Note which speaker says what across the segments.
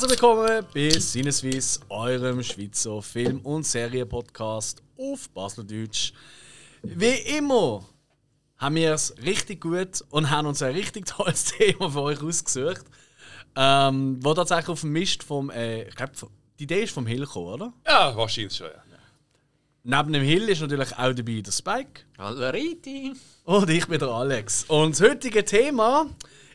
Speaker 1: Herzlich willkommen bei Sinneswiss, eurem Schweizer Film- und Serienpodcast auf Baseldeutsch. Wie immer haben wir es richtig gut und haben uns ein richtig tolles Thema für euch ausgesucht. Ähm, wo tatsächlich auf dem Mist vom, äh, ich glaube, die Idee ist vom Hill gekommen, oder?
Speaker 2: Ja, wahrscheinlich schon, ja.
Speaker 1: Neben dem Hill ist natürlich auch dabei der Spike.
Speaker 3: Hallo Riti.
Speaker 1: Und ich bin der Alex. Und das heutige Thema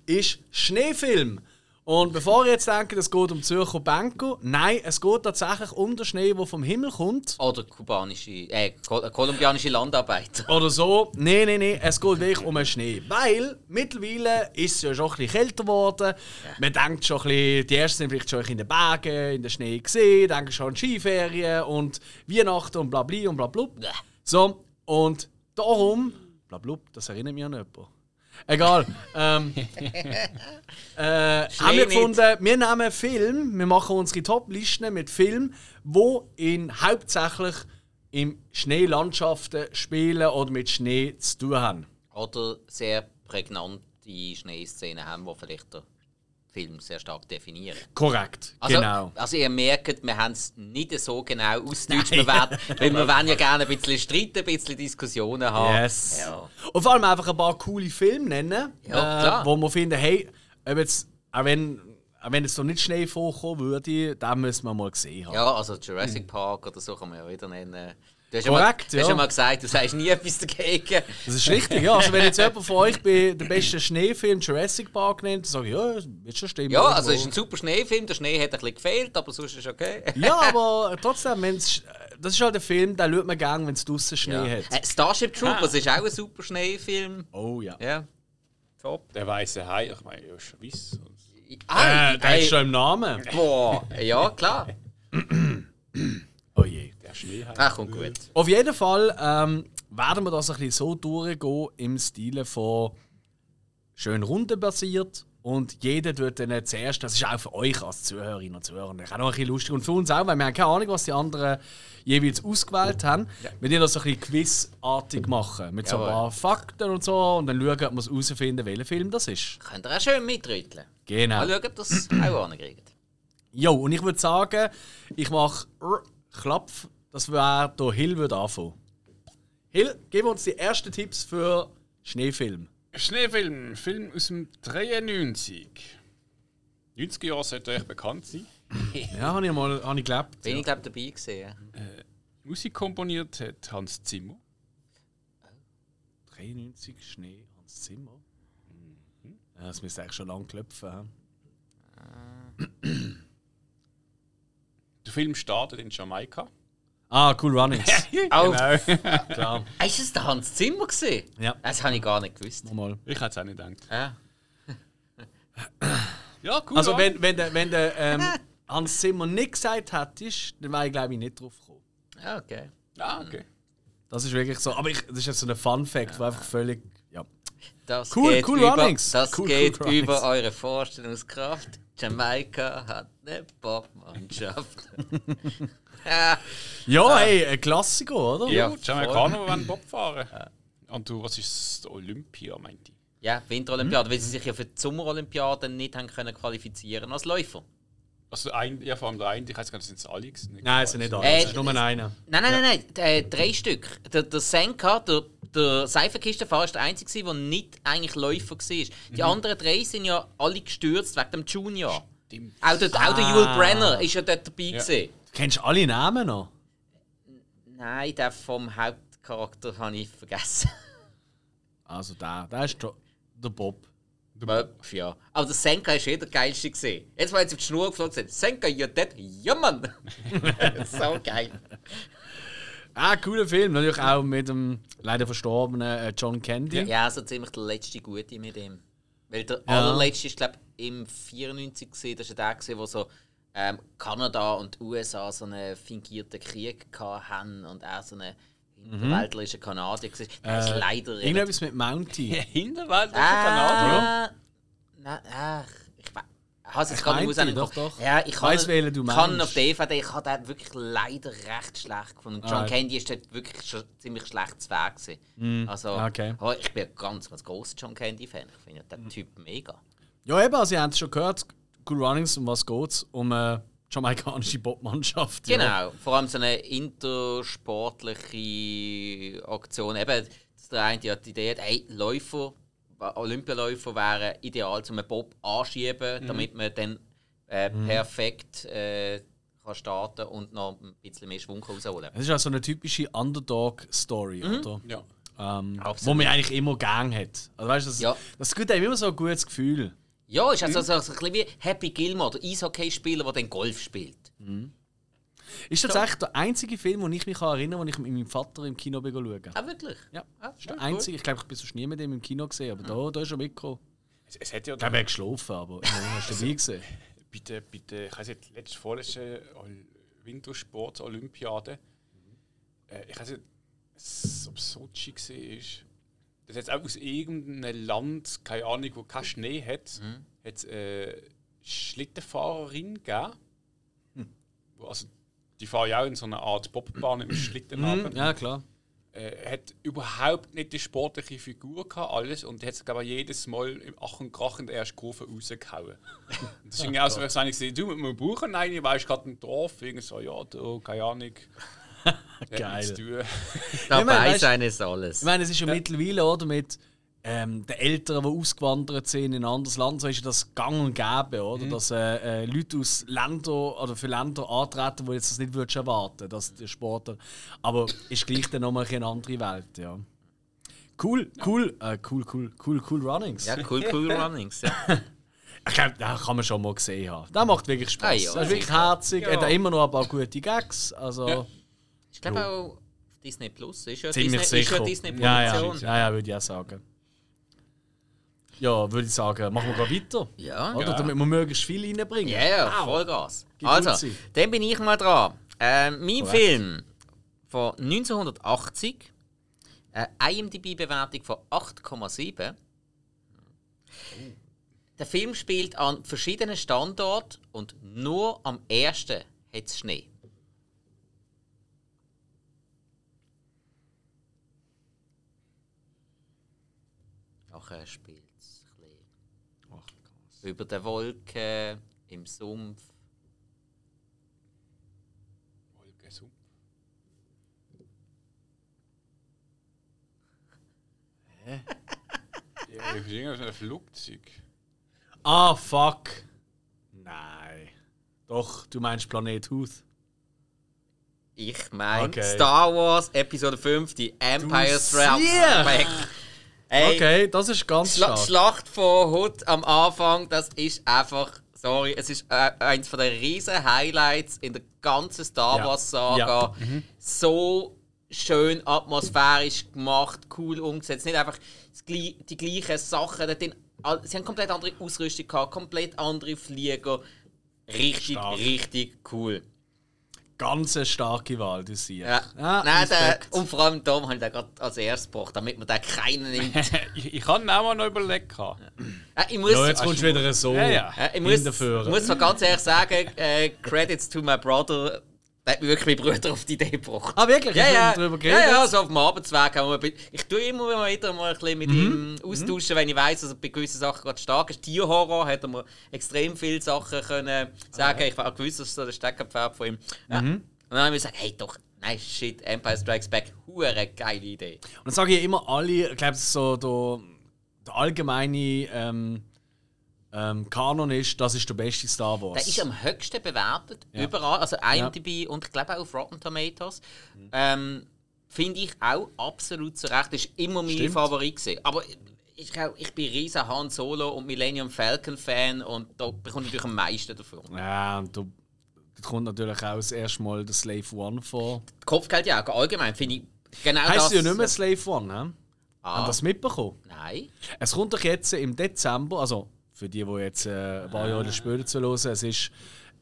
Speaker 1: ist Schneefilm. Und bevor ihr jetzt denkt, es geht um Zürcher Banco, nein, es geht tatsächlich um den Schnee, der vom Himmel kommt.
Speaker 3: Oder kubanische, äh, kol- kolumbianische Landarbeiter.
Speaker 1: Oder so. Nein, nein, nein, es geht wirklich um den Schnee. Weil mittlerweile ist es ja schon ein bisschen kälter geworden. Man denkt schon ein bisschen, die ersten sind vielleicht schon in den Bergen, in den Schnee gesehen, denken schon an Skiferien und Weihnachten und bla bla und bla bla. So, und darum, bla bla, das erinnert mich an jemanden. Egal. ähm, äh, haben wir
Speaker 3: nicht.
Speaker 1: gefunden, wir nehmen Film, wir machen unsere Top-Listen mit Filmen, wo in hauptsächlich in Schneelandschaften spielen oder mit Schnee zu tun haben.
Speaker 3: Oder sehr prägnante Schneeszenen haben, die vielleicht Film sehr stark definieren.
Speaker 1: Korrekt,
Speaker 3: Also,
Speaker 1: genau.
Speaker 3: also ihr merkt, wir haben es nicht so genau ausgedeutscht. Wir werden, weil wir wollen ja gerne ein bisschen streiten, ein bisschen Diskussionen haben.
Speaker 1: Yes.
Speaker 3: Ja.
Speaker 1: Und vor allem einfach ein paar coole Filme nennen,
Speaker 3: Ja,
Speaker 1: äh, wo wir finden, hey, jetzt, auch wenn, auch wenn jetzt noch nicht Schnee vorkommen würde, den müssen wir mal gesehen haben.
Speaker 3: ja, also Jurassic Park oder so kann man ja wieder nennen. Du hast, ja mal,
Speaker 1: Korrekt,
Speaker 3: du hast
Speaker 1: ja.
Speaker 3: ja mal gesagt, du sagst nie etwas dagegen.
Speaker 1: Das ist richtig, ja. Also wenn jetzt jemand von euch bei dem besten Schneefilm Jurassic Park nennt, dann sage ich, ja, das wird schon stimmen.
Speaker 3: Ja, also es ist ein super Schneefilm, der Schnee hat ein bisschen gefehlt, aber sonst ist es okay.
Speaker 1: Ja, aber trotzdem, wenn's, das ist halt ein Film, den schaut man gerne, wenn es draußen Schnee
Speaker 3: Ja.
Speaker 1: hat.
Speaker 3: Äh, Starship Troopers ist auch ein super Schneefilm.
Speaker 1: Oh ja.
Speaker 3: Ja. Top.
Speaker 2: Der weiße Hai, ich meine, ja, schon weiss.
Speaker 1: Äh, der
Speaker 3: ey,
Speaker 1: ist schon im Namen.
Speaker 3: Boah, ja, klar.
Speaker 1: Oh je.
Speaker 2: Der Schneehai.
Speaker 3: Ach, kommt gut.
Speaker 1: Auf jeden Fall ähm, werden wir das ein bisschen so durchgehen im Stile von schön rundenbasiert und jeder tut dann zuerst, das ist auch für euch als Zuhörerinnen und Zuhörer auch noch ein bisschen lustig und für uns auch, weil wir haben keine Ahnung, was die anderen jeweils ausgewählt haben. Wir dürfen das so ein bisschen quizartig machen, mit so ein
Speaker 3: Jawohl.
Speaker 1: paar Fakten und so und dann schauen, ob wir es herausfinden, welcher Film das ist.
Speaker 3: Könnt ihr auch schön mitrütteln.
Speaker 1: Genau.
Speaker 3: Mal schauen, ob das auch ankriegt.
Speaker 1: Jo, und ich würde sagen, ich mache Klapf, das wäre der Hill würde anfangen. Hill, gib uns die ersten Tipps für Schneefilm.
Speaker 2: Schneefilm, Film aus dem 93. 90er Jahre sollte euch bekannt sein.
Speaker 1: Ja, habe ich mal hab ich gelebt.
Speaker 3: Bin
Speaker 1: Ja.
Speaker 3: ich, glaube dabei gesehen.
Speaker 2: Musik komponiert hat Hans Zimmer.
Speaker 1: 93 Schnee ans Zimmer. Ja, das müsste eigentlich schon lange klopfen. hä?
Speaker 2: Der Film startet in Jamaika.
Speaker 1: Ah, Cool Runnings.
Speaker 3: Oh,
Speaker 1: Klar.
Speaker 3: ist es der Hans Zimmer gesehen?
Speaker 1: Ja.
Speaker 3: Das habe ich gar nicht gewusst.
Speaker 1: Nochmal.
Speaker 2: Ich hätte es auch nicht gedacht.
Speaker 3: Ja.
Speaker 2: Ja, cool.
Speaker 1: Also, wenn, wenn der, wenn der ähm, Hans Zimmer nicht gesagt hättest, dann wäre ich glaube ich nicht drauf gekommen.
Speaker 3: Ja, okay.
Speaker 2: Ah, okay.
Speaker 1: Das ist wirklich so. Aber ich, das ist jetzt so ein Fun-Fact, der einfach völlig. Ja.
Speaker 3: Das
Speaker 1: Cool,
Speaker 3: geht
Speaker 1: cool
Speaker 3: über,
Speaker 1: Runnings.
Speaker 3: Das
Speaker 1: Cool,
Speaker 3: geht
Speaker 1: cool Runnings.
Speaker 3: über eure Vorstellungskraft. Jamaika hat eine Popmannschaft. ja.
Speaker 1: Ja, hey, ein Klassiker, oder?
Speaker 3: Ja,
Speaker 2: Ja, Jamaikaner wollen Bob fahren. Und du, was ist das Olympia, meinte ich?
Speaker 3: Ja, Winterolympiade, weil sie sich ja für die Sommerolympiade nicht haben können qualifizieren als Läufer.
Speaker 2: Also, ein, ja, vor allem der eine, ich weiß gar nicht, sind es alle?
Speaker 1: Nein, es sind nicht alle.
Speaker 3: Äh,
Speaker 1: Es ist nur einer.
Speaker 3: Nein, nein, nein, nein, äh, drei Stück. Der, der Senka, der, der Seifenkistenfahrer, ist der einzige, der nicht eigentlich Läufer war. Die
Speaker 1: Mhm.
Speaker 3: anderen drei sind ja alle gestürzt wegen dem Junior.
Speaker 2: Stimmt.
Speaker 3: Auch der, auch der
Speaker 1: Ah.
Speaker 3: Yul Brenner ist ja dort dabei.
Speaker 2: Ja.
Speaker 3: gewesen.
Speaker 1: Du kennst alle Namen noch?
Speaker 3: Nein, der vom Hauptcharakter habe ich vergessen.
Speaker 1: Also der, der ist der Bob.
Speaker 3: Äh, ja. Aber der Senka war eh der geilste. Gewesen. Jetzt, wo jetzt auf die Schnur geflogen sind, Senka, you're dead. Ja, Mann! so geil.
Speaker 1: Ah, cooler Film. Natürlich auch mit dem leider verstorbenen äh, John Candy.
Speaker 3: Ja, so ziemlich der letzte Gute mit ihm. Weil der
Speaker 1: Ja.
Speaker 3: allerletzte ist, glaube ich, im 94 gewesen. Das war der, gewesen, wo so ähm, Kanada und USA so einen fingierten Krieg hatten und er so einen hinterwäldlerischen Kanadier war. Der ist
Speaker 1: Äh,
Speaker 3: leider
Speaker 1: Irgendetwas mit Mounty.
Speaker 2: Hinterwald ist der Kanadier.
Speaker 3: Ah, nein, ach, ich weiß. Es jetzt
Speaker 1: Ich
Speaker 3: gerade
Speaker 1: doch, doch.
Speaker 3: Ja, ich kann,
Speaker 1: welchen du
Speaker 3: kann
Speaker 1: meinst.
Speaker 3: auf DVD, ich habe den wirklich leider recht schlecht gefunden. Und John
Speaker 1: Ah.
Speaker 3: Candy ist dort wirklich schon ziemlich schlecht zu Weg gewesen. Also,
Speaker 1: okay.
Speaker 3: oh, ich bin ein ganz, ganz großer John Candy-Fan. Ich finde den Typ mega.
Speaker 1: Ja, eben, also, ihr habt es schon gehört. Cool Runnings, um was geht's? Um eine jamaikanische Bobmannschaft.
Speaker 3: Genau,
Speaker 1: Ja.
Speaker 3: vor allem so eine intersportliche Aktion. Eben, dass der eine hat die Idee, hat, hey, Läufer, Olympialäufer wären ideal, um einen Bob anzuschieben,
Speaker 1: Mhm.
Speaker 3: damit man dann äh, perfekt äh, kann starten und noch ein bisschen mehr Schwung rausholen kann.
Speaker 1: Es ist auch so eine typische Underdog-Story,
Speaker 3: Mhm.
Speaker 1: oder?
Speaker 2: Ja.
Speaker 1: Ähm,
Speaker 3: Absolut.
Speaker 1: wo man eigentlich immer gern hat. Also, weißt, du, das,
Speaker 3: Ja.
Speaker 1: das gibt einem immer so ein gutes Gefühl.
Speaker 3: Ja, ist also
Speaker 1: Mhm.
Speaker 3: so, so ein bisschen wie Happy Gilmore, der Eishockey-Spieler, der dann Golf spielt.
Speaker 1: Ist tatsächlich der einzige Film, den ich mich erinnern kann, den ich mit meinem Vater im Kino bin schauen.
Speaker 3: Ah, wirklich?
Speaker 1: Ja,
Speaker 3: Ah,
Speaker 1: ist der
Speaker 3: cool.
Speaker 1: einzige. Ich glaube, ich bin sonst nie mit dem im Kino gesehen, aber da, da ist er mitgekommen.
Speaker 2: Es, es hat ja
Speaker 1: Ich glaube, er hat geschlafen, aber hast du dabei gesehen.
Speaker 2: bitte, bitte, ich weiß nicht, letzte vorletzte Ol- Wintersport-Olympiade. Äh, ich weiß nicht, ob es Sochi war. Das jetzt auch aus irgendeinem Land, keine Ahnung, wo keinen Schnee hat, hat es äh, Schlittenfahrerin gegeben. Wo, also, die fahren ja auch in so einer Art Bobbahn mit dem Schlitten
Speaker 1: Mhm, ja, klar.
Speaker 2: äh, hat überhaupt nicht die sportliche Figur gehabt, alles. Und hat es, glaube ich, jedes Mal im Ach und Krach in der ersten Kurve rausgehauen. Das ist irgendwie auch so, als wenn ich du, mit einem Buch rein, ich weiß gerade ein Dorf, irgendwie so, ja, da, keine Ahnung.
Speaker 1: Geil.
Speaker 3: Dabei
Speaker 1: Ich meine, weißt-
Speaker 3: sein ist alles.
Speaker 1: Ich meine, es ist ja, mittlerweile, oder, mit ähm, den Eltern, die ausgewandert sind in ein anderes Land, so ist ja das gang und gäbe, oder? Dass äh, äh, Leute aus Ländern oder für Länder antreten, wo jetzt das nicht würdest erwarten, dass der Sportler. Aber ist gleich dann nochmal eine andere Welt, ja. Cool, cool, äh, cool, cool, cool, cool Runnings.
Speaker 3: Ja, cool, cool Runnings. Ja.
Speaker 1: Ich glaube, den kann man schon mal gesehen haben. Der macht wirklich Spaß.
Speaker 3: Ah, ja,
Speaker 1: das ist wirklich herzig. Er hat immer noch ein paar gute Gags. Also
Speaker 2: Ja.
Speaker 3: Ich glaube auch auf Disney Plus. Ist ja
Speaker 1: ziemlich
Speaker 3: Disney, ist
Speaker 1: sicher.
Speaker 3: ja Disney
Speaker 1: ja, ja,
Speaker 3: Produktion.
Speaker 1: ja, ja, würde ich auch sagen. Ja, würde ich sagen, machen wir gerade weiter.
Speaker 3: Ja.
Speaker 1: Oder?
Speaker 2: Ja.
Speaker 1: Damit wir möglichst viel reinbringen.
Speaker 3: Ja, ja,
Speaker 1: Wow.
Speaker 3: Vollgas. Also, dann bin ich mal dran. Ähm, mein
Speaker 1: Korrekt.
Speaker 3: Film von 1980, äh, IMDb-Bewertung von 8,7. Der Film spielt an verschiedenen Standorten und nur am ersten hat es Schnee. Nachher spielt es über den Wolken, im Sumpf.
Speaker 2: Wolkensumpf. Ja, ich bin ein Flugzeug.
Speaker 1: Ah, fuck. Nein. Doch, du meinst Planet Huth.
Speaker 3: Ich meine
Speaker 1: Okay.
Speaker 3: Star Wars Episode 5, die Empire Strikes! Back. Ey,
Speaker 1: Okay, das ist ganz
Speaker 3: Schla
Speaker 1: stark.
Speaker 3: Schlacht von Hood am Anfang, das ist einfach, sorry, es ist äh, eins von den riesen Highlights in der ganzen Star
Speaker 1: Ja.
Speaker 3: Wars Saga.
Speaker 1: Ja. Mhm.
Speaker 3: So schön atmosphärisch gemacht, cool umgesetzt. Nicht einfach gli- die gleichen Sachen. Sie haben komplett andere Ausrüstung gehabt, komplett andere Flieger. Richtig,
Speaker 1: Stark.
Speaker 3: richtig cool.
Speaker 1: Ganz eine starke Wahl, du siehst.
Speaker 3: Ja.
Speaker 1: Ah,
Speaker 3: Nein, der, und vor allem darum habe ich den gerade als erstes gebracht, damit man den keinen nimmt.
Speaker 2: ich, ich habe ihn auch mal noch überlegt.
Speaker 3: Äh, ich muss,
Speaker 1: Ja, jetzt kommst du wieder so
Speaker 2: Ja, ja.
Speaker 3: ich muss, muss ganz ehrlich sagen, äh, Credits to my brother, der hat mich wirklich mein Bruder auf die Idee gebracht.
Speaker 1: Ah, wirklich?
Speaker 3: Ja, ja,
Speaker 1: drüber geredet?
Speaker 3: ja, ja, so auf dem Abendsweg haben wir, ich tue immer wieder mal ein bisschen mit
Speaker 1: Mhm.
Speaker 3: ihm austauschen, wenn ich weiss, dass er bei gewissen Sachen gerade stark ist. Tierhorror hat er mir extrem viele Sachen können sagen. Ich war auch gewusst, dass das der Steckerpferd von ihm. Ja.
Speaker 1: Mhm.
Speaker 3: Und dann habe ich gesagt, hey doch, nein, shit, Empire Strikes Back, hure geile Idee.
Speaker 1: Und dann sagen ja immer alle, ich glaube, so der, der allgemeine ähm, ähm, Kanon ist, das ist der beste Star Wars.
Speaker 3: Der ist am höchsten bewertet,
Speaker 1: Ja.
Speaker 3: überall. Also IMDb und ich glaube auch auf Rotten Tomatoes. Ähm, Finde ich auch absolut zu Recht. Das ist immer mein
Speaker 1: Stimmt.
Speaker 3: Favorit. Gewesen. Aber ich, ich bin riesen Han Solo und Millennium Falcon Fan und da bekomme ich natürlich am meisten davon.
Speaker 1: Ja, und da, kommt natürlich auch das erste Mal der Slave One vor.
Speaker 3: Kopfgeld ja, allgemein finde ich genau
Speaker 1: Heißt
Speaker 3: das.
Speaker 1: ja nicht mehr Slave One, hä?
Speaker 3: Ah,
Speaker 1: Haben das mitbekommen?
Speaker 3: Nein.
Speaker 1: Es kommt doch jetzt im Dezember, also für die, die jetzt äh, ein paar Jahre später zu hören, es ist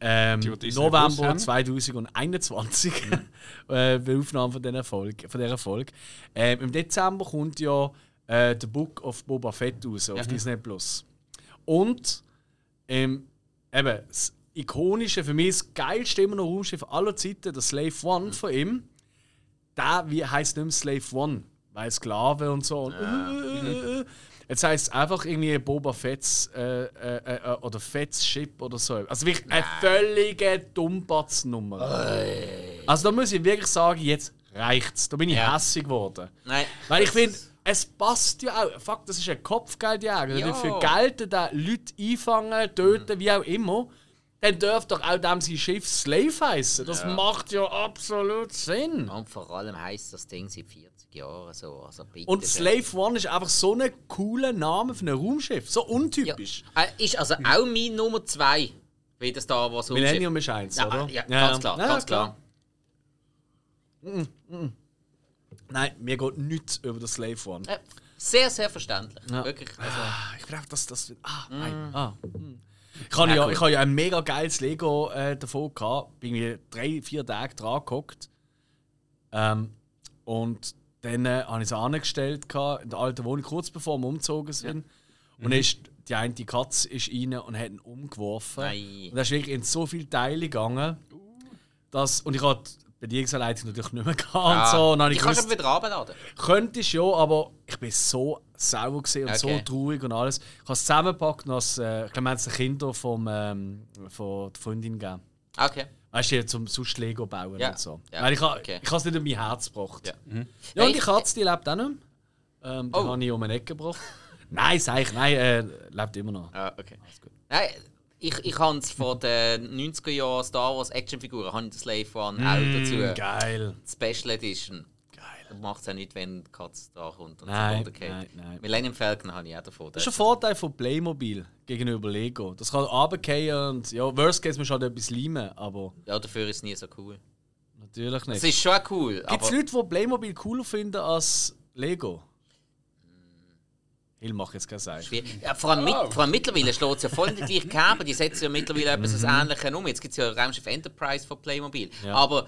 Speaker 1: ähm,
Speaker 2: Die, die
Speaker 1: November
Speaker 2: haben.
Speaker 1: 2021, äh, die Aufnahme von dieser Folge. Von dieser Folge. Ähm, Im Dezember kommt ja äh, The Book of Boba Fett raus auf Disney Plus. Und ähm, eben, das ikonische, für mich das geilste immer noch Raumschiff aller Zeiten, der Slave One von ihm, der wie, heisst nicht mehr Slave One, weil Sklave und so. Und, äh, Jetzt heisst es einfach irgendwie Boba Fett's äh, äh, äh, oder Fett's Ship oder so. Also wirklich eine völlige Dummbatznummer. Also da muss ich wirklich sagen, jetzt reicht's. Da bin ich
Speaker 3: Ja.
Speaker 1: hässig geworden.
Speaker 3: Nein.
Speaker 1: Weil ich finde, es passt ja auch. Fuck, das ist ein Kopfgeldjäger.
Speaker 3: Ja.
Speaker 1: Ja. Für Geld da Leute einfangen, töten, wie auch immer. Dann dürfte doch auch dem sein Schiff Slave heißen. Das macht ja absolut Sinn.
Speaker 3: Und vor allem heisst das Ding seit 40 Jahren so. Also bitte
Speaker 1: Und. Slave One ist einfach so ein cooler Name für ein Raumschiff. So
Speaker 3: Ja.
Speaker 1: untypisch.
Speaker 3: Äh, ist also auch mein Nummer 2. Wie das da was
Speaker 1: Millennium ist eins,
Speaker 3: Ja,
Speaker 1: oder?
Speaker 3: ja, ganz klar,
Speaker 1: Ja,
Speaker 3: ganz klar.
Speaker 1: Nein, mir geht nichts über das Slave One.
Speaker 3: Äh, Sehr, sehr verständlich.
Speaker 1: Ja.
Speaker 3: Wirklich. Also,
Speaker 1: Ah, ich glaube, dass das. Ah, nein. Ah. Ich habe
Speaker 3: Ja,
Speaker 1: ja, ich habe ja ein mega geiles Lego äh, davon gehabt. Bin irgendwie drei, vier Tage dran gehockt. Ähm, und dann äh, habe ich es angestellt in der alten Wohnung, kurz bevor wir umgezogen sind. Und dann ist die eine Katze ist rein und hat ihn umgeworfen.
Speaker 3: Nein.
Speaker 1: Und er ist wirklich in so viele Teile gegangen. Dass, und ich hatte die Bedienungsanleitung natürlich nicht mehr gehabt. und so. Und dann
Speaker 3: die
Speaker 1: ich
Speaker 3: kannst du wieder runterladen.
Speaker 1: Könntest ja, aber ich bin so sauer und so
Speaker 3: Okay.
Speaker 1: traurig und alles. Ich habe es zusammengepackt und has, äh, ich glaube, wir haben es den Kindern vom, ähm, von der Freundin gegeben.
Speaker 3: Okay.
Speaker 1: Weißt du, zum sonst Lego bauen
Speaker 3: Ja.
Speaker 1: und so.
Speaker 3: Ja.
Speaker 1: Weil ich ha,
Speaker 3: Okay.
Speaker 1: ich habe es nicht in mein Herz gebracht.
Speaker 3: Ja.
Speaker 1: Ja,
Speaker 3: Hey,
Speaker 1: und die Katze, die lebt auch nicht mehr. Ähm, die
Speaker 3: Oh.
Speaker 1: habe ich um eine Ecke gebracht. nein, sag ich, nein, äh, lebt immer noch.
Speaker 3: Ah, okay. Nein, ich, ich habe es von den 90er Jahren Star Wars Actionfiguren, habe ich das Slave One auch dazu.
Speaker 1: Mm, geil.
Speaker 3: Special Edition. Macht es ja nicht, wenn die Katze da kommt und
Speaker 1: Nein,
Speaker 3: so runtergeht.
Speaker 1: nein, nein.
Speaker 3: Millennium Falcon habe ich auch davon.
Speaker 1: Das ist ein Vorteil von Playmobil gegenüber Lego. Das kann runterfallen und ja, worst case musst du halt etwas leimen, aber
Speaker 3: ja, dafür ist es nie so cool.
Speaker 1: natürlich nicht.
Speaker 3: Es ist schon cool,
Speaker 1: Gibt es Leute, die Playmobil cooler finden als Lego? Hill macht jetzt kein Sein.
Speaker 3: schwierig. Ja, vor, allem mit, vor allem mittlerweile schlägt es ja voll in die gleiche Kerbe. Die setzen ja mittlerweile etwas
Speaker 1: Mhm.
Speaker 3: Ähnliches um. Jetzt gibt es ja Raumschiff Enterprise von Playmobil.
Speaker 1: Ja.
Speaker 3: Aber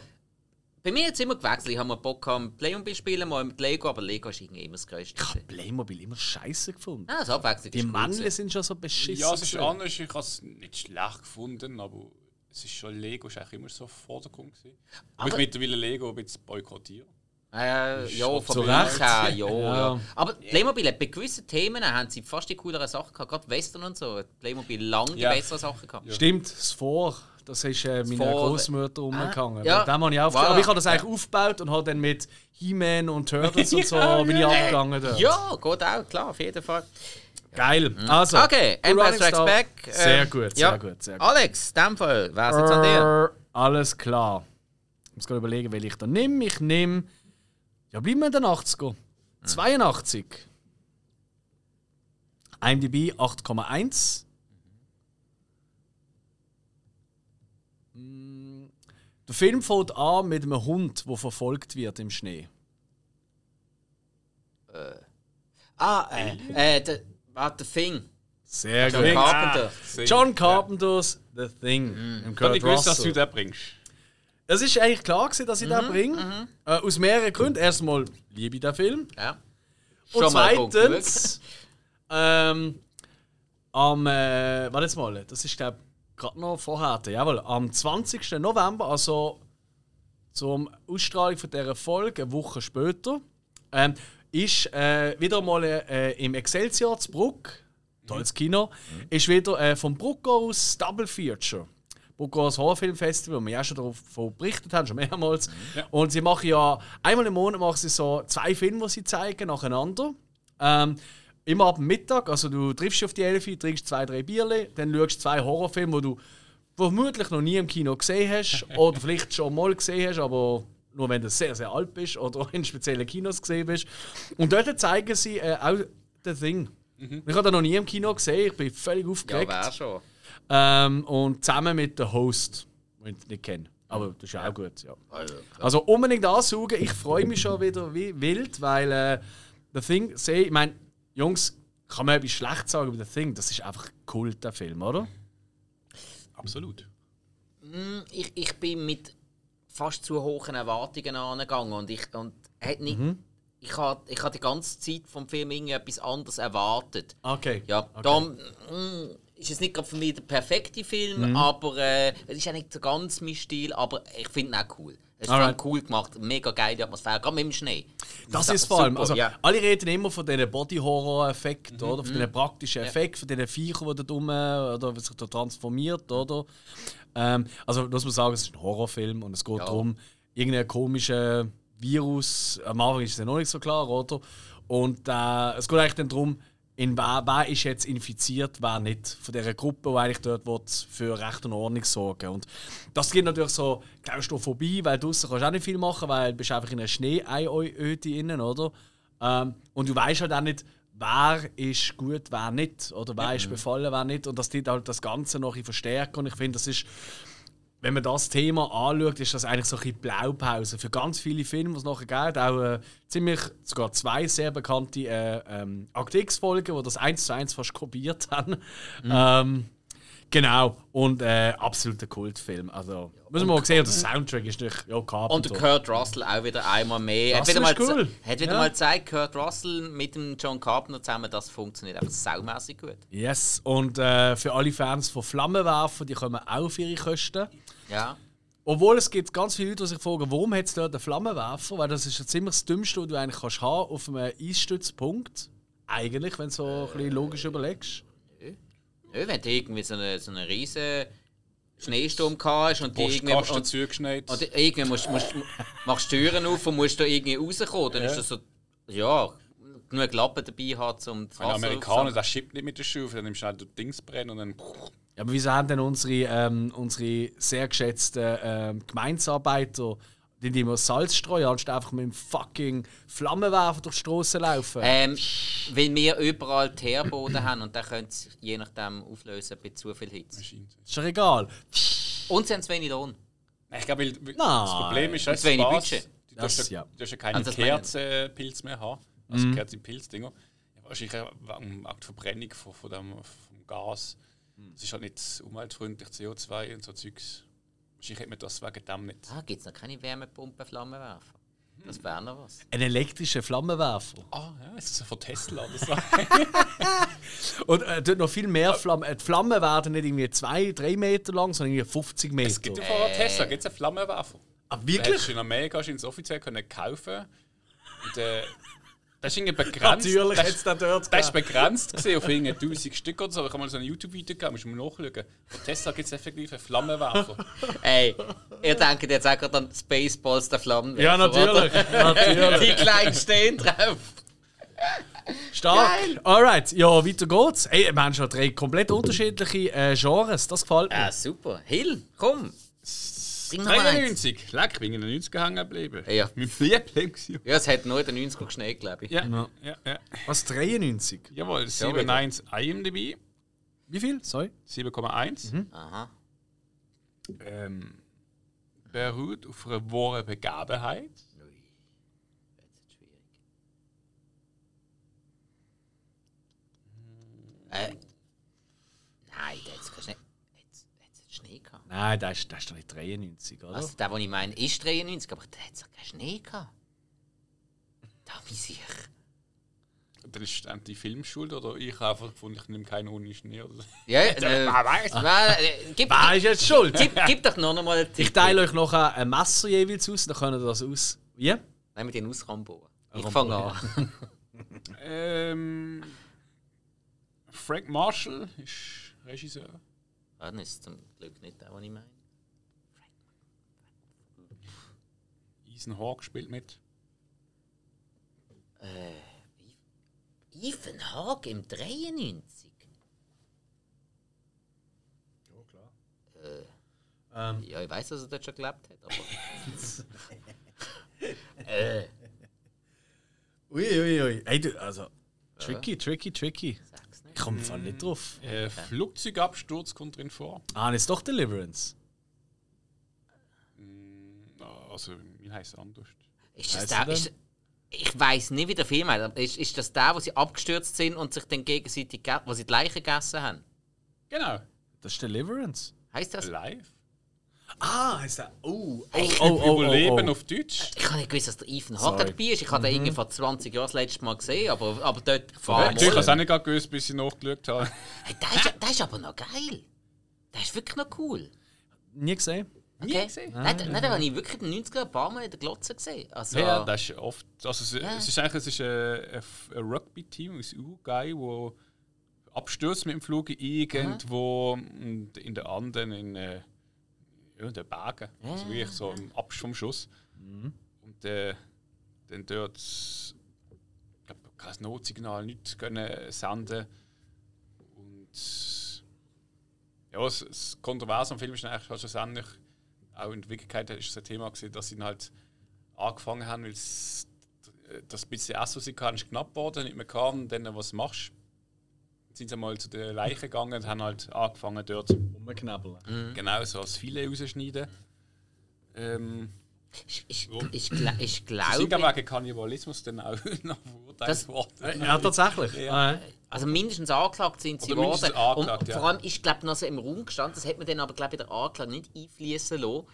Speaker 3: bei mir hat es immer gewechselt. Ich habe mal Bock mit Playmobil spielen, mal mit Lego, aber Lego ist irgendwie immer das Größte.
Speaker 1: Ich habe Playmobil immer scheiße gefunden.
Speaker 3: Ja, das Abwechslung
Speaker 1: Die
Speaker 3: gewesen.
Speaker 1: sind schon so beschissen.
Speaker 2: Ja, es ist anders. Ich habe es nicht schlecht gefunden, aber es ist schon Lego, ist eigentlich immer so Vordergrund gewesen. Aber ich mittlerweile Lego ein bisschen boykottiere.
Speaker 3: Äh, ja, von
Speaker 1: Recht.
Speaker 3: her, ja,
Speaker 1: Ja.
Speaker 3: Aber Playmobil hat bei gewissen Themen haben sie fast die cooleren Sachen gehabt. Gerade Western und so. hat Playmobil lange die
Speaker 2: Ja.
Speaker 3: besseren Sachen gehabt.
Speaker 1: Stimmt, das Vor, das ist äh, meiner Großmutter umgegangen.
Speaker 3: ja.
Speaker 1: Dem habe ich.
Speaker 3: Voilà.
Speaker 1: Aber ich habe das eigentlich aufgebaut und habe dann mit He-Man und Turtles und so bin ich abgegangen. dort.
Speaker 3: Ja, geht auch, klar, auf jeden Fall.
Speaker 1: Geil. Also,
Speaker 3: Okay, Empire Strikes Back.
Speaker 1: Sehr
Speaker 3: ähm,
Speaker 1: gut,
Speaker 3: ja.
Speaker 1: sehr gut, sehr gut.
Speaker 3: Alex, in dem Fall, wer ist jetzt an dir?
Speaker 1: Äh, Alles klar. Ich muss gerade überlegen, welche ich da nehme. Ich nehme. Ja, bleiben wir in den 80er. 82. IMDb 8,1. Der Film fängt an mit einem Hund, der verfolgt wird im Schnee.
Speaker 3: Ah, äh, äh, der, ah, der Thing.
Speaker 1: Sehr
Speaker 3: John
Speaker 1: gut.
Speaker 3: Carpenter.
Speaker 1: John Carpenters The Thing. Im
Speaker 2: Ich habe nicht gewusst, dass du den bringst.
Speaker 1: Es ist eigentlich klar, gewesen, dass ich den bringe. Äh, aus mehreren Gründen. Erstmal liebe ich den Film.
Speaker 3: Ja.
Speaker 1: Und
Speaker 3: Schon Punkt
Speaker 1: zweitens, ähm, am, äh, warte jetzt mal, das ist glaube gerade noch vorher, jawohl, am 20. November, also zum Ausstrahlung von dieser Folge, eine Woche später, ähm, ist äh, wieder mal äh, im Excelsior zu Bruck, tolles Kino, ist wieder äh, vom Bruck aus Double Feature. Bruckhaus Horrorfilmfestival, wo wir ja schon davon berichtet haben, schon mehrmals. Und sie machen ja einmal im Monat machen sie so zwei Filme, die sie zeigen, nacheinander. Ähm, immer ab dem Mittag, also du triffst dich auf die Elfi, trinkst zwei, drei Bierle, dann schaust du zwei Horrorfilme, die du vermutlich noch nie im Kino gesehen hast oder vielleicht schon mal gesehen hast, aber nur wenn du sehr, sehr alt bist oder in speziellen Kinos gesehen bist. Und dort zeigen sie äh, auch The Thing. Ich habe den noch nie im Kino gesehen, ich bin völlig
Speaker 3: Ja,
Speaker 1: aufgeregt.
Speaker 3: wär schon.
Speaker 1: Ähm, und zusammen mit dem Host, den ich nicht kenne. Aber das ist ja auch gut, ja.
Speaker 3: Also,
Speaker 1: Also unbedingt ansaugen. Ich freue mich schon wieder wie wild, weil äh, The Thing, sehe ich meine, Jungs, kann man etwas schlecht sagen über The Thing? Das ist einfach Kult, der Film, oder?
Speaker 2: Absolut.
Speaker 3: mm, ich, ich bin mit fast zu hohen Erwartungen angegangen und ich und hat nicht,
Speaker 1: Mhm.
Speaker 3: ich habe ich hab die ganze Zeit vom Film irgendwie etwas anderes erwartet.
Speaker 1: Okay.
Speaker 3: Ja,
Speaker 1: okay.
Speaker 3: darum mm, ist es nicht gerade für mich der perfekte Film,
Speaker 1: Mhm.
Speaker 3: aber äh, es ist auch nicht so ganz mein Stil, aber ich finde ihn auch cool. Es ist
Speaker 1: Alright.
Speaker 3: cool gemacht, mega geile Atmosphäre, gerade mit dem Schnee.
Speaker 1: Das
Speaker 3: ist
Speaker 1: ist vor allem.
Speaker 3: super,
Speaker 1: Also,
Speaker 3: ja.
Speaker 1: Alle reden immer von diesen Body-Horror-Effekten,
Speaker 2: Mhm.
Speaker 1: oder? Von diesen praktischen Effekten, von diesen Viechern, die da rum, oder sich da transformiert, oder? Ähm, also, muss man sagen, es ist ein Horrorfilm und es geht
Speaker 3: Ja.
Speaker 1: darum, irgendein komischer Virus, am Anfang ist es ja noch nicht so klar, oder? Und äh, es geht eigentlich dann darum, in wer, wer ist jetzt infiziert, wer nicht. Von dieser Gruppe, die eigentlich dort will, für Recht und Ordnung sorgen Und das gibt natürlich so Klaustrophobie, weil draußen kannst du auch nicht viel machen, weil du bist einfach in einer Schneeöde innen, oder? Ähm, und du weißt halt auch nicht, wer ist gut, wer nicht. Oder wer ist befallen, wer nicht. Und das tut halt das Ganze noch bisschen verstärken. Und ich finde, das ist wenn man das Thema anschaut, ist das eigentlich so ein bisschen Blaupause für ganz viele Filme, die es nachher gibt. Auch äh, ziemlich, sogar zwei sehr bekannte äh, ähm, Akt X-Folgen, die das eins zu eins fast kopiert haben. Ähm, genau. Und äh, absoluter Kultfilm. Also, müssen wir mal sehen. Und der Soundtrack ist natürlich ja, Carpenter.
Speaker 3: Und der Kurt Russell auch wieder einmal mehr. Hat
Speaker 1: Das
Speaker 3: wieder, mal,
Speaker 1: cool.
Speaker 3: hat wieder
Speaker 1: Ja.
Speaker 3: mal gezeigt, Kurt Russell mit dem John Carpenter zusammen, das funktioniert einfach saumässig gut.
Speaker 1: Yes. Und äh, für alle Fans von Flammenwerfer, die kommen auch auf ihre Kosten.
Speaker 3: Ja.
Speaker 1: Obwohl es gibt ganz viele Leute, die sich fragen, warum hat es dort einen Flammenwerfer? Weil das ist ja ziemlich das Dümmste, was du eigentlich kannst haben auf einem Eisstützpunkt. Eigentlich, wenn du so ein bisschen logisch überlegst.
Speaker 3: Nö, wenn du irgendwie so einen so eine riesen Schneesturm hast und die irgendwie, und,
Speaker 2: zugeschneit.
Speaker 3: und irgendwie musst, musst, machst die Türen auf und musst da irgendwie rauskommen, dann ist das so, ja, genug Lappen dabei haben, um das
Speaker 2: Ein
Speaker 3: Wasser
Speaker 2: Amerikaner, der schippt nicht mit der Schuhe, dann nimmst du halt Dings brennen und dann.
Speaker 1: Ja, aber wieso haben denn unsere, ähm, unsere sehr geschätzten ähm, Gemeinsarbeiter die immer Salz streuen, anstatt einfach mit dem fucking Flammenwerfer durch die Straße laufen?
Speaker 3: Ähm, weil wir überall Teerboden haben und dann können sie je nachdem auflösen bei zu viel Hitze.
Speaker 1: Ist doch egal.
Speaker 3: Und sie haben zu wenig Lohn.
Speaker 2: Ich glaube, das Problem ist,
Speaker 3: Und
Speaker 2: das
Speaker 3: zu wenig
Speaker 2: Spaß,
Speaker 3: Budget.
Speaker 2: Du
Speaker 1: Das,
Speaker 2: ja,
Speaker 1: ja.
Speaker 2: du darfst ja keine
Speaker 3: Also.
Speaker 2: Kerzenpilz mehr haben. Also Kerzenpilzdinger. Ja, wahrscheinlich auch wegen der Verbrennung von, von dem vom Gas. Es ist halt nicht umweltfreundlich, CO2 und so Zeugs. Wahrscheinlich hätte man das wegen dem nicht.
Speaker 3: Ah, gibt es noch keine Wärmepumpe, Flammenwerfer? Das wäre noch was.
Speaker 1: Ein elektrischer Flammenwerfer.
Speaker 2: Ah, ja, ist das von Tesla oder so?
Speaker 1: Und äh, dort noch viel mehr Flammen. Äh, die Flammen werden nicht irgendwie 2, 3 Meter lang, sondern irgendwie 50 Meter.
Speaker 2: es gibt ja von Tesla gibt's einen Flammenwerfer.
Speaker 1: ah,
Speaker 2: Den
Speaker 1: wirklich?
Speaker 2: hast du in Amerika ihn offiziell können kaufen und, äh, Das ist irgendwie begrenzt.
Speaker 1: Natürlich
Speaker 2: das,
Speaker 1: hat es da dort
Speaker 2: Das ist
Speaker 1: gegeben.
Speaker 2: begrenzt gesehen auf irgendwie 1000 Stück oder so. Ich habe mal so ein YouTube-Video gegeben, musst du mal nachschauen. Von Tesla gibt es effektiv einen Flammenwerfer.
Speaker 3: Ey, ihr denkt jetzt auch gerade an Spaceballs der Flammenwerfer.
Speaker 1: Ja, natürlich. natürlich.
Speaker 3: Die kleinen stehen drauf.
Speaker 1: Stark. Alright, ja, weiter geht's. Ey, wir haben schon drei komplett unterschiedliche äh, Genres. Das gefällt mir.
Speaker 3: Ah, super. Hill, komm. Bring noch mal eins.
Speaker 2: 93. Leck, ich bin in den 90er hängen geblieben.
Speaker 3: Ja.
Speaker 2: Mein Liebling. gewesen.
Speaker 3: Ja, es hat nur den 90er geschneit, glaube ich.
Speaker 2: Ja, ja, ja.
Speaker 1: Was, 93?
Speaker 2: Jawohl,
Speaker 3: Ja,
Speaker 2: 7,1 IMDb.
Speaker 1: Wie viel? Sorry.
Speaker 2: 7,1.
Speaker 3: Aha.
Speaker 2: Ähm, beruht auf einer wahren
Speaker 3: schwierig. Äh. Nein, da hat's keinen Schnee. Jetzt hat's jetzt Schnee gehabt.
Speaker 1: Nein, das ist, das ist doch nicht 93, oder?
Speaker 3: Also, der, den ich meine, ist 93, aber da hat es keinen Schnee gehabt. Da bin ich sicher.
Speaker 2: Dann ist dann die Filmschuld oder ich habe einfach gefunden, ich nehme keinen ohne Schnee. Oder so.
Speaker 3: Ja, äh, Nein, äh, gib,
Speaker 1: Wer ist jetzt schuld?
Speaker 3: gib, gib doch noch einmal einen Tipp.
Speaker 1: Ich teile euch noch ein Messer jeweils aus, dann könnt ihr das aus. Wie?
Speaker 3: Nein, mit den aus Rambo. Ich fange an.
Speaker 2: ähm, Frank Marshall ist Regisseur.
Speaker 3: Ah, das ist zum Glück nicht der, den ich meine.
Speaker 2: Ethan Hawke spielt mit.
Speaker 3: Ethan Hawke im 93.
Speaker 1: Ähm,
Speaker 3: Ja, ich weiß, dass er dort schon gelebt hat, aber. äh,
Speaker 1: Uiuiui. Ui. Ey, du, also. Tricky, tricky, tricky. Ich komme voll nicht drauf.
Speaker 2: Äh, Flugzeugabsturz kommt drin vor.
Speaker 1: Ah, ist doch Deliverance.
Speaker 2: Mm, Also, wie heißt es anders?
Speaker 3: Ist das
Speaker 1: Weißt
Speaker 3: der, ist, ich weiß nicht, wie der Film heißt, aber ist, ist das der, wo sie abgestürzt sind und sich dann gegenseitig, ge- wo sie die Leichen gegessen haben?
Speaker 2: Genau.
Speaker 1: Das ist Deliverance.
Speaker 3: Heißt das?
Speaker 2: Live.
Speaker 1: Ah, heißt der. Oh, oh,
Speaker 3: Hey,
Speaker 1: oh, oh,
Speaker 2: Überleben
Speaker 1: oh, oh.
Speaker 2: auf Deutsch.
Speaker 3: Ich habe nicht gewusst, dass der Ethan. Hawke dabei ist. Ich habe den irgendwie vor 20 Jahren das letzte Mal gesehen, aber, aber dort vor
Speaker 2: Ja, ich habe es auch nicht gewusst, bis ich nachgeschaut habe.
Speaker 3: Hey, der, ist, der ist aber noch geil. Der ist wirklich noch cool.
Speaker 1: Nie gesehen.
Speaker 3: Okay.
Speaker 2: gesehen?
Speaker 3: Nein, nein, den habe ich wirklich in den 90er ein paar Mal in der Glotze gesehen. Also,
Speaker 2: Ja, das ist oft. Also es,
Speaker 3: Ja.
Speaker 2: es ist eigentlich es ist ein, ein Rugby-Team aus Uruguay, wo abstürzt mit dem Flug irgendwo und in den Anden in, äh, ja, den Bergen. Also wirklich so im Abstand vom Schuss. Und äh, dann dort ich glaub, kein Notsignal, nichts können senden. Und ja, das, das Kontroverse am Film ist eigentlich halt schlussendlich, auch in Wirklichkeit ist es ein Thema gewesen, dass sie halt angefangen haben, weil es- das bisschen Essen, was sie hatten, ist knapp geworden, nicht mehr kam. Und dann, was machst du? Sind sie mal zu der Leiche gegangen und haben halt angefangen, dort
Speaker 1: Rumknabbeln.
Speaker 2: genau so das Filet rausschneiden. Ähm,
Speaker 3: ich, ich, ich, gla- ich
Speaker 2: sie sind
Speaker 3: glaube,
Speaker 2: wegen Kannibalismus dann auch noch verurteilt worden.
Speaker 1: Ja, tatsächlich.
Speaker 2: Ja.
Speaker 1: Ah, ja.
Speaker 3: also mindestens angeklagt sind sie
Speaker 2: angeklagt,
Speaker 3: Und
Speaker 2: ja.
Speaker 3: vor allem ist glaube noch so im Raum gestanden, das hat man dann aber glaube ich in der Anklage nicht einfließen lassen,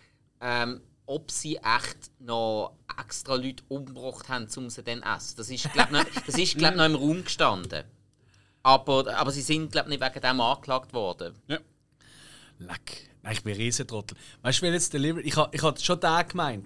Speaker 3: ähm, ob sie echt noch extra Leute umgebracht haben, um sie dann zu essen. Das ist glaube ist, glaub, noch im Raum gestanden. Aber, aber sie sind glaube nicht wegen dem angeklagt worden.
Speaker 2: Ja.
Speaker 1: Leck. Nein, ich bin ein Riesentrottel. Weißt du, wer jetzt Deliverance. Ich habe ich hab schon den gemeint.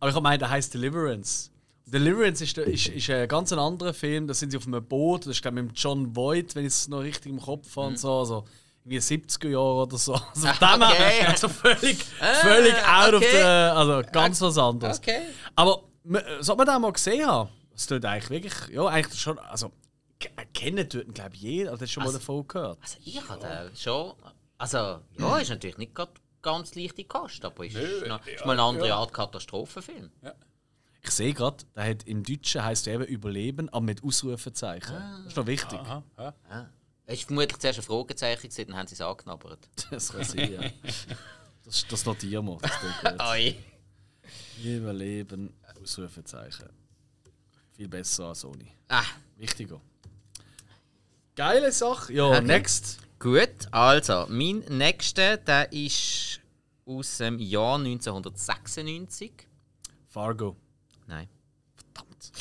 Speaker 1: Aber ich habe gemeint, der heißt Deliverance. Deliverance ist, ist, ist ein ganz anderer Film. Da sind sie auf einem Boot. Das ist, glaube ich, mit John Voight, wenn ich es noch richtig im Kopf habe. und So, also, irgendwie 70er Jahre oder so. Also, dem
Speaker 3: Okay.
Speaker 1: also völlig, völlig out of
Speaker 3: okay.
Speaker 1: the. Also, ganz was anderes.
Speaker 3: Okay.
Speaker 1: Aber sollte man den mal gesehen haben? Das tut eigentlich wirklich. Ja, eigentlich schon. Also, kennen tut glaube ich, jeder. Also, das schon mal
Speaker 3: Also-
Speaker 1: davon gehört.
Speaker 3: Also ich habe den schon. Also, ja, ist natürlich nicht grad ganz leichte Kost, aber ist,
Speaker 2: Nö,
Speaker 3: noch, ist
Speaker 2: ja,
Speaker 3: mal eine andere
Speaker 2: ja.
Speaker 3: Art Katastrophenfilm.
Speaker 1: Ich sehe gerade, der hat im Deutschen heißt er eben Überleben, aber mit Ausrufezeichen. Das ist noch wichtig.
Speaker 2: Aha, ja.
Speaker 3: Ja. Es war vermutlich zuerst ein Fragezeichen, gewesen, dann haben sie es angeknabbert.
Speaker 1: Das kann sein, ja. Das, das notieren wir. Das. Überleben, Ausrufezeichen. Viel besser als Sony.
Speaker 3: Ah,
Speaker 1: Wichtiger. Geile Sache. Ja,
Speaker 3: Okay.
Speaker 1: next.
Speaker 3: gut, also, mein nächster, der ist aus dem Jahr 1996.
Speaker 1: Fargo.
Speaker 3: Nein.
Speaker 1: Verdammt.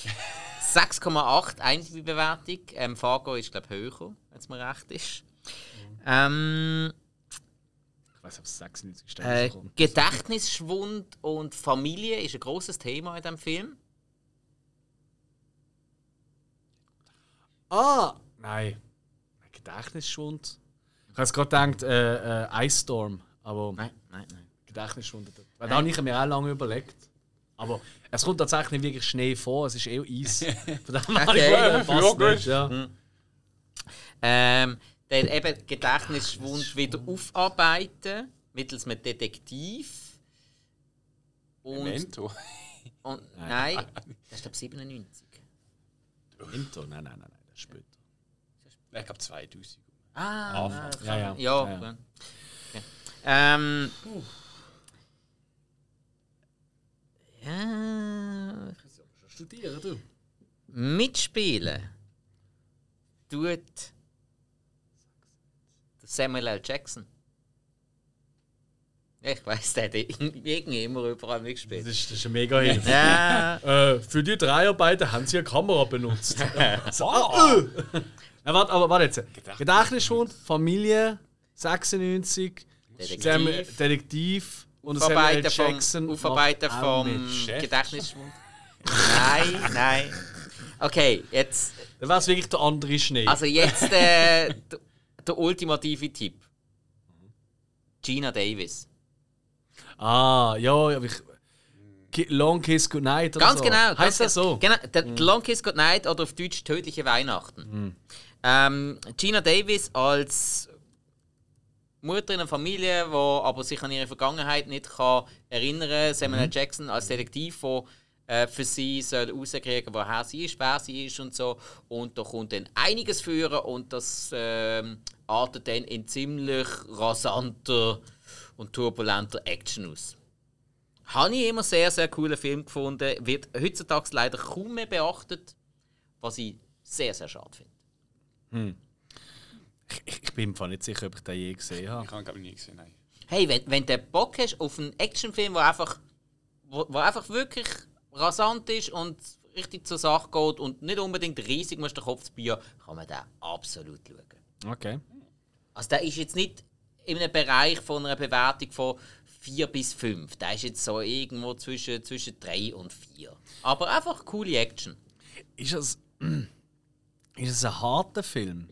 Speaker 3: 6,8 IMDb-Bewertung. Ähm, Fargo ist, glaube ich, höher, wenn es mir recht ist. Ähm,
Speaker 1: Ich weiß, ob es 96
Speaker 3: Äh,
Speaker 1: kommt.
Speaker 3: Gedächtnisschwund und Familie ist ein großes Thema in diesem Film.
Speaker 1: Ah! Nein. Gedächtnisschwund. Ich habe jetzt gerade gedacht, äh, äh, Ice Storm. Aber
Speaker 3: Nein, nein, nein.
Speaker 1: Gedächtnisschwund. Weil da habe ich mir auch lange überlegt. Aber es kommt tatsächlich nicht wirklich Schnee vor, es ist eher Eis. Von dem
Speaker 3: Okay.
Speaker 1: passt
Speaker 2: Ja,
Speaker 1: nicht, ja.
Speaker 3: Ähm, dann eben Gedächtnisschwund wieder aufarbeiten mittels einem Detektiv. Und,
Speaker 2: Memento.
Speaker 3: und nein, das ist glaube 97.
Speaker 1: Intro? Nein, nein, nein, nein, das ist später.
Speaker 2: Ich glaube 2000.
Speaker 3: Ah,
Speaker 2: Anfang.
Speaker 3: das
Speaker 1: Ja, ja.
Speaker 3: ja.
Speaker 1: Ja, ja.
Speaker 3: ja. Ähm, ja,
Speaker 1: Studieren, du.
Speaker 3: mitspielen tut Samuel L. Jackson. Ich weiß, der hat irgendwie immer überall
Speaker 1: Das
Speaker 3: mitgespielt.
Speaker 1: ist, das ist ein mega Hilfe.
Speaker 3: Ja,
Speaker 1: äh, für die Dreharbeiten haben sie eine Kamera benutzt. so, ah, äh. Ja, warte, aber warte jetzt. Gedächtnisschwund, Familie, 96,
Speaker 3: Detektiv.
Speaker 1: Sam, Detektiv und Samuel L. Jackson.
Speaker 3: vom,
Speaker 1: auch
Speaker 3: vom. Gedächtnisschwund. nein, nein. Okay, jetzt,
Speaker 1: Dann wäre es wirklich der andere Schnee.
Speaker 3: also jetzt äh, der, der ultimative Tipp. Gina Davis.
Speaker 1: ah, ja, aber ich. Long Kiss Goodnight oder
Speaker 3: Ganz
Speaker 1: so.
Speaker 3: genau.
Speaker 1: Heißt
Speaker 3: ganz
Speaker 1: das so?
Speaker 3: Genau, der Long Kiss Good Night oder auf Deutsch Tödliche Weihnachten. Ähm, Gina Davis als Mutter in einer Familie, die aber sich an ihre Vergangenheit nicht kann erinnern Samuel L. Jackson als Detektiv, der äh, für sie soll rauskriegen woher sie ist, wer sie ist und so. Und da kommt dann einiges führen und das ähm, artet dann in ziemlich rasanter und turbulenter Action aus. Habe ich immer sehr, sehr coolen Film gefunden. Wird heutzutage leider kaum mehr beachtet, was ich sehr, sehr schade finde.
Speaker 1: Ich, ich bin im Fall nicht sicher, ob ich den je gesehen habe.
Speaker 2: Ich habe glaube ich nie gesehen. Nein.
Speaker 3: Hey, wenn, wenn du Bock hast auf einen Actionfilm, der einfach, wo, wo einfach wirklich rasant ist und richtig zur Sache geht und nicht unbedingt riesig musst den Kopf zu biegen, kann man den absolut schauen.
Speaker 1: Okay.
Speaker 3: Also der ist jetzt nicht in einem Bereich von einer Bewertung von 4 bis 5. Der ist jetzt so irgendwo zwischen, zwischen 3 und 4. Aber einfach coole Action.
Speaker 1: Ist es, ist es ein harter Film?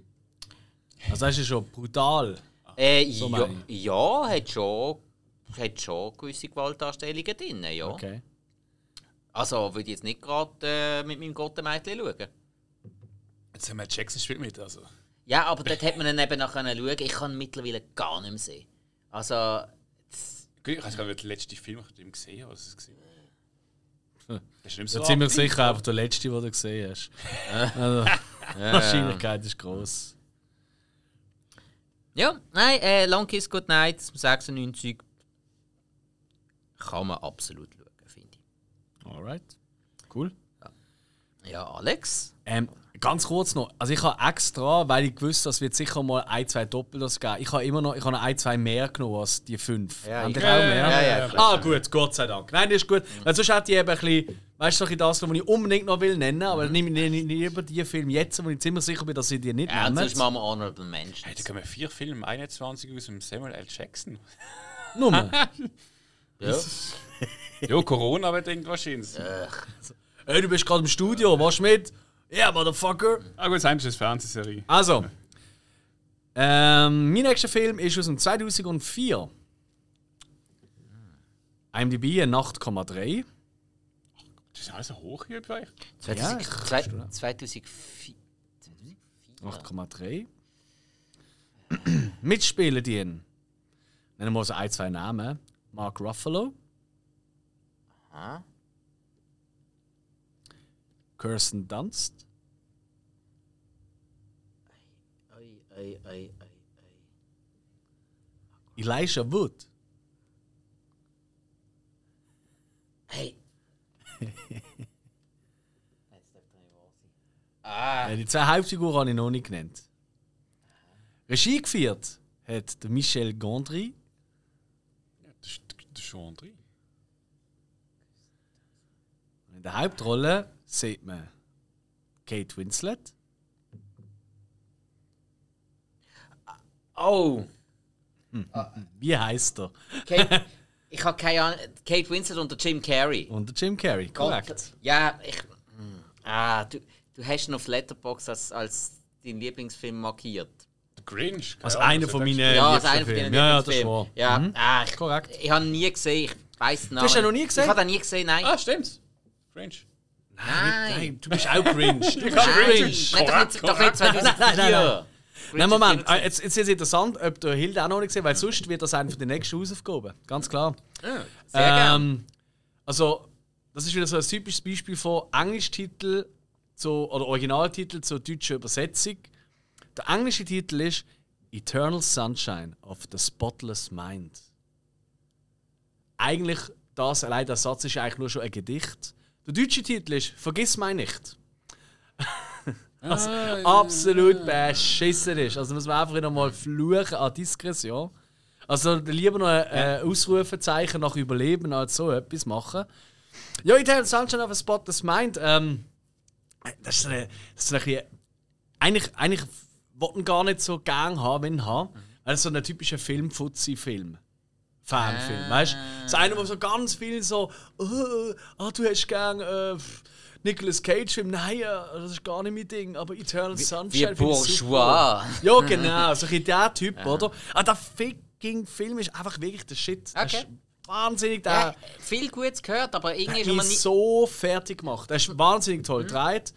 Speaker 1: Also das ist schon brutal.
Speaker 3: Äh,
Speaker 1: So
Speaker 3: ja, ja, hat schon, hat schon gewisse Gewaltdarstellungen drin, ja.
Speaker 1: Okay.
Speaker 3: Also würde ich jetzt nicht gerade äh, mit meinem Gottemädchen schauen.
Speaker 2: Jetzt haben wir Jackson spielt mit. Also.
Speaker 3: Ja, aber dort hätte man dann eben noch schauen. Ich kann ihn mittlerweile gar nicht mehr sehen. Also,
Speaker 2: Gut, Ich weiß gar nicht, der letzte Film, den ich ihm gesehen habe. Was ist das? ist nicht
Speaker 1: So
Speaker 2: so
Speaker 1: ziemlich sicher einfach der letzte, den du gesehen hast. Also, die Wahrscheinlichkeit ist groß.
Speaker 3: ja, nein, äh, Long Kiss Goodnight 96 kann man absolut schauen, finde ich.
Speaker 1: Alright. Cool.
Speaker 3: Ja, Alex?
Speaker 1: Ähm, ganz kurz noch. Also ich habe extra, weil ich gewusst dass es wird sicher mal ein, zwei Doppeltes geben. Ich habe immer noch, ich habe noch ein, zwei mehr genommen als die fünf.
Speaker 3: Ja,
Speaker 1: Habt
Speaker 3: ich-
Speaker 1: ihr auch mehr?
Speaker 3: Ja, ja, ja,
Speaker 1: ah gut, Gott sei Dank. Nein, das ist gut. Weil sonst hätte ich eben ein bisschen, weißt du, so bisschen das, was ich unbedingt noch will nennen, aber ich nicht lieber die Filme jetzt, wo ich ziemlich sicher bin, dass ich die nicht
Speaker 3: Ja,
Speaker 1: nehme.
Speaker 3: sonst machen wir Honorable Mentions.
Speaker 2: Hey, da kommen vier Filme, 21 aus dem Samuel L. Jackson.
Speaker 1: Nummer.
Speaker 3: Ja.
Speaker 2: ja, Corona bedingt wahrscheinlich.
Speaker 1: Hey, du bist gerade im Studio, was mit? Ja, yeah, Motherfucker.
Speaker 2: Ah gut, das ist eine Fernsehserie.
Speaker 1: Also, ähm, mein nächster Film ist aus dem 2004. IMDb eine 8,3.
Speaker 2: Das ist alles hoch hier bei euch.
Speaker 3: 2000,
Speaker 1: Ja,
Speaker 3: zwei-
Speaker 1: stimmt, ja.
Speaker 3: 2004.
Speaker 1: 8,3. Mitspielen die. Nennen wir mal so ein, zwei Namen. Mark Ruffalo,
Speaker 3: Ah.
Speaker 1: Kirsten Dunst,
Speaker 3: Ei, ei, ei, ei, ei.
Speaker 1: Elijah Wood.
Speaker 3: Hey. Ah,
Speaker 1: Die zwei Hauptfiguren habe ich noch nicht genannt. Regie geführt hat der Michel Gondry,
Speaker 2: Das ist der.
Speaker 1: Und In der Hauptrolle sieht man Kate Winslet,
Speaker 3: oh.
Speaker 1: wie heißt er?
Speaker 3: Kate, ich habe keine Ahnung. Kate Winslet und der Jim Carrey.
Speaker 1: Und der Jim Carrey, korrekt.
Speaker 3: Ja, ich. hm. Ah, du, du hast ihn auf Letterboxd als, als deinen Lieblingsfilm markiert.
Speaker 2: Der Grinch.
Speaker 1: Als
Speaker 2: Ahnung,
Speaker 1: einer von meinen.
Speaker 3: Ja, als einer von deinen.
Speaker 1: Ja, ja, das wahr.
Speaker 3: Ja,
Speaker 1: Mhm.
Speaker 3: ah, ich,
Speaker 1: Korrekt.
Speaker 3: Ich habe ihn nie gesehen. Ich weiß den Namen.
Speaker 1: hast ihn noch nie gesehen?
Speaker 3: Ich habe ihn nie gesehen, nein.
Speaker 2: Ah, stimmt's. Grinch.
Speaker 3: nein.
Speaker 1: Nein, du bist auch cringe. Du bist auch
Speaker 3: Nein, doch nicht, doch nicht 2004.
Speaker 1: Nein, nein, nein.
Speaker 3: Grinch
Speaker 1: Nein, Moment,
Speaker 3: ist
Speaker 1: äh, jetzt, jetzt ist es interessant, ob der Hilde auch noch nicht gesehen weil sonst wird das eine von den nächsten Hausaufgaben. Ganz klar.
Speaker 3: Sehr gern.
Speaker 1: Ähm, also, das ist wieder so ein typisches Beispiel von Englischtitel zu, oder Originaltitel zur deutschen Übersetzung. Der englische Titel ist Eternal Sunshine of the Spotless Mind. Eigentlich, das allein der Satz ist eigentlich nur schon ein Gedicht. Der deutsche Titel ist Vergiss mich nicht. Was absolut beschissen ist. Also muss man einfach wieder mal fluchen an Diskretion. Also lieber noch ein äh, Ausrufezeichen nach Überleben als so etwas machen. Ja, Eternal Sunshine of a Spotless Mind. Ähm, das ist eine, das ist ein bisschen, eigentlich, eigentlich wollte ich ihn gar nicht so gern haben, wenn ich haben. Weil es so ein typischer Film-Fuzzi-Film. Fanfilm, weißt du? So einer, wo so ganz viel so, oh, ah, du hast gern äh, Nicolas Cage-Film. Nein, äh, das ist gar nicht mein Ding, aber Eternal
Speaker 3: Wie
Speaker 1: Sunshine super.
Speaker 3: Bourgeois.
Speaker 1: Ja, genau, so ein der Typ, oder? Ah, der fucking Film ist einfach wirklich der Shit.
Speaker 3: Okay.
Speaker 1: ist wahnsinnig, der,
Speaker 3: Ja, viel Gutes gehört, aber irgendwie ist man nicht.
Speaker 1: so fertig gemacht. Der ist wahnsinnig toll gedreht.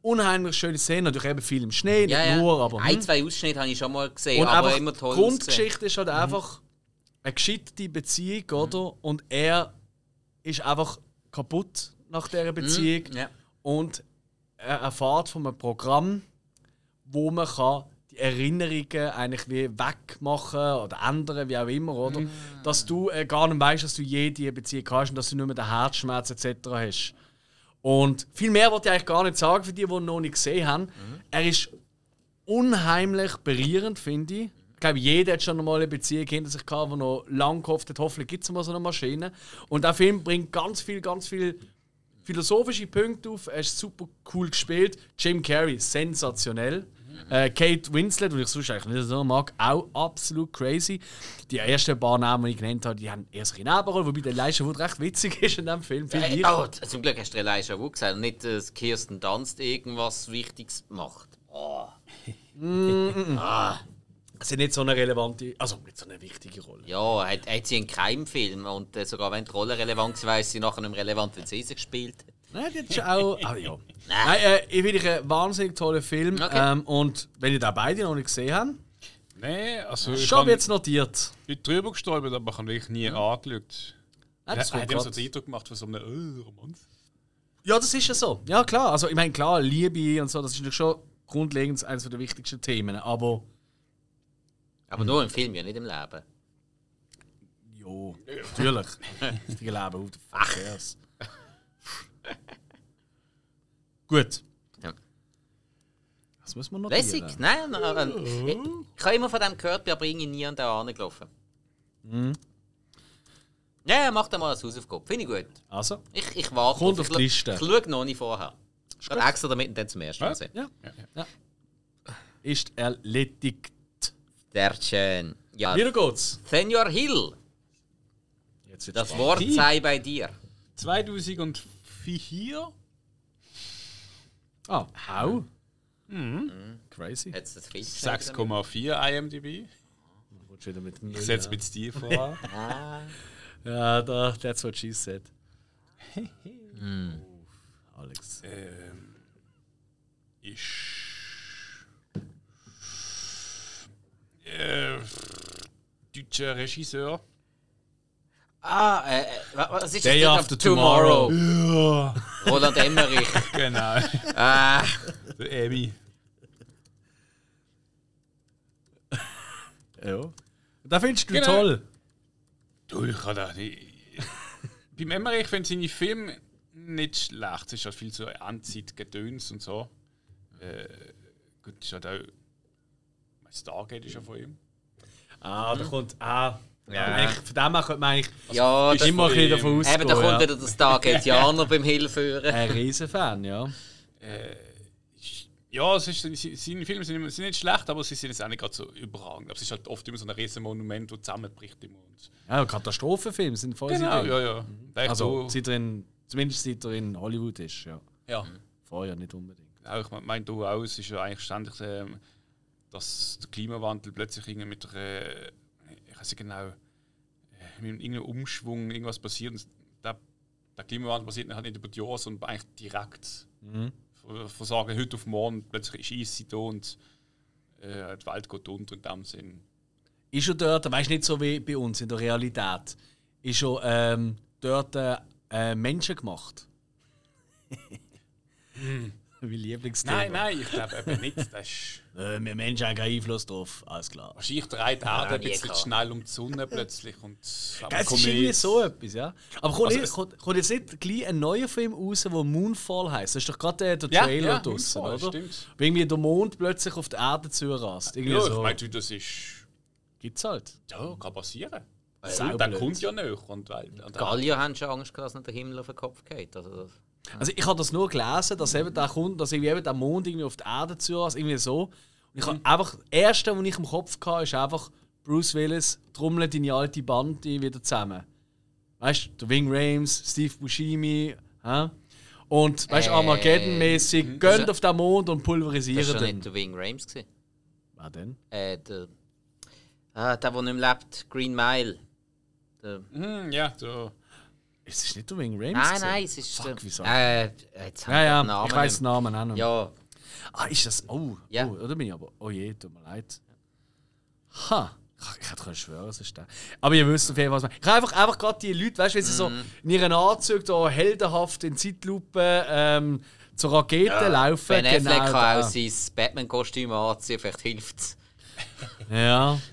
Speaker 1: Unheimlich schöne Szenen, natürlich eben viel im Schnee,
Speaker 3: Ja,
Speaker 1: nicht
Speaker 3: ja.
Speaker 1: nur, aber.
Speaker 3: Ein,
Speaker 1: hm.
Speaker 3: zwei Ausschnitte habe ich schon mal gesehen,
Speaker 1: Und
Speaker 3: aber immer
Speaker 1: die
Speaker 3: toll. ausgesehen.
Speaker 1: Grundgeschichte ist halt einfach eine gescheiterte Beziehung, oder? Und er ist einfach kaputt nach dieser Beziehung.
Speaker 3: Ja.
Speaker 1: Und er erfährt von einem Programm, wo man kann die Erinnerungen eigentlich wie wegmachen oder ändern, wie auch immer, oder? Dass du äh, gar nicht weißt, dass du je diese Beziehung hast und dass du nur mehr den Herzschmerz etc. hast. Und viel mehr wollte ich eigentlich gar nicht sagen für die, die ihn noch nicht gesehen haben. Er ist unheimlich berührend, finde ich. Ich glaube, jeder hat schon mal eine Beziehung hinter sich gehabt, die noch lange gehofft hat, hoffentlich gibt es mal so eine Maschine. Und der Film bringt ganz viel, ganz viel philosophische Punkte auf. Er ist super cool gespielt. Jim Carrey, sensationell. Äh, Kate Winslet, die ich sonst eigentlich nicht so mag, auch absolut crazy. Die ersten paar Namen, die ich genannt habe, die haben erst eine Nebenrolle, wobei der Elijah Wood recht witzig ist in diesem Film. Viel
Speaker 3: Äh, oh, zum Glück hast du Elijah Wood gesagt und nicht, dass Kirsten Dunst irgendwas Wichtiges macht. Oh.
Speaker 1: Es ist nicht so eine relevante, also nicht so eine wichtige Rolle.
Speaker 3: Ja, hat, hat sie einen Keimfilm und äh, sogar wenn die Rolle relevant war, ist sie nachher nicht mehr relevant, wenn sie sie gespielt hat.
Speaker 1: Nein, die ist auch. Ah, ja. Nein, äh, ich finde einen wahnsinnig tollen Film.
Speaker 3: Okay.
Speaker 1: Ähm, und wenn ihr da beide noch nicht gesehen habt,
Speaker 2: Nein, also ich
Speaker 1: schon
Speaker 2: habe
Speaker 1: jetzt notiert.
Speaker 2: bin drüber gestolpert, aber ich habe wirklich nie angeschaut.
Speaker 1: Nein,
Speaker 2: Ja,
Speaker 1: das
Speaker 2: hat ihm so den Eindruck gemacht von so einem äh, Romanz.
Speaker 1: Ja, das ist ja so. Ja, klar. Also, ich meine, klar, Liebe und so, das ist natürlich schon grundlegend eines der wichtigsten Themen. Aber,
Speaker 3: Aber nur im Film, ja nicht im Leben.
Speaker 1: jo, natürlich. Die Leben, the fuck cares? Gut.
Speaker 3: Ja.
Speaker 1: Das muss man noch
Speaker 3: Lässig? Nein, nein, äh, ich, habe immer von dem gehört, bin aber irgendwie nie an den angelaufen. Ja, ja, mach da mal als Hausaufgabe. Finde ich gut.
Speaker 1: Also,
Speaker 3: Ich, ich warte.
Speaker 1: Kommt auf die
Speaker 3: Ich
Speaker 1: Liste.
Speaker 3: Ich schaue noch nicht vorher. Habe extra damit und dann zum ersten Mal
Speaker 2: Ja.
Speaker 3: sehen.
Speaker 1: ja. ja. Ist erledigt.
Speaker 3: Sehr schön. Ja,
Speaker 1: Wieder geht's.
Speaker 3: Senior Hill,
Speaker 1: Jetzt wird's
Speaker 3: das
Speaker 1: spannend.
Speaker 3: Wort sei bei dir.
Speaker 2: 2004?
Speaker 1: Ah, auch. Crazy.
Speaker 3: Hat's das Film
Speaker 2: 6,4 IMDb.
Speaker 1: Willst du wieder mit dem
Speaker 2: Ich setze mit Stil vor.
Speaker 1: Ja, da, that's what she said. Alex.
Speaker 2: ähm, ist. Äh, deutscher Regisseur.
Speaker 3: Ah, äh, äh, wa- was ist
Speaker 1: Day
Speaker 3: das?
Speaker 1: After Tomorrow.
Speaker 2: Ja,
Speaker 3: Roland Emmerich.
Speaker 2: genau.
Speaker 3: ah,
Speaker 2: Der Emmy.
Speaker 1: Ja. Da findest du
Speaker 2: Genau.
Speaker 1: toll.
Speaker 2: Du, ich kann das nicht. Beim Emmerich finde ich seine Filme nicht schlecht. Es ist halt viel so Endzeit-Gedöns und so. Äh, gut, ist halt auch. Stargate ist ja von ihm.
Speaker 1: Ah, da kommt. Ah.
Speaker 3: Ja.
Speaker 1: Ja. Eigentlich, von dem her könnte man eigentlich
Speaker 3: ja,
Speaker 2: ist
Speaker 3: das,
Speaker 1: immer ein bisschen davon ausgehen.
Speaker 3: eben, da kommt
Speaker 1: ja.
Speaker 3: wieder der Stargate-Janer beim Hilführen.
Speaker 1: Ein Riesenfan, ja.
Speaker 2: Ist- Ja, es ist, se- seine Filme sind, immer- sind nicht schlecht, aber sie sind jetzt auch nicht gerade so überragend. Aber es ist halt oft immer so ein riesen Monument, das zusammenbricht immer. Und
Speaker 1: Ja, Katastrophenfilme sind voll
Speaker 2: genau, ja, ja. Echt
Speaker 1: Also,
Speaker 2: so,
Speaker 1: seit er in, zumindest seit er in Hollywood ist, ja.
Speaker 2: ja.
Speaker 1: Vorher nicht unbedingt.
Speaker 2: Auch, ich meine, du auch, es ist ja eigentlich ständig, ähm, dass der Klimawandel plötzlich irgendwie mit äh, ich weiß nicht genau, äh, mit irgendeinem Umschwung irgendwas passiert. Und der, der Klimawandel passiert halt nicht über die Jahre, sondern eigentlich direkt. Von von sagen, heute auf morgen plötzlich ist Eis da und äh, die Welt geht unter in dem Sinn.
Speaker 1: Ist er dort, weißt nicht so wie bei uns in der Realität, ist er ähm, dort äh, Menschen gemacht? Mein Lieblingsthema.
Speaker 2: Nein, nein, ich glaube eben nicht. Das ist
Speaker 1: Äh, wir Menschen haben keinen Einfluss drauf, alles klar.
Speaker 2: wahrscheinlich dreht die Erde ein bisschen schnell um die Sonne plötzlich. Und
Speaker 1: Es ist irgendwie so etwas, ja. Aber kommt,
Speaker 2: Also es-
Speaker 1: kommt, kommt jetzt nicht gleich ein neuer Film raus, der Moonfall heisst? Das ist doch gerade der, der
Speaker 2: Ja,
Speaker 1: Trailer
Speaker 2: ja,
Speaker 1: draussen,
Speaker 2: Moonfall,
Speaker 1: oder?
Speaker 2: stimmt.
Speaker 1: Wo irgendwie der Mond plötzlich auf die Erde zurast. Irgendwie
Speaker 2: Ja,
Speaker 1: so.
Speaker 2: ich meine, das ist.
Speaker 1: Gibt's halt.
Speaker 2: Ja, kann passieren.
Speaker 1: Saublöd.
Speaker 2: Dann kommt ja nicht. Und weil, und
Speaker 3: Gallier haben schon Angst gehabt, dass nicht der Himmel auf den Kopf geht. Also das,
Speaker 1: Also ich habe das nur gelesen, dass eben der kommt, dass irgendwie eben der Mond irgendwie auf die Erde zurast, irgendwie so. Und ich habe einfach, das erste, was ich im Kopf hatte, ist einfach Bruce Willis, trommelt deine alte Bande wieder zusammen. Weißt du, der Wing Rames, Steve Buscemi, hä? Und weißt du,
Speaker 3: Äh,
Speaker 1: Armageddon-mäßig, gönnt auf den Mond und
Speaker 3: das war
Speaker 1: pulverisiert
Speaker 3: schon
Speaker 1: den.
Speaker 3: nicht der Wing Rames. Gewesen.
Speaker 1: Wer denn?
Speaker 3: Äh, der, ah, der, der nicht mehr lebt, Green Mile. Der,
Speaker 2: Mhm, ja, so.
Speaker 1: Es ist nicht der Wing Rames.
Speaker 3: nein, nein, es ist
Speaker 1: Fuck, wieso?
Speaker 3: Äh, jetzt
Speaker 1: Ja, ja,
Speaker 3: Namen
Speaker 1: ich weiß den Namen auch noch.
Speaker 3: Ja,
Speaker 1: Ah, ist das. Oh,
Speaker 3: Ja.
Speaker 1: oh, oder bin ich aber. Oh je, tut mir leid. Ha! Ich- hätte schwören, es ist der. Aber ihr wisst auf jeden Fall, was man. Ich habe einfach, einfach gerade die Leute, weißt du, wenn sie so
Speaker 3: Mhm.
Speaker 1: in ihren Anzügen da heldenhaft in Zeitlupe ähm, zur Rakete laufen.
Speaker 3: Ben Affleck
Speaker 1: genau
Speaker 3: kann
Speaker 1: da.
Speaker 3: auch sein Batman-Kostüm anziehen, vielleicht hilft es.
Speaker 1: Ja.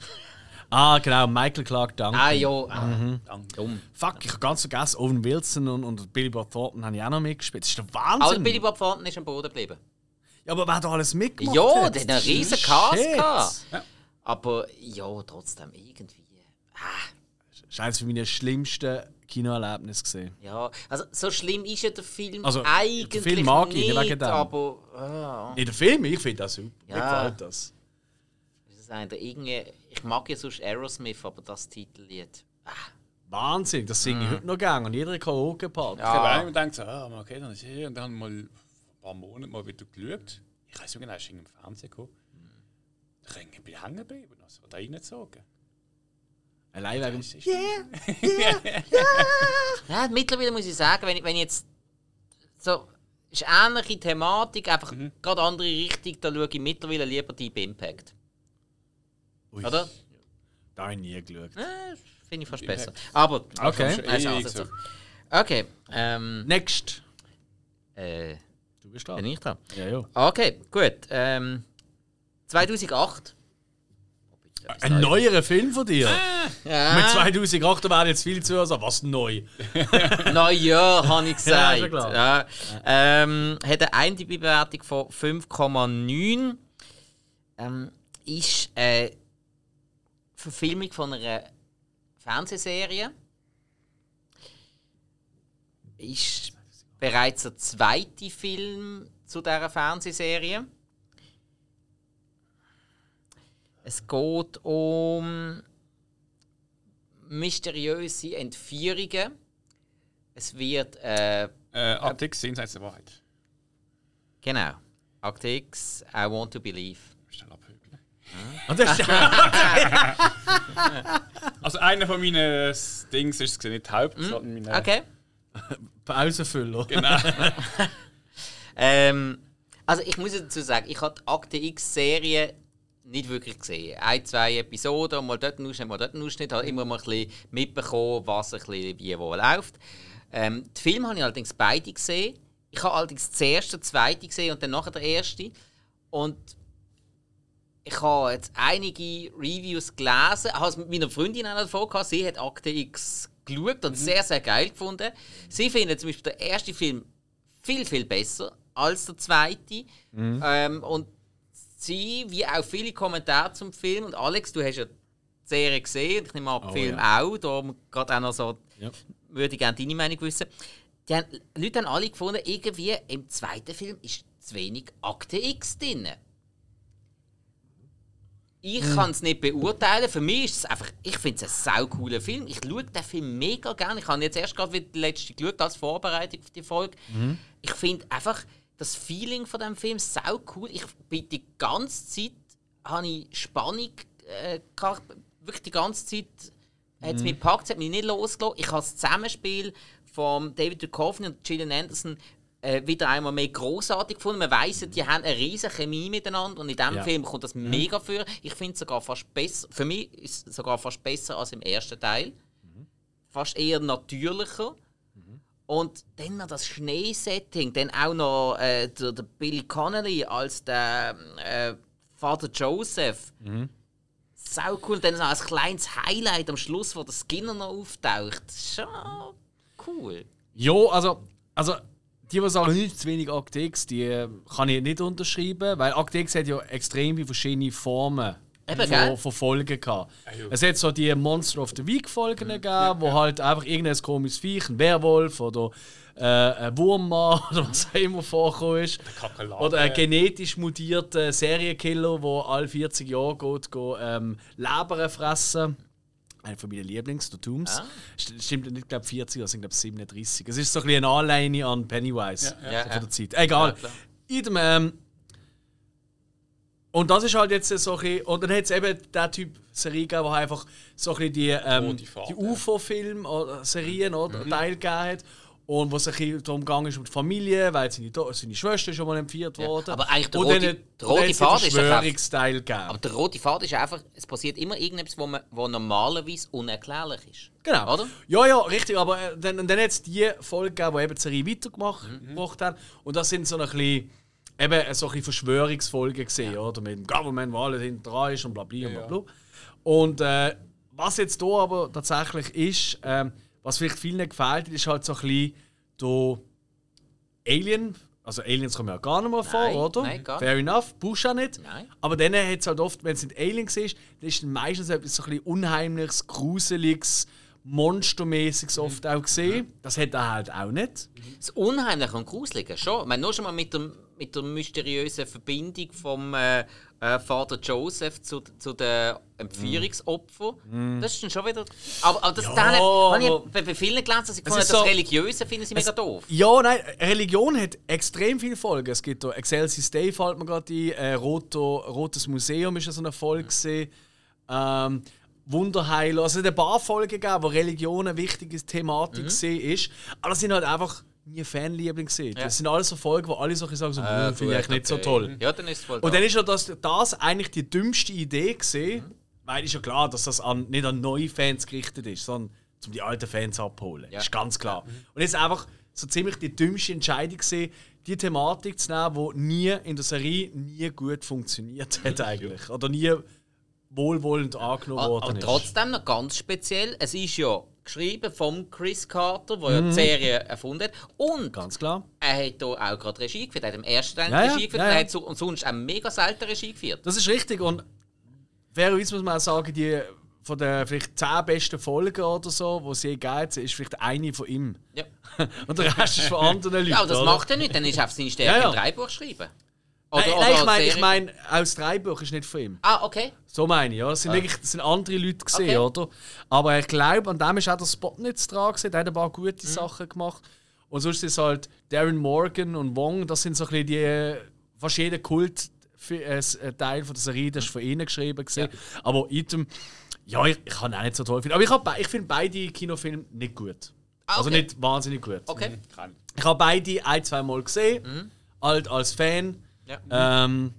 Speaker 1: Ah, genau, Michael Clark Duncan.
Speaker 3: Ah, ja, ah,
Speaker 1: Mhm.
Speaker 3: dumm.
Speaker 1: Fuck, ich habe ganz vergessen, Owen Wilson und, und Billy Bob Thornton haben ja auch noch mitgespielt. Das ist der Wahnsinn.
Speaker 3: Aber Billy Bob Thornton ist am Boden geblieben.
Speaker 1: ja, aber wer hat da alles mitgemacht?
Speaker 3: Ja,
Speaker 1: hat?
Speaker 3: der hat einen riesen Cast gehabt.
Speaker 2: Ja.
Speaker 3: Aber ja, trotzdem irgendwie. Ah,
Speaker 1: Das war eines meiner schlimmsten Kinoerlebnisse. Gewesen.
Speaker 3: Ja, also so schlimm ist ja der Film
Speaker 1: Also,
Speaker 3: eigentlich
Speaker 1: den Film mag ich,
Speaker 3: nicht,
Speaker 1: nicht wegen dem.
Speaker 3: aber ah,
Speaker 1: In der Film, ich finde das super. Mir
Speaker 3: Ja.
Speaker 1: gefällt das.
Speaker 3: ich sagen, der irgendwie, ich mag ja sonst Aerosmith, aber das Titellied.
Speaker 1: Wahnsinn, das singe ich heute noch gerne und jeder Karaoke-Party.
Speaker 2: Ich habe
Speaker 3: Ja.
Speaker 2: immer gedacht, so, ah, okay, dann ist hier. Und dann mal ein paar Monate mal wieder geschaut. Ich weiß nicht genau, ist im Fernsehen gekommen. Da bin ich hängen geblieben, also da reingezogen.
Speaker 1: Allein wegen.
Speaker 2: Das ist-
Speaker 3: Ja, mittlerweile muss ich sagen, wenn ich, wenn ich jetzt so ist ähnliche Thematik, einfach gerade andere Richtung, da schaue ich mittlerweile lieber Deep Impact.
Speaker 1: Ui,
Speaker 3: Oder?
Speaker 1: Da habe ich nie geschaut.
Speaker 3: Äh, Finde ich fast besser. Aber,
Speaker 1: Okay.
Speaker 2: Schon
Speaker 3: also, also,
Speaker 2: so.
Speaker 3: okay, ähm,
Speaker 1: Next.
Speaker 3: äh,
Speaker 1: Du bist
Speaker 3: bin
Speaker 1: dran.
Speaker 3: ich dran.
Speaker 1: Ja, ja.
Speaker 3: Okay, gut. Ähm, 2008.
Speaker 1: Ein neuerer Film von dir?
Speaker 3: Ja.
Speaker 1: Mit 2008 werden jetzt viel zu sagen, was neu?
Speaker 3: Naja, habe ich
Speaker 1: Ja,
Speaker 3: gesagt.
Speaker 1: klar.
Speaker 3: ja, ähm, hat eine IMDb-Bewertung von 5,9. Ähm, ist eine Verfilmung von einer Fernsehserie. Ist bereits der zweite Film zu dieser Fernsehserie. Es geht um mysteriöse Entführungen. Es wird, äh,
Speaker 2: Äh, Artix, Jenseits der Wahrheit.
Speaker 3: genau, Act X, I Want to Believe.
Speaker 1: Und das ist
Speaker 2: Also einer von meinen Dings ist es nicht Haupt, sondern meine...
Speaker 3: Okay.
Speaker 1: Pausenfüller.
Speaker 2: Genau.
Speaker 3: Ähm, also ich muss dazu sagen, ich habe die Akte X-Serie nicht wirklich gesehen. Ein, zwei Episoden, mal dort einen Ausschnitt, mal dort einen Ausschnitt, habe immer mal ein bisschen mitbekommen, was ein bisschen wie wo läuft. Ähm, die Filme habe ich allerdings beide gesehen. Ich habe allerdings zuerst den zweiten gesehen und dann nachher den ersten. Und ich habe jetzt einige Reviews gelesen, habe es mit meiner Freundin auch davon gehabt. Sie hat Akte X geschaut und sehr, sehr geil gefunden. Sie findet zum Beispiel den ersten Film viel, viel besser als der zweite. Ähm, und sie, wie auch viele Kommentare zum Film, und Alex, du hast ja die Serie gesehen, ich nehme an, den
Speaker 1: Oh,
Speaker 3: Film
Speaker 1: ja.
Speaker 3: auch, darum gerade auch noch so,
Speaker 1: Ja.
Speaker 3: würde ich gerne deine Meinung wissen. Die haben, Leute haben alle gefunden, irgendwie im zweiten Film ist zu wenig Akte X drin. Ich kann es nicht beurteilen. Für mich ist es einfach, ich finde es ein sau cooler Film. Ich schaue den Film mega gerne. Ich habe jetzt erst gerade wieder die letzte geschaut als Vorbereitung für die Folge. Ich finde einfach das Feeling von dem Film sau cool. Ich bin die ganze Zeit habe ich Spannung äh, gehabt. wirklich die ganze Zeit hat es mich gepackt, hat mich nicht losgelassen. Ich habe das Zusammenspiel von David Duchovny und Gillian Anderson äh, wieder einmal mehr großartig gefunden. Man weiss, die haben eine riesige Chemie miteinander und in diesem
Speaker 1: Ja.
Speaker 3: Film kommt das mega für. Ich finde es sogar fast besser, für mich ist es sogar fast besser als im ersten Teil. Fast eher natürlicher. Und dann noch das Schneesetting, dann auch noch äh, der, der Billy Connolly als der äh, Vater Joseph. Sau cool. Und dann noch ein kleines Highlight am Schluss, wo der Skinner noch auftaucht. Schon cool.
Speaker 1: Ja, also, also die, die sagen, nicht zu wenig Act X, die äh, kann ich nicht unterschreiben, weil Act X hat ja extrem viele verschiedene Formen
Speaker 3: Eben,
Speaker 1: von, von Folgen gehabt.
Speaker 2: ja.
Speaker 1: Es hat so die Monster of the Week Folgen gegeben, wo halt einfach irgendein komisches Viech, ein Werwolf oder äh, ein Wurmmann oder was auch immer vorgekommen ist. Oder ein genetisch mutierter Serienkiller, der alle 40 Jahre geht, geht ähm, Leber fressen. Einer von meinen Lieblings, der Tooms.
Speaker 3: Ah.
Speaker 1: St- Stimmt nicht, glaube 40, es sind glaube 37. Es ist so ein bisschen eine Anleihe an Pennywise
Speaker 2: Ja,
Speaker 3: ja.
Speaker 1: so von der Zeit. Egal.
Speaker 3: Ja, klar.
Speaker 1: In dem, ähm, und das ist halt jetzt so ein bisschen, und dann hat es eben der Typ Serie gegeben, der einfach so ein bisschen die, ähm,
Speaker 2: Faden.
Speaker 1: die UFO-Film oder Serien oder
Speaker 2: Mhm.
Speaker 1: Teil gegeben hat. Und wo es ein bisschen darum gegangen ist um die Familie, weil seine, seine Schwester schon mal entführt worden.
Speaker 3: aber eigentlich der
Speaker 1: und
Speaker 3: rote- der rote Faden ist
Speaker 1: Verschwörungsteil gegeben.
Speaker 3: Aber der rote Faden ist einfach, es passiert immer irgendetwas, wo, man, wo normalerweise unerklärlich ist.
Speaker 1: Genau.
Speaker 3: Oder?
Speaker 1: Ja, ja, richtig. Aber äh, dann, dann hat es die Folge gegeben, die eben die Serie weitergemacht
Speaker 3: Mhm.
Speaker 1: gemacht haben. Und das sind so ein bisschen, eben so ein bisschen Verschwörungsfolgen gesehen, oder? Mit dem Government, wo alles hinten dran ist und bla bla bla bla. Und äh, was jetzt hier aber tatsächlich ist, ähm, was vielleicht vielen gefällt, ist halt so ein bisschen der Alien. Also Aliens kommen ja gar nicht mehr vor,
Speaker 3: Nein,
Speaker 1: oder?
Speaker 3: nein, gar
Speaker 1: Fair enough, Bush auch nicht.
Speaker 3: Nein.
Speaker 1: Aber dann hat es halt oft, wenn es nicht Aliens ist, dann ist es meistens etwas so ein bisschen Unheimliches, Gruseliges, monstermäßig so oft auch gesehen. Das hat er halt auch nicht.
Speaker 3: Das Unheimliche und Gruselige schon. Ich meine, nur schon mal mit der, mit der mysteriösen Verbindung vom äh, äh, Vater Joseph zu, zu den Entführungsopfern. Das ist dann schon wieder. Aber, aber das
Speaker 1: Ja,
Speaker 3: ja, habe
Speaker 1: aber-
Speaker 3: ich bei, bei vielen gelesen, dass sie gefunden,
Speaker 1: ist
Speaker 3: das
Speaker 1: so-
Speaker 3: Religiöse finden sie mega doof.
Speaker 1: Ja, nein, Religion hat extrem viele Folgen. Es gibt da Excelsis Day, fällt mir gerade ein. Äh, Roto, Rotes Museum ist ja so eine Folge. gewesen. Ähm, Wunderheiler. Also es hat ein paar Folgen gegeben, wo Religion eine wichtige Thematik mhm. ist. Aber das sind halt einfach nie Fanliebling gesehen.
Speaker 3: Ja.
Speaker 1: Das sind alles so Folgen, wo alle so sagen, so,
Speaker 3: Äh,
Speaker 1: "Hm, finde ich eigentlich nicht so
Speaker 3: okay.
Speaker 1: toll.
Speaker 3: Ja, dann ist es voll
Speaker 1: Und dann ist ja das, das eigentlich die dümmste Idee gesehen, weil ist ja klar, dass das an, nicht an neue Fans gerichtet ist, sondern um die alten Fans abholen.
Speaker 3: Ja.
Speaker 1: Ist ganz klar. Und jetzt einfach so ziemlich die dümmste Entscheidung gesehen, die Thematik zu nehmen, die nie in der Serie nie gut funktioniert hat eigentlich. Oder nie wohlwollend angenommen
Speaker 3: Aber,
Speaker 1: worden
Speaker 3: aber
Speaker 1: ist.
Speaker 3: trotzdem noch ganz speziell, es ist ja geschrieben vom Chris Carter, der
Speaker 1: Mhm.
Speaker 3: ja die Serie erfunden hat. Und
Speaker 1: Ganz klar.
Speaker 3: er hat hier auch gerade Regie geführt. Er hat im ersten Teil
Speaker 1: Ja,
Speaker 3: Regie geführt
Speaker 1: ja,
Speaker 3: und
Speaker 1: ja.
Speaker 3: er hat so, und sonst auch mega selten Regie geführt.
Speaker 1: Das ist richtig. Und fairerweise muss man auch sagen, die von den vielleicht 10 besten Folgen oder so, die es je gibt, ist vielleicht eine von ihm.
Speaker 3: Ja.
Speaker 1: Und der Rest ist von anderen Leuten.
Speaker 3: Ja, aber das
Speaker 1: oder?
Speaker 3: macht er nicht, dann ist er auf seine Stärke
Speaker 1: Ja, ja.
Speaker 3: im Dreibuch schreiben.
Speaker 1: Nein, nein, ich meine, ich meine, auch das Dreibuch ist nicht von ihm.
Speaker 3: Ah, okay.
Speaker 1: So meine ich, ja. Es sind wirklich das sind andere Leute gesehen,
Speaker 3: Okay.
Speaker 1: oder? Aber ich glaube, an dem ist auch der Spotnitz dran gewesen. Der hat ein paar
Speaker 3: Mhm.
Speaker 1: gute Sachen gemacht. Und sonst ist es halt Darren Morgan und Wong, das sind so ein bisschen die. Fast jeder Kult. für- äh, äh, Teil von der Serie, das ist von ihnen geschrieben. gewesen. Aber Item, ja, ich, ich kann auch nicht so toll finden. Aber ich, hab ich finde beide Kinofilme nicht gut.
Speaker 3: Ah,
Speaker 1: Also
Speaker 3: okay.
Speaker 1: nicht wahnsinnig gut.
Speaker 3: Okay.
Speaker 2: Kann.
Speaker 1: Ich habe beide ein, zwei Mal gesehen, halt als Fan.
Speaker 3: Ja.
Speaker 1: Ähm,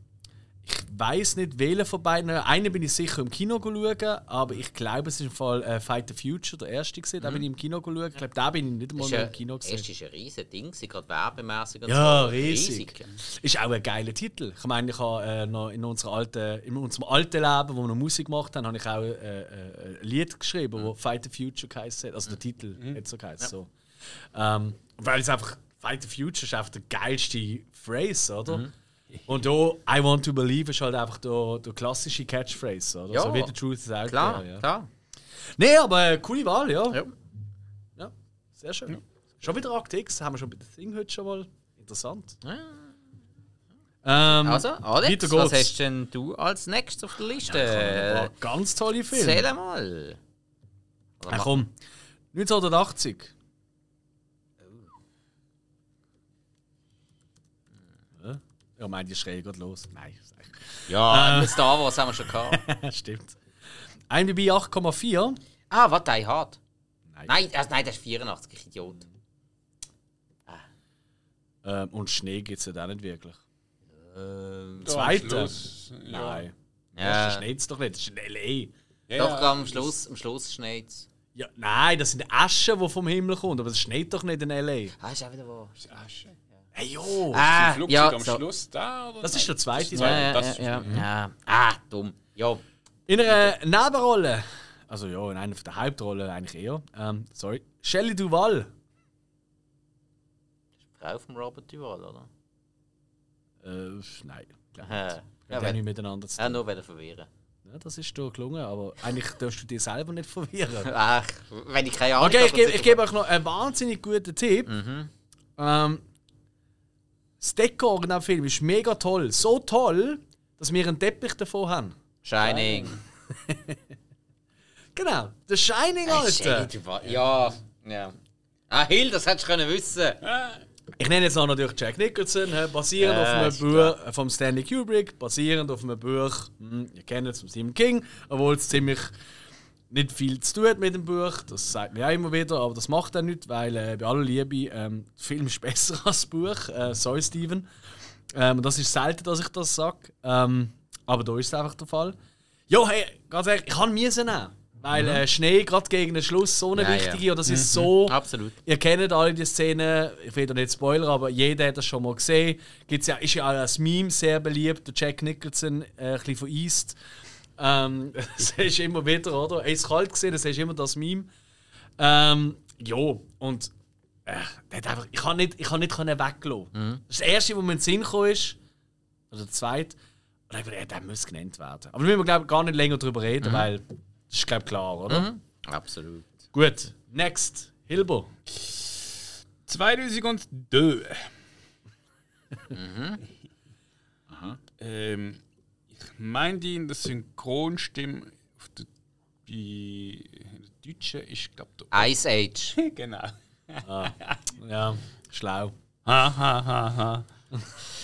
Speaker 1: ich weiß nicht, welchen von beiden. Einen bin ich sicher im Kino schauen, aber ich glaube, es ist im Fall äh, Fight the Future, der erste gesehen. Da bin ich im Kino schauen. Ich glaube, da bin ich nicht einmal
Speaker 3: Ist ja,
Speaker 1: im Kino gesehen.
Speaker 3: erst ist ein riesen Ding, gerade werbemäßig
Speaker 1: Ja,
Speaker 3: so.
Speaker 1: riesig. Ist auch ein geiler Titel. Ich meine, ich habe äh, noch in, unserer alten, in unserem alten Leben, wo wir noch Musik gemacht haben, habe ich auch äh, äh, ein Lied geschrieben,
Speaker 3: Mhm.
Speaker 1: wo Fight the Future geheißen hat. Also der Titel hat so geheißen. So. Ähm, weil es einfach, Fight the Future ist einfach der geilste Phrase, oder?
Speaker 3: Mhm.
Speaker 1: Und da, I want to believe ist halt einfach der, der klassische Catchphrase, oder?
Speaker 3: Ja.
Speaker 1: So wie the truth is out
Speaker 3: Klar,
Speaker 1: there, ja.
Speaker 3: klar.
Speaker 1: Nee, aber äh, coole Wahl, ja.
Speaker 3: Ja.
Speaker 1: Ja, sehr schön. Schon wieder Akt X, haben wir schon bei der Thing heute schon mal. Interessant. Ähm,
Speaker 3: Also, Alex, was hast denn du als nächstes auf der Liste? Äh,
Speaker 1: ganz tolle Filme.
Speaker 3: Erzähl mal.
Speaker 1: Ja, komm. 1980. Ja, Ja, mein, die schreien gerade los. Nein,
Speaker 3: Ja,
Speaker 1: Äh.
Speaker 3: mit Star Wars haben wir schon gehabt.
Speaker 1: Stimmt. IMDb 8,4.
Speaker 3: ah, was, Die Hard?
Speaker 1: Nein.
Speaker 3: Nein, also, nein, das ist 84, ich Idiot.
Speaker 1: Ähm, und Schnee gibt es ja auch nicht wirklich.
Speaker 3: Ähm,
Speaker 2: Da am
Speaker 1: Zweite?
Speaker 2: Schluss, Ja.
Speaker 1: Nein.
Speaker 3: Ja.
Speaker 1: Das schneit doch nicht, das ist in L.A.
Speaker 2: Ja,
Speaker 3: Doch,
Speaker 2: ja,
Speaker 3: am Schluss, am Schluss schneit
Speaker 1: Ja, nein, das sind Asche, die vom Himmel kommt, aber es schneit doch nicht in L.A.
Speaker 3: Ah, ist auch wieder wahr.
Speaker 2: Das ist Asche.
Speaker 1: Hey, jo!
Speaker 3: Ah,
Speaker 2: Flugzeug
Speaker 3: ja,
Speaker 2: am
Speaker 3: so.
Speaker 2: Schluss da? Oder?
Speaker 1: Das ist der zweite
Speaker 2: Das
Speaker 3: Ja,
Speaker 1: Teil.
Speaker 3: ja,
Speaker 2: Das
Speaker 3: ja,
Speaker 2: ist-
Speaker 3: ja, ja. Ah, dumm. Ja.
Speaker 1: In einer Nebenrolle, also ja, in einer der Hauptrollen eigentlich eher, ähm, sorry, Shelley Duval.
Speaker 3: Frau von Robert Duval, oder?
Speaker 1: Äh, nein, glaub
Speaker 3: Äh,
Speaker 1: nicht.
Speaker 3: ja,
Speaker 1: Ja, nicht miteinander zu
Speaker 3: Ja,
Speaker 1: tun.
Speaker 3: nur wieder verwirren.
Speaker 1: Ja, das ist dir gelungen, aber eigentlich darfst du dich selber nicht verwirren.
Speaker 3: Ach, wenn ich keine Ahnung
Speaker 1: Okay, ich
Speaker 3: habe,
Speaker 1: gebe
Speaker 3: dann
Speaker 1: ich gebe euch noch einen wahnsinnig guten Tipp.
Speaker 3: Mhm.
Speaker 1: Ähm, das Dekor in diesem Film ist mega toll. So toll, dass wir einen Teppich davon haben.
Speaker 3: Shining.
Speaker 1: Genau, The Shining, Alter.
Speaker 3: Ja, ja. Ah, Hill, das hättest du können wissen.
Speaker 1: Ich nenne jetzt auch natürlich Jack Nicholson, basierend
Speaker 3: Ja,
Speaker 1: auf einem Buch äh, vom Stanley Kubrick, basierend auf einem Buch, hm, ihr kennt es, von Stephen King, obwohl es ziemlich nicht viel zu tun mit dem Buch, das sagt mir auch immer wieder, aber das macht er nicht, weil äh, bei aller Liebe, ähm, der Film ist besser als das Buch, äh, sorry Steven. Ähm, das ist selten, dass ich das sage, ähm, aber da ist es einfach der Fall. Jo, hey, ganz ehrlich, ich kann müssen nehmen, weil äh, Schnee gerade gegen den Schluss so eine
Speaker 3: Ja, ja.
Speaker 1: wichtige, und das ist so...
Speaker 3: Absolut.
Speaker 1: Ihr kennt alle die Szene, ich will da nicht spoilern, aber jeder hat das schon mal gesehen. Gibt's ja, ist ja auch als Meme sehr beliebt, der Jack Nicholson, äh, ein bisschen von East. Ähm, das ist immer wieder, oder? Er ist kalt gesehen, das ist immer das Meme. Ähm, ja, und äh, einfach, ich kann nicht, ich kann nicht können weglassen. Das ist das Erste, was mir in den Sinn gekommen ist, oder der Zweite, und dachte, ja, der muss genannt werden. Aber da müssen wir, gar nicht länger drüber reden, weil das ist, glaube ich, klar, oder?
Speaker 3: Absolut.
Speaker 1: Gut, next. Hilbo.
Speaker 2: 2002. Ähm, ich meine, die in der Synchronstimme auf der, bei der Deutschen ist, glaube ich,
Speaker 3: Ice Age.
Speaker 2: genau.
Speaker 1: Ja, schlau.
Speaker 2: Ha, ha, ha, ha.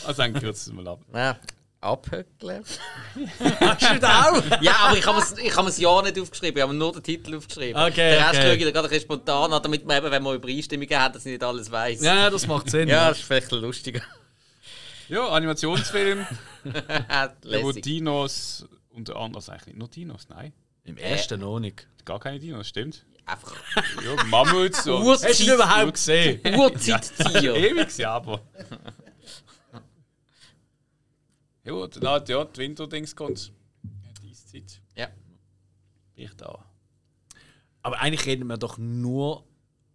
Speaker 2: Also dann kürzen wir mal ab.
Speaker 3: Ja, abhöckeln.
Speaker 1: Hast du das auch?
Speaker 3: Ja, aber ich habe es ich ja nicht aufgeschrieben, ich habe mir nur den Titel aufgeschrieben.
Speaker 1: Okay,
Speaker 3: Der Rest
Speaker 1: okay.
Speaker 3: schaue ich dann gerade spontan an, damit man eben, wenn man Übereinstimmungen hat, dass ich nicht alles weiß.
Speaker 1: Ja, das macht Sinn.
Speaker 3: Ja, das ist vielleicht ein lustiger.
Speaker 2: Ja, Animationsfilm, wo. Dinos, unter anderem, eigentlich nicht nur Dinos, nein.
Speaker 1: Im ersten noch nicht.
Speaker 2: Gar keine Dinos, stimmt.
Speaker 3: Einfach
Speaker 2: Ja, Mammuts und
Speaker 3: Urzeit-
Speaker 1: Hast du ihn überhaupt gesehen?
Speaker 3: Urzeittier.
Speaker 2: ewig, ja, aber. Ja, gut, hat ja die Winterdings kommt. Ja, die Eiszeit.
Speaker 3: Ja.
Speaker 2: Bin ich da.
Speaker 1: Aber eigentlich reden wir doch nur.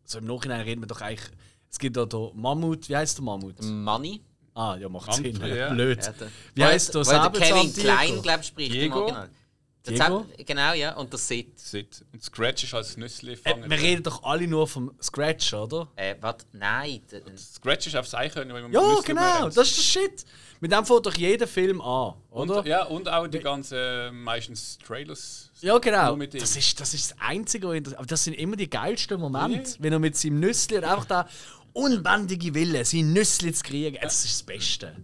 Speaker 1: Also im Nachhinein reden wir doch eigentlich. Es gibt da den Mammut. Wie heißt der Mammut?
Speaker 3: Money.
Speaker 1: Ah, ja, macht
Speaker 2: Mammut,
Speaker 1: Sinn.
Speaker 2: ja.
Speaker 1: Blöd.
Speaker 3: Ja, der-
Speaker 1: Wie heißt der
Speaker 3: Weil der Kevin? Klein, glaube ich, spricht im
Speaker 2: Diego?
Speaker 3: Original. Der
Speaker 1: Diego?
Speaker 3: Zap- Genau, ja. Und der Sid.
Speaker 2: Sit. Und Scratch ist als Nüssli
Speaker 1: Äh,
Speaker 2: fangen.
Speaker 1: wir reden doch alle nur vom Scratch, oder?
Speaker 3: Äh, was? Nein. der-
Speaker 2: Scratch ist aufs Eichhörnchen, wenn man
Speaker 1: Ja,
Speaker 2: Nüssli
Speaker 1: genau. Das ist der Shit. Mit dem fängt doch jeder Film an, oder?
Speaker 2: und, ja, und auch die ganzen äh, meistens Trailers.
Speaker 1: Ja, genau. Das ist, das ist das Einzige, aber das sind immer die geilsten Momente, wenn er mit seinem Nüssli und einfach da unbändige Wille, sein Nüssli zu kriegen. Das ist das Beste.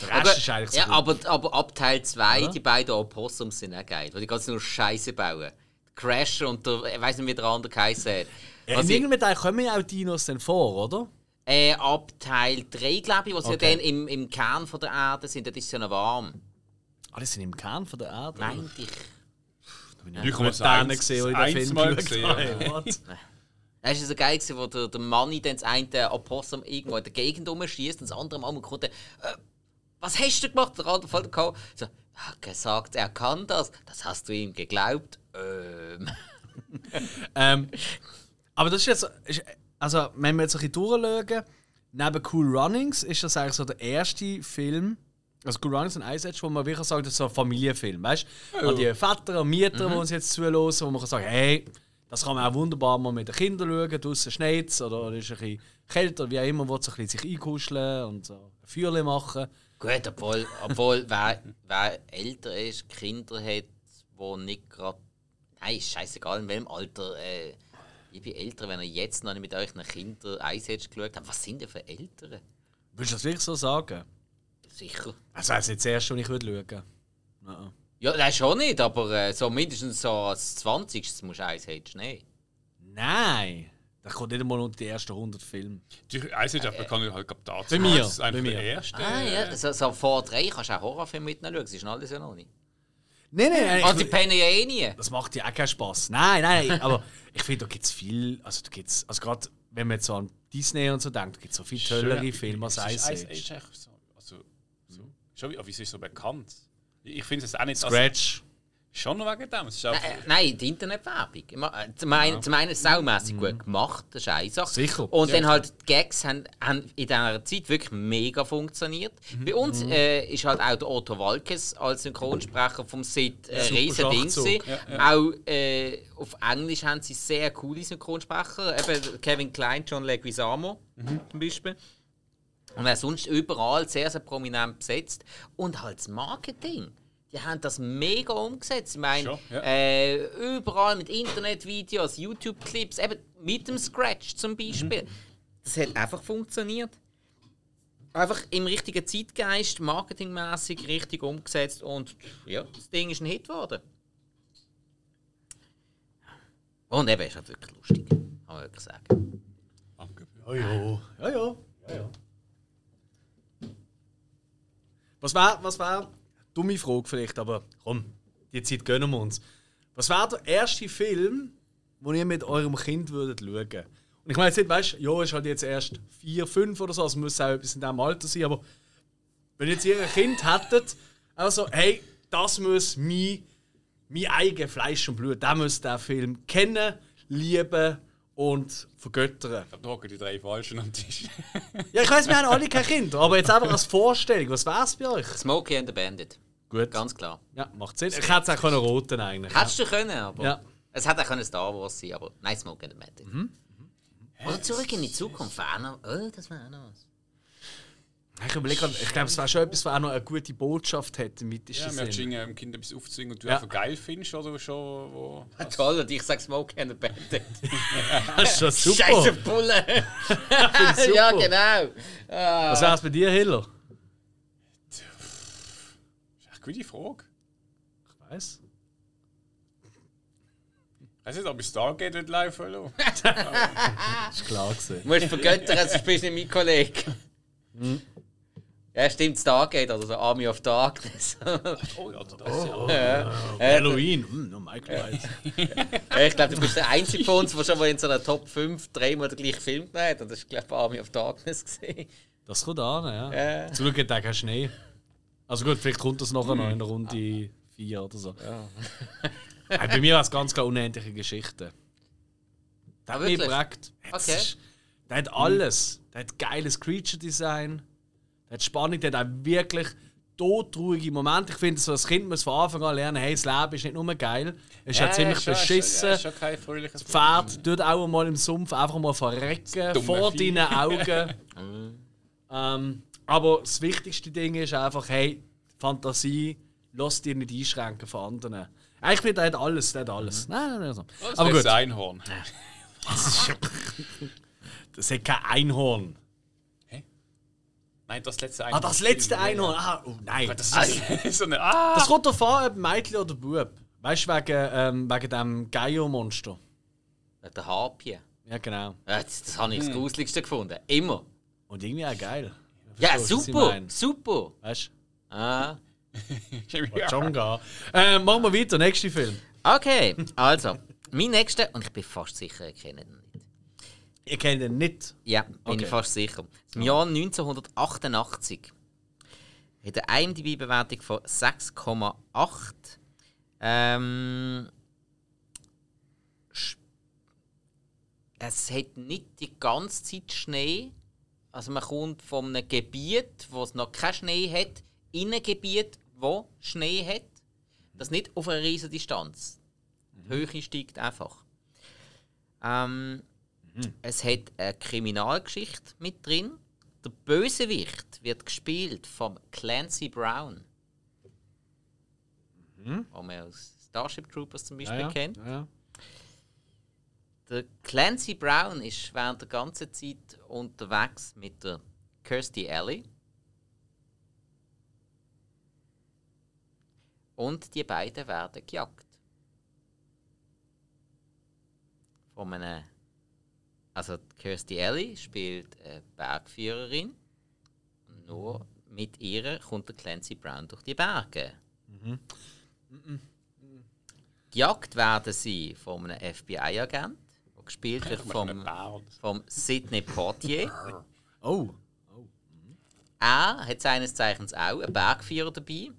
Speaker 1: Der Rest
Speaker 3: Aber,
Speaker 1: ist eigentlich so
Speaker 3: ja, aber, aber ab Teil 2,
Speaker 1: Ja.
Speaker 3: die beiden Opossums sind auch geil, weil die ganze nur Scheiße bauen. Crasher und der, ich weiß nicht, wie der andere geheißen hat.
Speaker 1: Ja,
Speaker 3: Was
Speaker 1: in
Speaker 3: ich-
Speaker 1: kommen ja auch Dinos dann vor, oder?
Speaker 3: Äh, ab Teil 3, glaube ich, wo sie
Speaker 1: Okay.
Speaker 3: dann im, im Kern von der Erde sind, dort ist es ja noch warm.
Speaker 1: Ah, die sind im Kern von der Erde.
Speaker 3: Meinte ich.
Speaker 1: ich
Speaker 2: Ich habe das eins-
Speaker 1: gesehen, die
Speaker 2: eins
Speaker 1: den Film
Speaker 2: gesehen,
Speaker 1: habe.
Speaker 2: ja.
Speaker 3: Das ist so geil, gewesen, wo der, der Manni dann das eine Opossum irgendwo in der Gegend rumschießt und das andere Mal kommt der, äh, was hast du gemacht? Der andere fällt der so, er hat gesagt, er kann das. Das hast du ihm geglaubt. Ähm.
Speaker 1: ähm, aber das ist jetzt. Ist, also, wenn wir jetzt ein bisschen durchschauen, neben Cool Runnings ist das eigentlich so der erste Film. Also Cool Runnings und Ice Age, wo man wirklich sagt, das ist so ein Familienfilm. Weißt du? An die Väter und Mieter, die uns jetzt zuhören, wo man kann sagen hey, das kann man auch wunderbar mal mit den Kindern schauen. Draußen schneit es oder ist ein bisschen kälter, wie auch immer, will so ein bisschen sich einkuscheln und so ein Feuerchen machen.
Speaker 3: Gut, obwohl, obwohl wer, wer älter ist, Kinder hat, wo nicht gerade. Nein, ist scheißegal, in welchem Alter. Äh, ich bin älter, wenn ihr jetzt noch nicht mit euch nach Kindern Ice Age geschaut habt. Was sind denn für Ältere?
Speaker 1: Würdest du das wirklich so sagen?
Speaker 3: Sicher.
Speaker 1: Also, das ist jetzt das erste, was ich würde schauen würde.
Speaker 3: Ja, nein, schon nicht, aber äh, so mindestens so als 20. musst du Ice Age nehmen.
Speaker 1: Nein! Das kommt nicht einmal unter die ersten 100 Filme.
Speaker 2: Die Ice Age kann ich halt dazu.
Speaker 1: Bei mir,
Speaker 2: Das ist einer der ersten.
Speaker 3: Ah ja, so, so vor drei kannst du auch Horrorfilme mit schauen, sie ist alles ja noch nicht.
Speaker 1: Nein, nein, nein.
Speaker 3: Also die pennen ja eh nie.
Speaker 1: Das macht ja auch keinen Spaß. Nein, nein, nein. aber ich finde, da gibt es viel. Also, da gibt's, also gerade wenn man jetzt so an Disney und so denkt, da gibt es so viel tollere Filme als
Speaker 2: Es ist
Speaker 1: Ice
Speaker 2: Ice
Speaker 1: Age.
Speaker 2: Age echt so. Also, so. Schon, wie- aber wieso ist so bekannt? Ich finde es auch nicht. Also,
Speaker 1: Scratch.
Speaker 2: schon noch wegen dem. Es ist auch,
Speaker 3: Äh, nein, die Internetwerbung. Äh, Zum einen, zum einen saumässig gut gemacht, das ist eine Sache.
Speaker 1: Sicher.
Speaker 3: Und dann halt die Gags haben, haben in dieser Zeit wirklich mega funktioniert. Bei uns äh, ist halt auch der Otto Walkes als Synchronsprecher vom Sid äh, riesen Ding gewesen. Auch äh, auf Englisch haben sie sehr coole Synchronsprecher. Eben Kevin Klein, John Leguizamo zum Beispiel. Und er sonst überall sehr, sehr prominent besetzt. Und halt das Marketing. Die haben das mega umgesetzt. Ich meine,
Speaker 2: Schon, ja.
Speaker 3: äh, überall mit Internetvideos, YouTube-Clips, eben mit dem Scratch zum Beispiel.
Speaker 2: Mhm.
Speaker 3: Das hat einfach funktioniert. Einfach im richtigen Zeitgeist, marketingmäßig richtig umgesetzt und ja, das Ding ist ein Hit geworden. Und eben, ist halt wirklich lustig, kann man wirklich sagen.
Speaker 1: Ja, ja. Ja, ja. ja, ja. Was wäre, was wär, dumme Frage vielleicht, aber komm, die Zeit gönnen wir uns. Was wäre der erste Film, den ihr mit eurem Kind würdet schauen? Und ich meine jetzt nicht, weißt du, ja, ist halt jetzt erst vier, fünf oder so, also muss auch etwas in diesem Alter sein, aber wenn jetzt ihr ein Kind hättet, also, hey, das muss mein, mein eigenes Fleisch und Blut, der muss den Film kennen, lieben und vergöttern.
Speaker 2: Ich glaube, da hocken die drei Falschen am Tisch.
Speaker 1: Ja, ich weiß, wir haben alle keine Kinder, aber jetzt einfach als Vorstellung, was wär's bei euch?
Speaker 3: Smokey and the Bandit,
Speaker 1: Gut.
Speaker 3: ganz klar.
Speaker 1: Ja, macht Sinn. Ich hätte es auch können roten eigentlich.
Speaker 3: Hättest du können, aber
Speaker 1: Ja.
Speaker 3: Es hätte auch können Star Wars sein, aber nein, Smoke and the Bandit.
Speaker 1: Mhm.
Speaker 3: Oder zurück in die Zukunft. Wäre noch, oh, das wäre auch noch was.
Speaker 1: Ich überlege, gerade, ich glaube, es wäre schon etwas, was auch noch eine gute Botschaft hätte im
Speaker 2: Ja, wir
Speaker 1: Sinn.
Speaker 2: haben dem Kind etwas aufzwingen und du
Speaker 1: Ja.
Speaker 2: einfach geil findest oder schon. Wo,
Speaker 3: Toll, und ich sage Smoke and Bandit.
Speaker 1: Das ist schon super.
Speaker 3: Scheiße Bulle!
Speaker 1: super.
Speaker 3: ja, genau. Ah.
Speaker 1: Was wär's bei dir, Hiller?
Speaker 2: das ist eine gute Frage.
Speaker 1: Ich weiß.
Speaker 2: Ich weiß nicht, ob ich Stargate nicht live will.
Speaker 1: Das ist klar gewesen.
Speaker 3: Du musst vergöttern, sonst bist du nicht mein Kollege.
Speaker 1: Hm.
Speaker 3: Ja, stimmt, Stargate, oder so Army of Darkness.
Speaker 2: Oh ja, das ja.
Speaker 1: Halloween. Hm, no, Michael Myers.
Speaker 3: Ja, ich glaube, du bist der Einzige von uns, der schon mal in so einer Top 5 dreimal den gleichen Film gemacht hat. Und das war, glaube ich, Army of Darkness. Gewesen.
Speaker 1: Das kommt an, ja.
Speaker 3: Ja.
Speaker 1: Zum Glück hat er keinen Schnee. Also gut, vielleicht kommt das nachher noch in der Runde 4 oder so. Hey, bei mir war es ganz klar unendliche Geschichte. Der hat mich geprägt. Das
Speaker 3: Okay.
Speaker 1: ist- Der hat alles. Der hat geiles Creature-Design. Der hat Spannung. Der hat auch wirklich todruhige Momente. Ich finde, so als Kind muss von Anfang an lernen, hey, das Leben ist nicht nur geil. Es ist ja, ziemlich
Speaker 2: schon-
Speaker 1: beschissen.
Speaker 2: Ja, ist schon kein fröhliches
Speaker 1: Das Pferd tut auch mal im Sumpf einfach mal verrecken vor
Speaker 2: Vieh.
Speaker 1: deinen Augen. ähm, aber das wichtigste Ding ist einfach, hey, Fantasie, lass dir nicht einschränken von anderen. Eigentlich finde der hat alles, der hat alles. Nein, nein, nein. So.
Speaker 2: Das
Speaker 1: Aber
Speaker 2: letzte
Speaker 1: gut,
Speaker 2: Einhorn.
Speaker 1: das hat kein Einhorn.
Speaker 2: Nein, das letzte
Speaker 1: Ah,
Speaker 2: Einhorn.
Speaker 1: das letzte Einhorn. Ah, oh nein.
Speaker 2: Das ist so eine. Ah!
Speaker 1: Das kommt davon, ob Mädchen oder Bub. Weißt du, wegen, ähm, wegen dem Gaio-Monster.
Speaker 3: Der Harpie.
Speaker 1: Ja, genau.
Speaker 3: Ja, Das, das habe ich das Gruseligste gefunden. Immer.
Speaker 1: Und irgendwie auch geil.
Speaker 3: Ja, super. Super.
Speaker 1: Weißt
Speaker 3: Ah.
Speaker 1: du? Jonga. Äh, machen wir weiter, nächster Film.
Speaker 3: Okay, also. Mein nächster, und ich bin fast sicher, ihr kennt ihn
Speaker 1: Ihr kennt ihn nicht.
Speaker 3: Ja, bin
Speaker 1: Okay.
Speaker 3: ich fast sicher. Im Jahr 1988 hat eine IMDb-Bewertung von 6,8. Ähm, es hat nicht die ganze Zeit Schnee. Also man kommt von einem Gebiet, wo es noch keinen Schnee hat, in ein Gebiet, wo Schnee hat. Das nicht auf einer riesen Distanz. Die Höhe steigt einfach. Ähm, es hat eine Kriminalgeschichte mit drin. Der Bösewicht wird gespielt von Clancy Brown. Den man aus Starship Troopers zum Beispiel
Speaker 1: Ja, ja.
Speaker 3: kennt.
Speaker 1: Ja.
Speaker 3: Der Clancy Brown ist während der ganzen Zeit unterwegs mit der Kirstie Alley. Und die beiden werden gejagt. Von einem. Also, Kirstie Alley spielt eine Bergführerin. Und nur mit ihr kommt der Clancy Brown durch die Berge. Gejagt werden sie von einem FBI-Agent, der gespielt wird vom, vom Sidney Portier.
Speaker 1: Oh.
Speaker 3: Er hat seines Zeichens auch einen Bergführer dabei,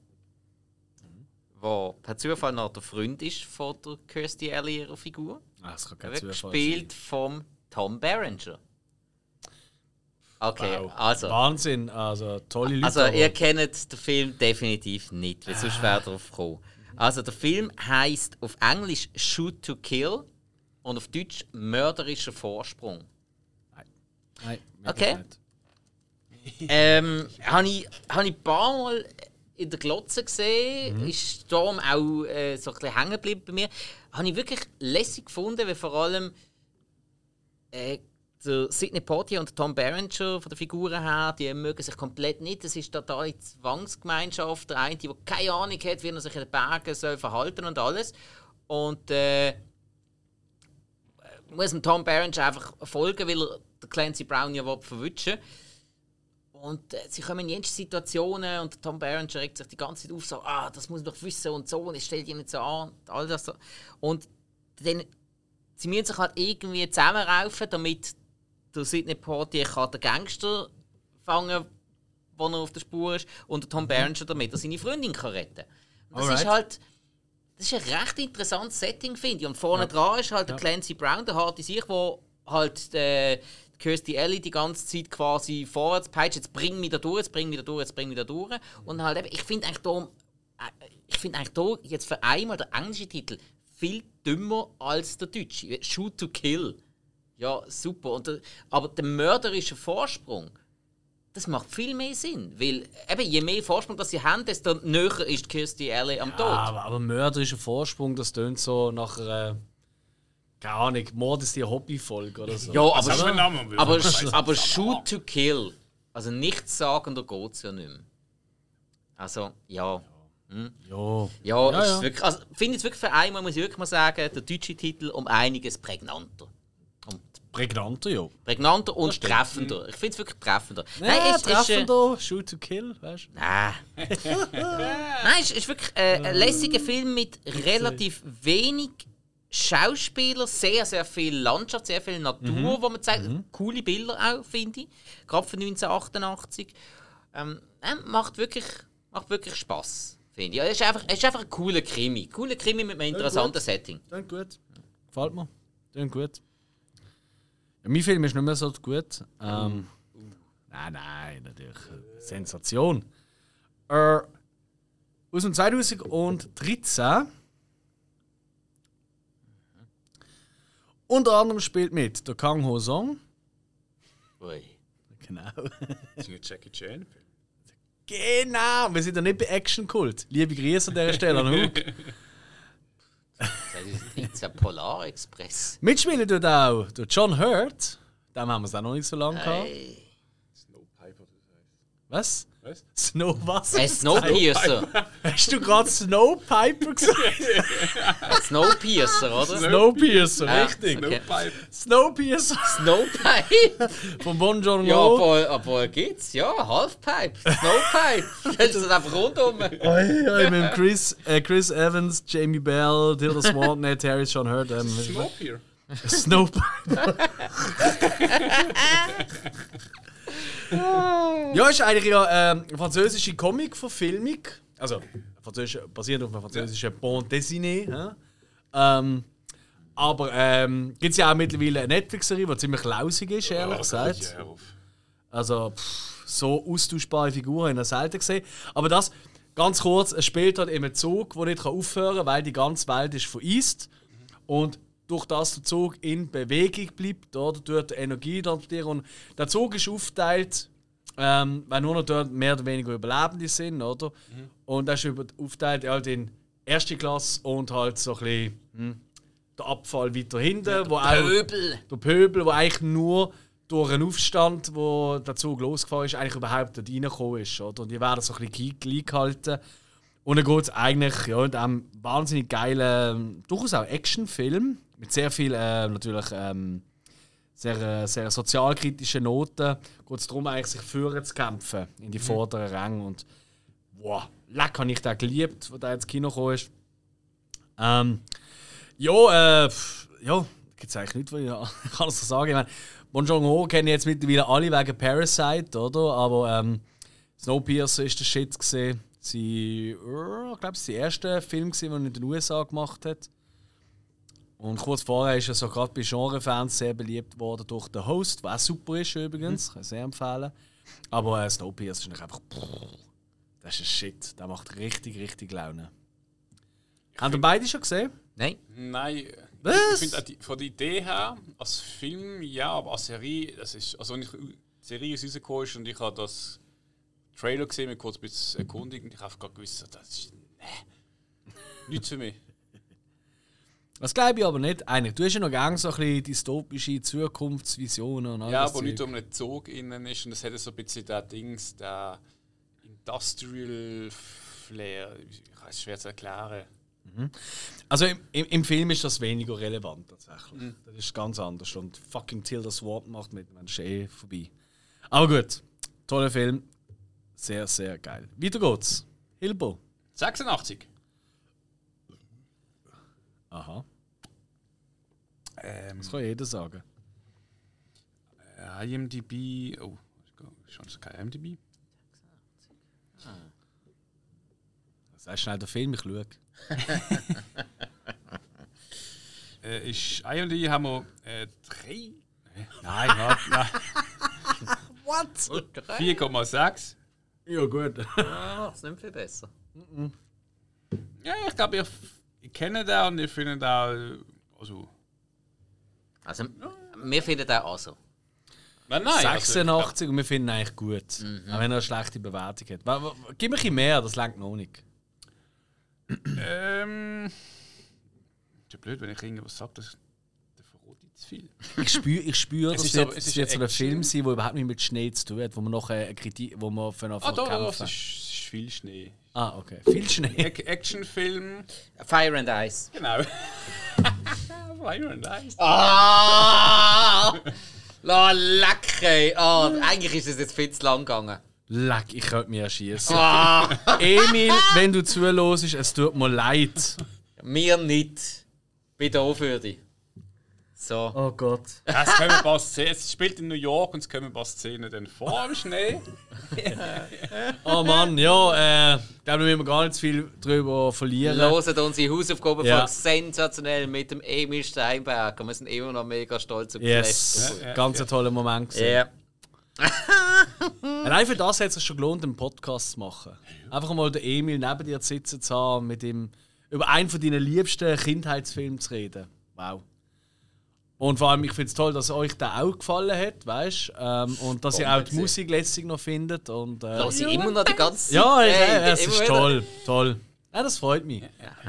Speaker 3: der per Zufall noch der Freund ist von der Kirstie Alley, ihrer Figur.
Speaker 1: Ah, das kann kein
Speaker 3: wird
Speaker 1: Zufall
Speaker 3: gespielt vom Tom Berenger. Okay.
Speaker 1: Wow.
Speaker 3: also.
Speaker 1: Wahnsinn, also tolle Leute.
Speaker 3: Also, ihr kennt den Film definitiv nicht, weil sonst wäre darauf gekommen. Also, der Film heißt auf Englisch Shoot to Kill und auf Deutsch Mörderischer Vorsprung.
Speaker 1: Nein,
Speaker 3: Okay. ähm, habe ich, hab ich ein paar Mal in der Glotze gesehen, ist darum auch äh, so ein bisschen hängen geblieben bei mir. Habe ich wirklich lässig gefunden, weil vor allem äh, Sidney Poitier und Tom Berenger von der Figuren her, die mögen sich komplett nicht. Das ist totale Zwangsgemeinschaft. Der eine, der keine Ahnung hat, wie er sich in den Bergen soll verhalten und alles. Und äh, muss dem Tom Berenger einfach folgen, weil er den Clancy Brown ja verwutschen Und äh, sie kommen in jede Situationen und Tom Berenger regt sich die ganze Zeit auf, so, ah, das muss ich doch wissen und so, und ich stelle dich nicht so an, all das so. Und dann, sie müssen sich halt irgendwie zusammenraufen, damit der Sidney Poitier kann den Gangster fangen wo er auf der Spur ist, und der Tom Berenger damit er seine Freundin kann retten kann. Das ist
Speaker 1: Alright.
Speaker 3: halt das ist ein recht interessantes Setting, finde ich. Und vorne dran ist halt der Clancy Brown, der harte sich, wo halt äh, Kirstie Alley die ganze Zeit quasi vorwärts peitscht, jetzt bring mich da durch, jetzt bring mich da durch, jetzt bring mich da durch. Und halt eben, ich finde eigentlich da, äh, ich finde eigentlich da jetzt für einmal der englische Titel viel dümmer als der Deutsche. Shoot to kill. Ja, super. Und der, aber der mörderische Vorsprung, das macht viel mehr Sinn. Weil eben, je mehr Vorsprung das sie haben, desto näher ist Kirstie Alley am Tod.
Speaker 1: aber, aber mörderischer Vorsprung, das tönt so nach einer. Keine Ahnung, Mord ist die Hobbyfolge oder so.
Speaker 3: Ja, aber,
Speaker 2: weil
Speaker 3: aber, aber Shoot to Kill, also nichts sagen, da geht es ja nicht mehr. Also, ja.
Speaker 1: Ja.
Speaker 3: Ja,
Speaker 1: Ja,
Speaker 3: ist
Speaker 1: ja.
Speaker 3: Wirklich, also, finde ich wirklich für einmal, muss ich wirklich mal sagen, der deutsche Titel um einiges prägnanter. Und
Speaker 1: Prägnanter, ja.
Speaker 3: prägnanter und treffender. Ich finde es wirklich treffender.
Speaker 1: Nein,
Speaker 3: es ist, äh,
Speaker 1: treffender, Shoot to Kill, weißt du?
Speaker 3: Nein. Nein, es ist wirklich äh, ein lässiger Film mit relativ wenig Schauspieler, sehr, sehr viel Landschaft, sehr viel Natur, wo man zeigt. Coole Bilder auch, finde ich. Gerade für 1988. Ähm, äh, macht wirklich, macht wirklich Spass, finde ich. Es ist, einfach, es ist einfach ein cooler Krimi. Cooler Krimi mit einem interessanten Setting.
Speaker 1: Klingt gut. Gefällt mir. Klingt gut. Ja, mein Film ist nicht mehr so gut. Ähm, Nein, nein, natürlich. Sensation. Äh, aus dem 2013. Unter anderem spielt mit der Kang Ho Song.
Speaker 3: Ui.
Speaker 1: Genau.
Speaker 2: Das ist nicht Jackie Chan.
Speaker 1: Genau, wir sind ja nicht bei Action Kult. Liebe Grüße an dieser Stelle an Hug.
Speaker 3: 2013 Polar Express.
Speaker 1: Mitspielen tut auch der John Hurt. Dem haben wir es auch noch nicht so lange gehabt.
Speaker 2: Snowpiper, das heißt.
Speaker 1: Was?
Speaker 2: Was?
Speaker 1: Snow was?
Speaker 3: Ein Snowpiercer.
Speaker 1: Hast du gerade Snowpiper gesagt?
Speaker 3: Snowpiercer, oder?
Speaker 1: Snowpiercer,
Speaker 3: Ja.
Speaker 1: richtig.
Speaker 3: Okay.
Speaker 1: Snowpiercer
Speaker 3: Snowpipe?
Speaker 1: von Bon Joon
Speaker 3: Ja, aber, aber geht's? Ja, Halfpipe, Snowpipe. Stellst du das einfach rundum?
Speaker 1: Oi, oi, mit Chris, äh, Chris Evans, Jamie Bell, Tilda Swinton, Ned Harris, John Hurt. Ähm,
Speaker 2: Snowpier.
Speaker 1: Snowpiper. ja, ist eigentlich ja ähm, eine französische Comic-Verfilmung. Also, französisch, basierend auf einer französischen Bande dessinée. hä? Ähm, aber ähm, gibt es ja auch mittlerweile eine Netflix-Serie, die ziemlich lausig ist, ehrlich gesagt.
Speaker 2: Ja, auf.
Speaker 1: Also, pff, so austauschbare Figuren habe ich selten gesehen. Aber das, ganz kurz, es spielt halt einem Zug, der nicht aufhören kann, weil die ganze Welt ist vereist. Und durch das der Zug in Bewegung bleibt, oder, durch die Energie transportieren. Und der Zug ist aufgeteilt, ähm, weil nur noch dort mehr oder weniger Überlebende sind, oder? Und das ist aufgeteilt halt in erste Klasse und halt so ein bisschen hm, der Abfall weiter hinten, wo auch
Speaker 3: Pöbel.
Speaker 1: der Pöbel, der eigentlich nur durch einen Aufstand, wo der Zug losgefahren ist, eigentlich überhaupt dort reingekommen ist. Oder? Und die werden so ein bisschen klein gehalten. Und dann geht es eigentlich ja, in diesem wahnsinnig geilen, durchaus auch Actionfilm, mit sehr viel äh, natürlich ähm, sehr, äh, sehr sozialkritischen Noten, geht es darum, eigentlich sich führen zu kämpfen in die vorderen Ränge. Und wow, leck habe ich den geliebt, wo der ins Kino gekommen ist. Ähm, ja, äh, ja, gibt es eigentlich nichts, was ich kann so sagen. Ich meine, Bon Joon Ho kennen jetzt mittlerweile alle wegen Parasite, oder? Aber ähm, Snowpiercer ist der Shit gesehen. Sie, äh, ich glaube, es ist der erste Film, den er in den USA gemacht hat. Und kurz vorher ist er so gerade bei Genrefans sehr beliebt worden durch den Host, der auch super ist übrigens, kann ich sehr empfehlen. Aber äh, Snowpiercer ist einfach, das ist ein Shit. Der macht richtig, richtig Laune. Haben ihr beide schon gesehen?
Speaker 3: Nein.
Speaker 2: Nein.
Speaker 1: Was?
Speaker 2: Ich finde, die- von der Idee her, als Film ja, aber als Serie, das ist. Also, wenn ich die Serie ist rausgekommen ist und ich habe das Trailer gesehen, mich kurz ein bisschen erkundigt und ich habe gerade gewusst, das ist. Nee. Nichts für mich.
Speaker 1: Das glaube ich aber nicht. Eigentlich, du hast ja noch gerne so ein bisschen dystopische Zukunftsvisionen und alles.
Speaker 2: Ja, aber
Speaker 1: Zeug.
Speaker 2: nicht um einen Zug innen ist und das hat so ein bisschen der Dings, der Industrial Flair. Ich es schwer zu erklären.
Speaker 1: Also im, im, im Film ist das weniger relevant tatsächlich. Das ist ganz anders. Und fucking Tilda Swinton macht mit, man ist eh vorbei. Aber gut, toller Film. Sehr, sehr geil. Weiter geht's. Hilbo.
Speaker 2: 86.
Speaker 1: Aha,
Speaker 2: Ähm,
Speaker 1: das kann jeder sagen.
Speaker 2: IMDb. Oh, schon kein IMDb.
Speaker 1: Sag schnell den Film, ich schaue.
Speaker 2: Äh, ist IMDb haben wir äh, drei. Nein, warte, nein.
Speaker 1: What?
Speaker 2: 4,6.
Speaker 1: Ja, gut.
Speaker 3: Ah, das ist nicht viel besser.
Speaker 2: Ja, ich glaube, ich, ich kenne den und ich finde den. Also.
Speaker 3: Also, wir finden den auch so.
Speaker 2: Nein, nein. also,
Speaker 1: 86 und wir finden ihn eigentlich gut.
Speaker 3: Mhm.
Speaker 1: Auch wenn er eine schlechte Bewertung hat. Gib mir ein bisschen mehr, das langt noch nicht.
Speaker 2: Ähm. Ist ja blöd, wenn ich irgendwas sage, das der verrate ich zu viel.
Speaker 1: Ich spüre, ich spür,
Speaker 2: Es
Speaker 1: das
Speaker 2: ist
Speaker 1: wird,
Speaker 2: so- es
Speaker 1: es wird so ein. Film sein, der überhaupt nicht mit Schnee zu tun hat, wo man noch eine Kritik, wo man von
Speaker 2: Ah,
Speaker 1: Anfang
Speaker 2: da,
Speaker 1: an
Speaker 2: das
Speaker 1: kämpfen.
Speaker 2: es ist viel Schnee.
Speaker 1: Ah, okay. Viel Schnee.
Speaker 2: Ac- Actionfilm.
Speaker 3: Fire and Ice.
Speaker 2: Genau. Fire and Ice.
Speaker 3: Ah! La leck, ey. Ah, eigentlich ist es jetzt viel zu lang gegangen.
Speaker 1: Leck, ich könnte mich erschießen.
Speaker 3: Ah,
Speaker 1: Emil, wenn du zuhörst, es tut mir leid.
Speaker 3: mir nicht. Bin da für dich. So.
Speaker 1: Oh Gott.
Speaker 2: Ja, es kommen ein paar Szenen. Es spielt in New York und es kommen ein paar Szenen dann vor im Schnee.
Speaker 1: Oh Mann, ja, äh, ich glaube, wir müssen gar nicht viel drüber verlieren.
Speaker 3: Loset unsere Hausaufgaben
Speaker 1: Ja.
Speaker 3: ja. sensationell mit dem Emil Steinberg. Und wir sind immer noch mega stolz auf
Speaker 1: Yes,
Speaker 3: das.
Speaker 2: Ja, ja,
Speaker 1: ganz
Speaker 2: ja.
Speaker 1: ein toller Moment. gewesen.
Speaker 3: Ja.
Speaker 1: Allein für das hat es sich schon gelohnt, einen Podcast zu machen. Einfach mal den Emil neben dir zu sitzen zu haben, mit ihm über einen von deinen liebsten Kindheitsfilmen zu reden. Wow. Und vor allem, ich finde es toll, dass euch der auch gefallen hat, weißt ähm, Und dass ihr auch die Musik letztlich noch findet. Und, äh,
Speaker 3: Lass ich immer noch die ganze
Speaker 1: ja,
Speaker 3: Zeit.
Speaker 1: ja,
Speaker 3: Ey,
Speaker 1: ja, es ist toll. Toll. Ja, das freut mich.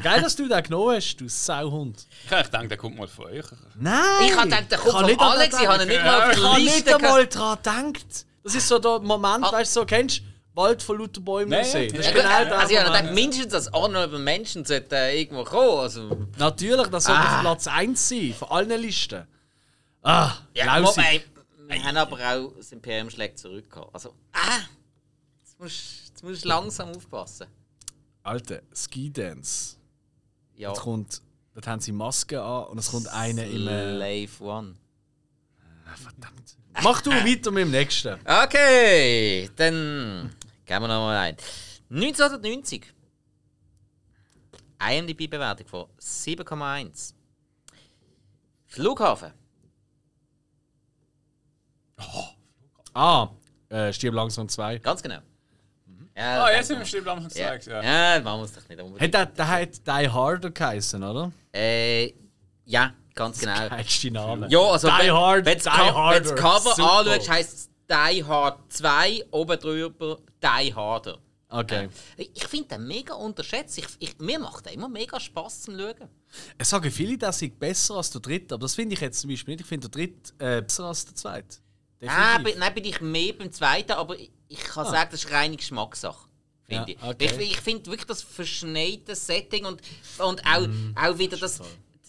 Speaker 1: Geil, dass du den genommen hast, du Sauhund.
Speaker 2: Ich denke, der kommt mal von euch.
Speaker 1: Nein!
Speaker 3: Ich habe gedacht, der kommt von Alex. Ich habe ihn nicht mal auf
Speaker 1: Ich habe nicht einmal dran gedacht. Das ist so der Moment,
Speaker 3: Ah.
Speaker 1: weißt du, so, kennst du Wald von lauter Bäumen
Speaker 2: Nein,
Speaker 1: sehen? Das ist
Speaker 3: Ja,
Speaker 1: genau
Speaker 3: also ich habe
Speaker 1: Moment.
Speaker 3: gedacht, mindestens als Honorable Menschen sollte äh, irgendwo kommen. Also,
Speaker 1: Natürlich, das sollte
Speaker 3: Ah.
Speaker 1: Platz 1 sein, von allen Listen. Ah,
Speaker 3: ja, wobei, wir haben aber auch das Imperium schlägt zurück. gehabt. Also, ah, jetzt musst jetzt musst du langsam aufpassen.
Speaker 1: Alter, Ski Dance.
Speaker 3: Ja,
Speaker 1: Jetzt kommt, dort haben sie Maske an und es kommt einer im.
Speaker 3: Slave One.
Speaker 1: verdammt. Mach du weiter mit dem nächsten.
Speaker 3: Okay, dann gehen wir nochmal ein. 1990. IMDb-Bewertung von 7,1. Flughafen.
Speaker 1: Ah, äh, Stirb langsam 2.
Speaker 3: Ganz genau. Ja,
Speaker 2: Ah,
Speaker 3: das-
Speaker 2: jetzt sind wir bestimmt langsam
Speaker 3: ja.
Speaker 2: gesagt. Ja.
Speaker 3: ja, machen wir es doch nicht unbedingt.
Speaker 1: Hat der, der hat Die Harder geheißen, oder?
Speaker 3: Äh, ja, ganz genau.
Speaker 1: Geilste Name.
Speaker 3: Ja, also
Speaker 1: Die
Speaker 3: wenn,
Speaker 1: Hard, Die Harder.
Speaker 3: wenn's Cover
Speaker 1: Super.
Speaker 3: anschaust, heisst es Die Hard 2, oben drüber Die Harder.
Speaker 1: Okay.
Speaker 3: Ich finde den mega unterschätzt. Ich, ich, mir macht der immer mega Spass zum Schauen.
Speaker 1: Es sagen viele, das sei besser als der dritte, aber das finde ich jetzt zum Beispiel nicht. Ich finde der dritte äh, besser als der zweite. Definitiv.
Speaker 3: bin, nein, bin ich mehr beim zweiten, aber ich, ich kann
Speaker 1: Ah.
Speaker 3: sagen, das ist reine Geschmackssache. Finde
Speaker 1: Ja,
Speaker 3: ich.
Speaker 1: okay.
Speaker 3: Ich, ich finde wirklich das verschneite Setting und, und auch,
Speaker 1: Mhm.
Speaker 3: auch wieder das. Der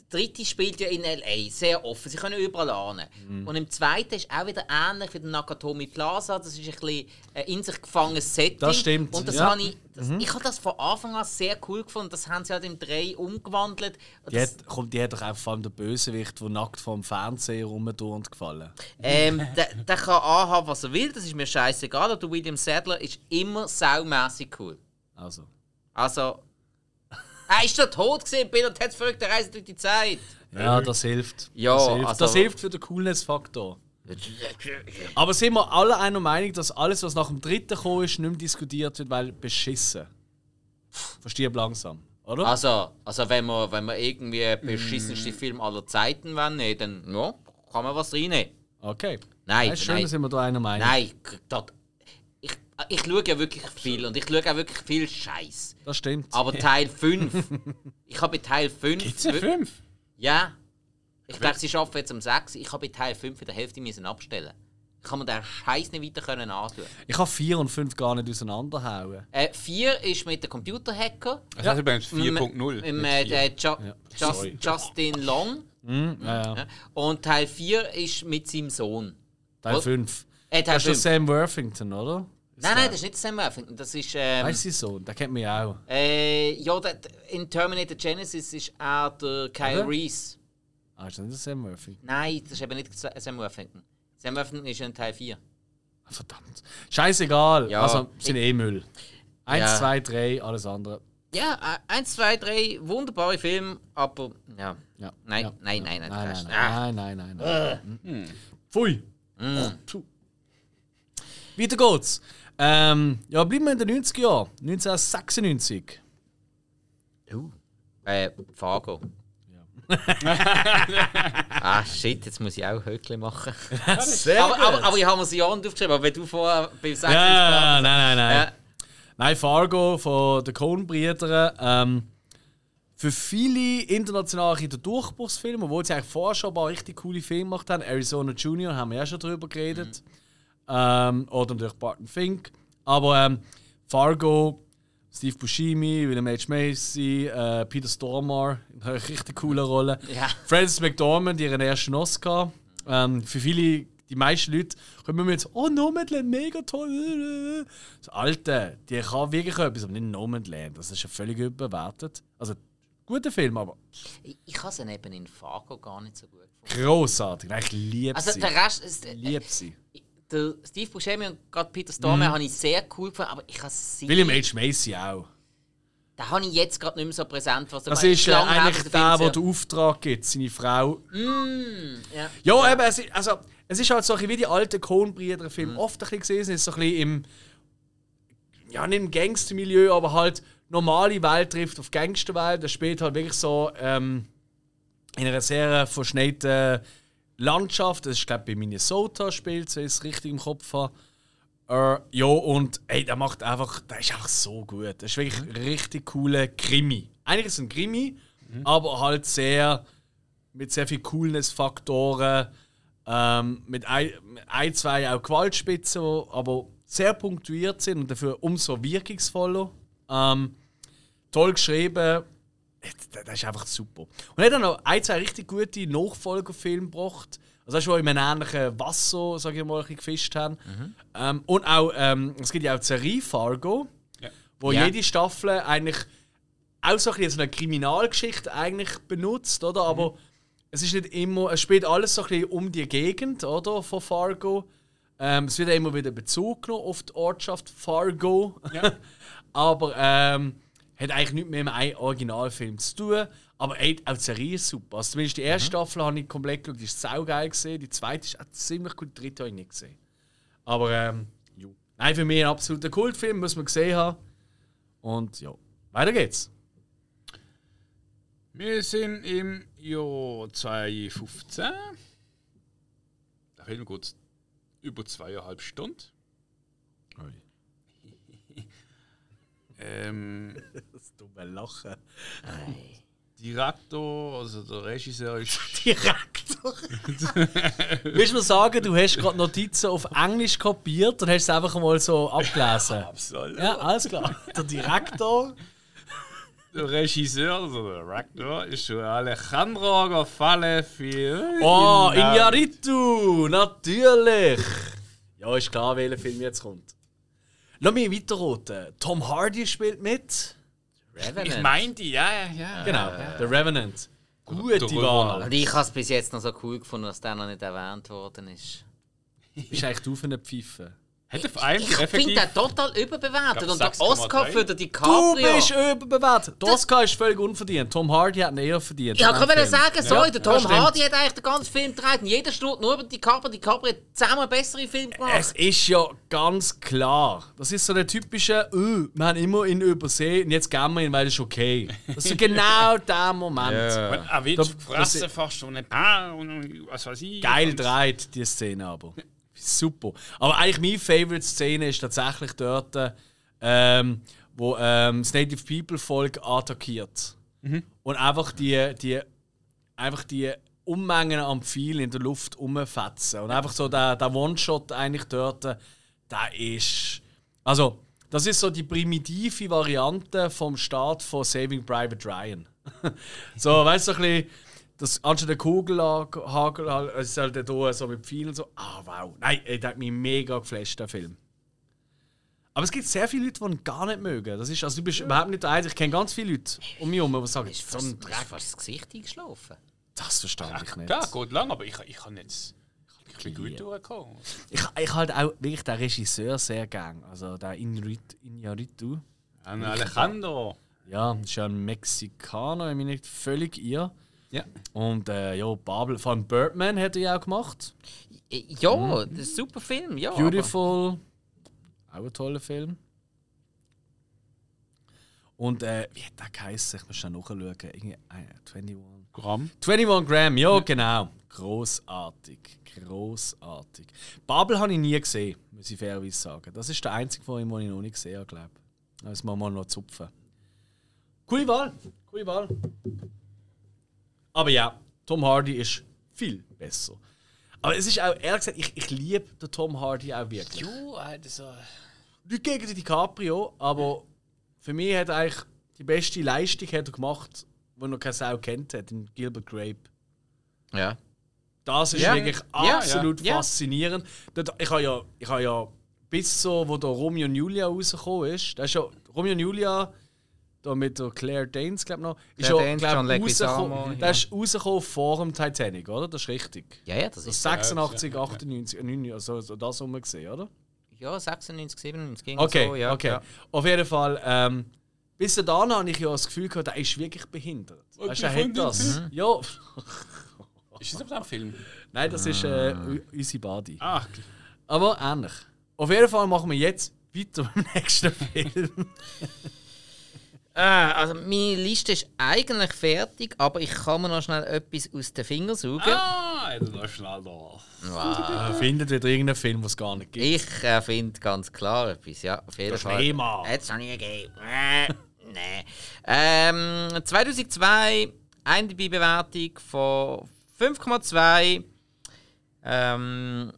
Speaker 3: dritte spielt ja in L.A. sehr offen. Sie können überall ahnen.
Speaker 1: Mhm.
Speaker 3: Und im zweiten ist auch wieder ähnlich wie der Nakatomi Plaza. Das ist ein bisschen in sich gefangenes Setting.
Speaker 1: Das stimmt,
Speaker 3: Und das
Speaker 1: ja. Mhm.
Speaker 3: habe ich, das, ich habe das von Anfang an sehr cool gefunden. Das haben sie halt im Dreh umgewandelt. Und
Speaker 1: Die hat, kommt, die hat doch auch vor allem der Bösewicht, der nackt vor dem Fernseher rumturnt, gefallen.
Speaker 3: Ähm, der, der kann anhaben, was er will, das ist mir scheißegal. Der William Sadler ist immer saumässig cool.
Speaker 1: Also.
Speaker 3: Also. Er ist doch tot gesehen, Bill und Ted verrückte Reise durch die Zeit.
Speaker 1: Ja, das hilft.
Speaker 3: Ja,
Speaker 1: das hilft,
Speaker 3: also-
Speaker 1: das hilft für den Coolness-Faktor. Aber sind wir alle einer Meinung, dass alles, was nach dem dritten gekommen ist, nicht mehr diskutiert wird, weil beschissen. Verstehe langsam, oder?
Speaker 3: Also, also wenn wir, wenn wir irgendwie den beschissensten Film aller Zeiten wollen, nee, dann ja, kann man was reinnehmen.
Speaker 1: Okay.
Speaker 3: Nein,
Speaker 1: Ja, ist schön,
Speaker 3: nein.
Speaker 1: sind wir da einer Meinung.
Speaker 3: Nein, dort, ich, schaue ja wirklich viel und ich schaue auch wirklich viel Scheiß.
Speaker 1: Das stimmt.
Speaker 3: Aber Teil 5, ich habe bei Teil 5.
Speaker 2: Gibt's ja fünf?
Speaker 3: Ja. Ich glaube, sie arbeiten jetzt um 6. Ich habe bei Teil 5 in der Hälfte müssen abstellen. Ich kann mir den Scheiß nicht weiter können antun.
Speaker 1: Ich kann 4 und 5 gar nicht auseinanderhauen.
Speaker 3: Äh, 4 ist mit dem Computerhacker.
Speaker 2: Das heißt übrigens 4.0.
Speaker 3: Im,
Speaker 2: nicht
Speaker 3: äh,
Speaker 2: vier.
Speaker 3: der ju Just. Justin Long.
Speaker 1: Hm, ja, ja.
Speaker 3: Ja. Und Teil 4 ist mit seinem Sohn.
Speaker 1: Teil
Speaker 3: Was?
Speaker 1: 5.
Speaker 3: Äh, Teil
Speaker 1: Das ist der
Speaker 3: 5.
Speaker 1: Sam Worthington, oder?
Speaker 3: Nein, nein, das ist nicht Sam Worthington. Das ist. Ähm,
Speaker 1: Weißt du Sohn? Den kennt man ja auch.
Speaker 3: äh, ja, der, in Terminator Genesis ist er der Kyle
Speaker 1: Oder?
Speaker 3: Reese.
Speaker 1: Ah, ist das nicht der Sam Worthington?
Speaker 3: Nein, das ist eben nicht Sam Worthington. Sam Worthington ist in Teil 4.
Speaker 1: Ah, Verdammt. Scheißegal.
Speaker 3: Ja,
Speaker 1: also, sind eh Müll. 1,
Speaker 3: Ja.
Speaker 1: 2, 3, alles andere.
Speaker 3: Ja, 1, 2, 3, wunderbare Filme, aber ja.
Speaker 1: Ja.
Speaker 3: Nein,
Speaker 1: ja.
Speaker 3: nein, nein, nein,
Speaker 1: Nein,
Speaker 3: das
Speaker 1: nein,
Speaker 3: ist- ah.
Speaker 1: nein, nein, nein, nein, nein. Mhm. Pfui.
Speaker 3: Mm.
Speaker 1: Weiter geht's. Ähm, ja, bleiben wir in den 90er Jahren. 1996.
Speaker 3: Uh. Äh, Fargo. ah, shit, jetzt muss ich auch Höckli machen.
Speaker 1: Sehr
Speaker 3: aber, aber, aber ich habe mir sie auch nicht aufgeschrieben, aber wenn du vorher beim Sagen
Speaker 1: ja, nein, nein, nein.
Speaker 3: Ja.
Speaker 1: Nein, Fargo von den Coen-Brüdern. Ähm, für viele internationale der Durchbruchsfilme, obwohl sie eigentlich vorher schon ein paar richtig coole Filme gemacht haben. Arizona Junior haben wir ja schon drüber geredet. Ähm, oder natürlich Barton Fink. Aber ähm, Fargo, Steve Buscemi, William H. Macy, äh, Peter Stormare in einer richtig coolen Rolle.
Speaker 3: Ja.
Speaker 1: Frances McDormand, ihren ersten Oscar. Ähm, für viele, die meisten Leute, kommen mir jetzt, oh, Nomadland, mega toll. Das Alte, die kann wirklich etwas, aber nicht Nomadland. Das ist ja völlig überbewertet. Also, guter Film, aber
Speaker 3: Ich, ich habe sie eben in Fargo gar nicht so gut gefunden.
Speaker 1: großartig. Ich liebe
Speaker 3: Also
Speaker 1: sie.
Speaker 3: der Rest ist... Äh,
Speaker 1: liebe sie.
Speaker 3: Der Steve Buscemi und gerade Peter Stormare habe ich sehr cool gefunden, aber ich habe sie...
Speaker 1: William H. Macy auch.
Speaker 3: Den habe ich jetzt gerade nicht mehr so präsent. Was
Speaker 1: Das
Speaker 3: dabei
Speaker 1: ist
Speaker 3: her,
Speaker 1: eigentlich der, der den Auftrag gibt, seine Frau.
Speaker 3: Mm, ja.
Speaker 1: Ja, eben, es ist, also, es ist halt so ein bisschen wie die alten Coen-Brüder-Filme
Speaker 3: Mhm.
Speaker 1: oft ein bisschen gesehen. Es ist so ein bisschen im, ja, nicht im Gangstermilieu, aber halt normale Welt trifft auf Gangsterwelt. Das spielt halt wirklich so ähm, in einer sehr verschneiten Landschaft. Das ist, glaube ich, bei Minnesota spielt, wenn ich es richtig im Kopf habe. Äh, ja, und ey, der macht einfach, der ist einfach so gut. Das ist wirklich ein richtig cooler Krimi. Eigentlich ist es ein Krimi, aber halt sehr mit sehr viel Coolness-Faktoren, ähm, mit, ein, ein, zwei auch Gewaltspitzen, die aber sehr punktuiert sind und dafür umso wirkungsvoller. Ähm, toll geschrieben. Das das ist einfach super. Und er hat dann noch ein, zwei richtig gute Nachfolgerfilme gebracht. Also das ist, wo in einem ähnlichen Wasser, sag ich mal, ein bisschen gefischt haben. Ähm, und auch, ähm, es gibt ja auch die Serie Fargo,
Speaker 2: Ja.
Speaker 1: wo
Speaker 3: Ja.
Speaker 1: jede Staffel eigentlich auch so ein bisschen so eine Kriminalgeschichte eigentlich benutzt, oder? Aber es ist nicht immer, es spielt alles so ein bisschen um die Gegend, oder? Von Fargo. Ähm, es wird ja immer wieder Bezug genommen auf die Ortschaft Fargo. Aber ähm, hat eigentlich nichts mehr mit einem Originalfilm zu tun. Aber ey, auch die Serie ist super. Also zumindest die erste Staffel habe ich komplett geschaut, die ist saugeil gesehen. Die zweite ist auch ziemlich gut, die dritte habe ich nicht gesehen. Aber ähm, jo. Nein, für mich ein absoluter Kultfilm, muss man gesehen haben. Und ja, weiter geht's.
Speaker 2: Wir sind im Jahr 2015. Der Film geht über zweieinhalb Stunden. Ähm,
Speaker 1: dumme Lachen.
Speaker 2: Direktor, also der Regisseur ist.
Speaker 1: Direktor. Willst du mir sagen, du hast gerade Notizen auf Englisch kopiert und hast es einfach mal so abgelesen?
Speaker 2: Absolut.
Speaker 1: Ja, alles klar. Der Direktor.
Speaker 2: Der Regisseur, also der Director, ist schon Alejandro Gafale für.
Speaker 1: Oh, Iñárritu, natürlich. Ja, ist klar, welcher Film jetzt kommt. Lass mich weiterroten. Tom Hardy spielt mit.
Speaker 3: Revenant.
Speaker 2: Ich meinte, ja, ja, ja.
Speaker 1: Genau, The Revenant. Gute Wahl.
Speaker 3: Und ich habe es bis jetzt noch so cool gefunden, dass der noch nicht erwähnt worden ist.
Speaker 1: Bist eigentlich du für eine Pfeife?
Speaker 2: Hat auf einem
Speaker 3: Ich finde den total überbewertet.
Speaker 2: Ich
Speaker 3: Und
Speaker 2: glaub,
Speaker 3: der Oscar
Speaker 2: 6,3.
Speaker 3: für den
Speaker 1: Du
Speaker 3: DiCaprio.
Speaker 1: bist überbewertet. Der Oscar ist völlig unverdient. Tom Hardy hat ihn eher verdient.
Speaker 3: Ich kann gerade sagen, sorry,
Speaker 1: Ja,
Speaker 3: der Tom
Speaker 1: das stimmt.
Speaker 3: Hardy hat eigentlich den ganzen Film gedreht und jeder steht nur über DiCaprio. DiCaprio hat zehnmal bessere Filme gemacht.
Speaker 1: Es ist ja ganz klar. Das ist so der typische, oh, wir haben immer ihn übersehen und jetzt gehen wir ihn, weil es ist okay. Das ist genau der Moment.
Speaker 2: Er wird
Speaker 1: Da-
Speaker 2: gefressen
Speaker 1: das-
Speaker 2: fast und ein paar und was weiß ich.
Speaker 1: Geil dreht, die Szene aber. Super. Aber eigentlich meine Favorite-Szene ist tatsächlich dort, ähm, wo ähm, das Native People-Volk attackiert. Und einfach die, die, einfach die Unmengen am Pfeil in der Luft umfetzen. Und einfach so der, der One-Shot eigentlich dort, der ist. Also, das ist so die primitive Variante vom Start von Saving Private Ryan. so, weißt du, so ein bisschen, das, anstatt der Kugelhagel, halt, es ist halt da so mit Pfeilen so. Ah, wow. Nein, ey, der hat mich mega geflasht, der Film. Aber es gibt sehr viele Leute, die ihn gar nicht mögen. Das ist, also du bist überhaupt nicht der Einzige. Ich kenne ganz viele Leute um mich herum, die sagen,
Speaker 3: ist
Speaker 1: so ein
Speaker 3: ist
Speaker 1: Dreck.
Speaker 3: fast das Gesicht eingeschlafen.
Speaker 1: Das verstehe ich nicht.
Speaker 2: Klar, geht lang, aber ich, ich kann jetzt. Ich bin gut durchgekommen.
Speaker 1: Ich, ich halt auch wirklich den Regisseur sehr gern. Also der. Iñárritu.
Speaker 2: An Alejandro.
Speaker 1: Ja, ist ja ein Mexikaner, ich bin nicht völlig ihr.
Speaker 2: Ja.
Speaker 1: Und äh, ja, Babel, allem Birdman hat er ja auch gemacht.
Speaker 3: Ja, das ist ein super Film. Ja,
Speaker 1: Beautiful. Auch ein toller Film. Und äh, wie hat der geheißen? Ich muss schnell nachschauen. Irgendwie, äh, 21.
Speaker 2: Gramm.
Speaker 1: 21 Gramm, ja, genau. Großartig. Großartig. Babel habe ich nie gesehen, muss ich fairerweise sagen. Das ist der einzige von ihm, den ich noch nicht gesehen habe, glaube ich. Das muss man noch zupfen. Coole Wahl. Coole Wahl. Aber ja, Tom Hardy ist viel besser. Aber es ist auch, ehrlich gesagt, ich, ich liebe den Tom Hardy auch wirklich.
Speaker 2: Jo, also.
Speaker 1: Nicht gegen den DiCaprio, aber für mich hat er eigentlich die beste Leistung hat er gemacht, die noch keine Sau kennt hat, in Gilbert Grape.
Speaker 3: Ja.
Speaker 1: Das ist
Speaker 3: Ja.
Speaker 1: wirklich
Speaker 3: Ja,
Speaker 1: absolut
Speaker 3: ja.
Speaker 1: faszinierend. Ich habe ja, ich habe ja bis so, wo der Romeo und Julia rausgekommen ist, da ist ja Romeo und Julia da mit der Claire Danes, glaube ich noch, ist
Speaker 3: Claire
Speaker 1: ja,
Speaker 3: Danes,
Speaker 1: glaub,
Speaker 3: John Leguizamo, ja.
Speaker 1: der ist rausgekommen vor dem Titanic, oder? Das ist richtig.
Speaker 3: Ja, ja, das
Speaker 1: Das
Speaker 3: ist.
Speaker 1: 86, 98, 99, also so das rum gesehen, oder?
Speaker 3: Ja, 96, 97 ging
Speaker 1: Okay,
Speaker 3: so. Ja,
Speaker 1: okay.
Speaker 3: Ja.
Speaker 1: Auf jeden Fall, ähm, bis dahin habe ich ja das Gefühl gehabt, er ist wirklich behindert.
Speaker 2: Und
Speaker 1: Weißt du, er hat das.
Speaker 2: findet
Speaker 1: Ja.
Speaker 2: Ist das aber auch ein Film?
Speaker 1: Nein, das ist äh, u- unsere Body.
Speaker 2: Ah,
Speaker 1: Aber ähnlich. Auf jeden Fall machen wir jetzt weiter mit dem nächsten Film.
Speaker 3: Äh, also meine Liste ist eigentlich fertig, aber ich kann mir noch schnell etwas aus den Fingern saugen.
Speaker 2: ah, du noch schnell da.
Speaker 1: Er findet wieder irgendeinen Film, den es gar nicht gibt.
Speaker 3: Ich äh, finde ganz klar etwas, ja, auf jeden
Speaker 1: Der
Speaker 3: Fall.
Speaker 1: Schneemann.
Speaker 3: Jetzt habe ich gegeben. Äh, nee. Ähm, 2002, IMDb-Bewertung von 5,2. Ähm,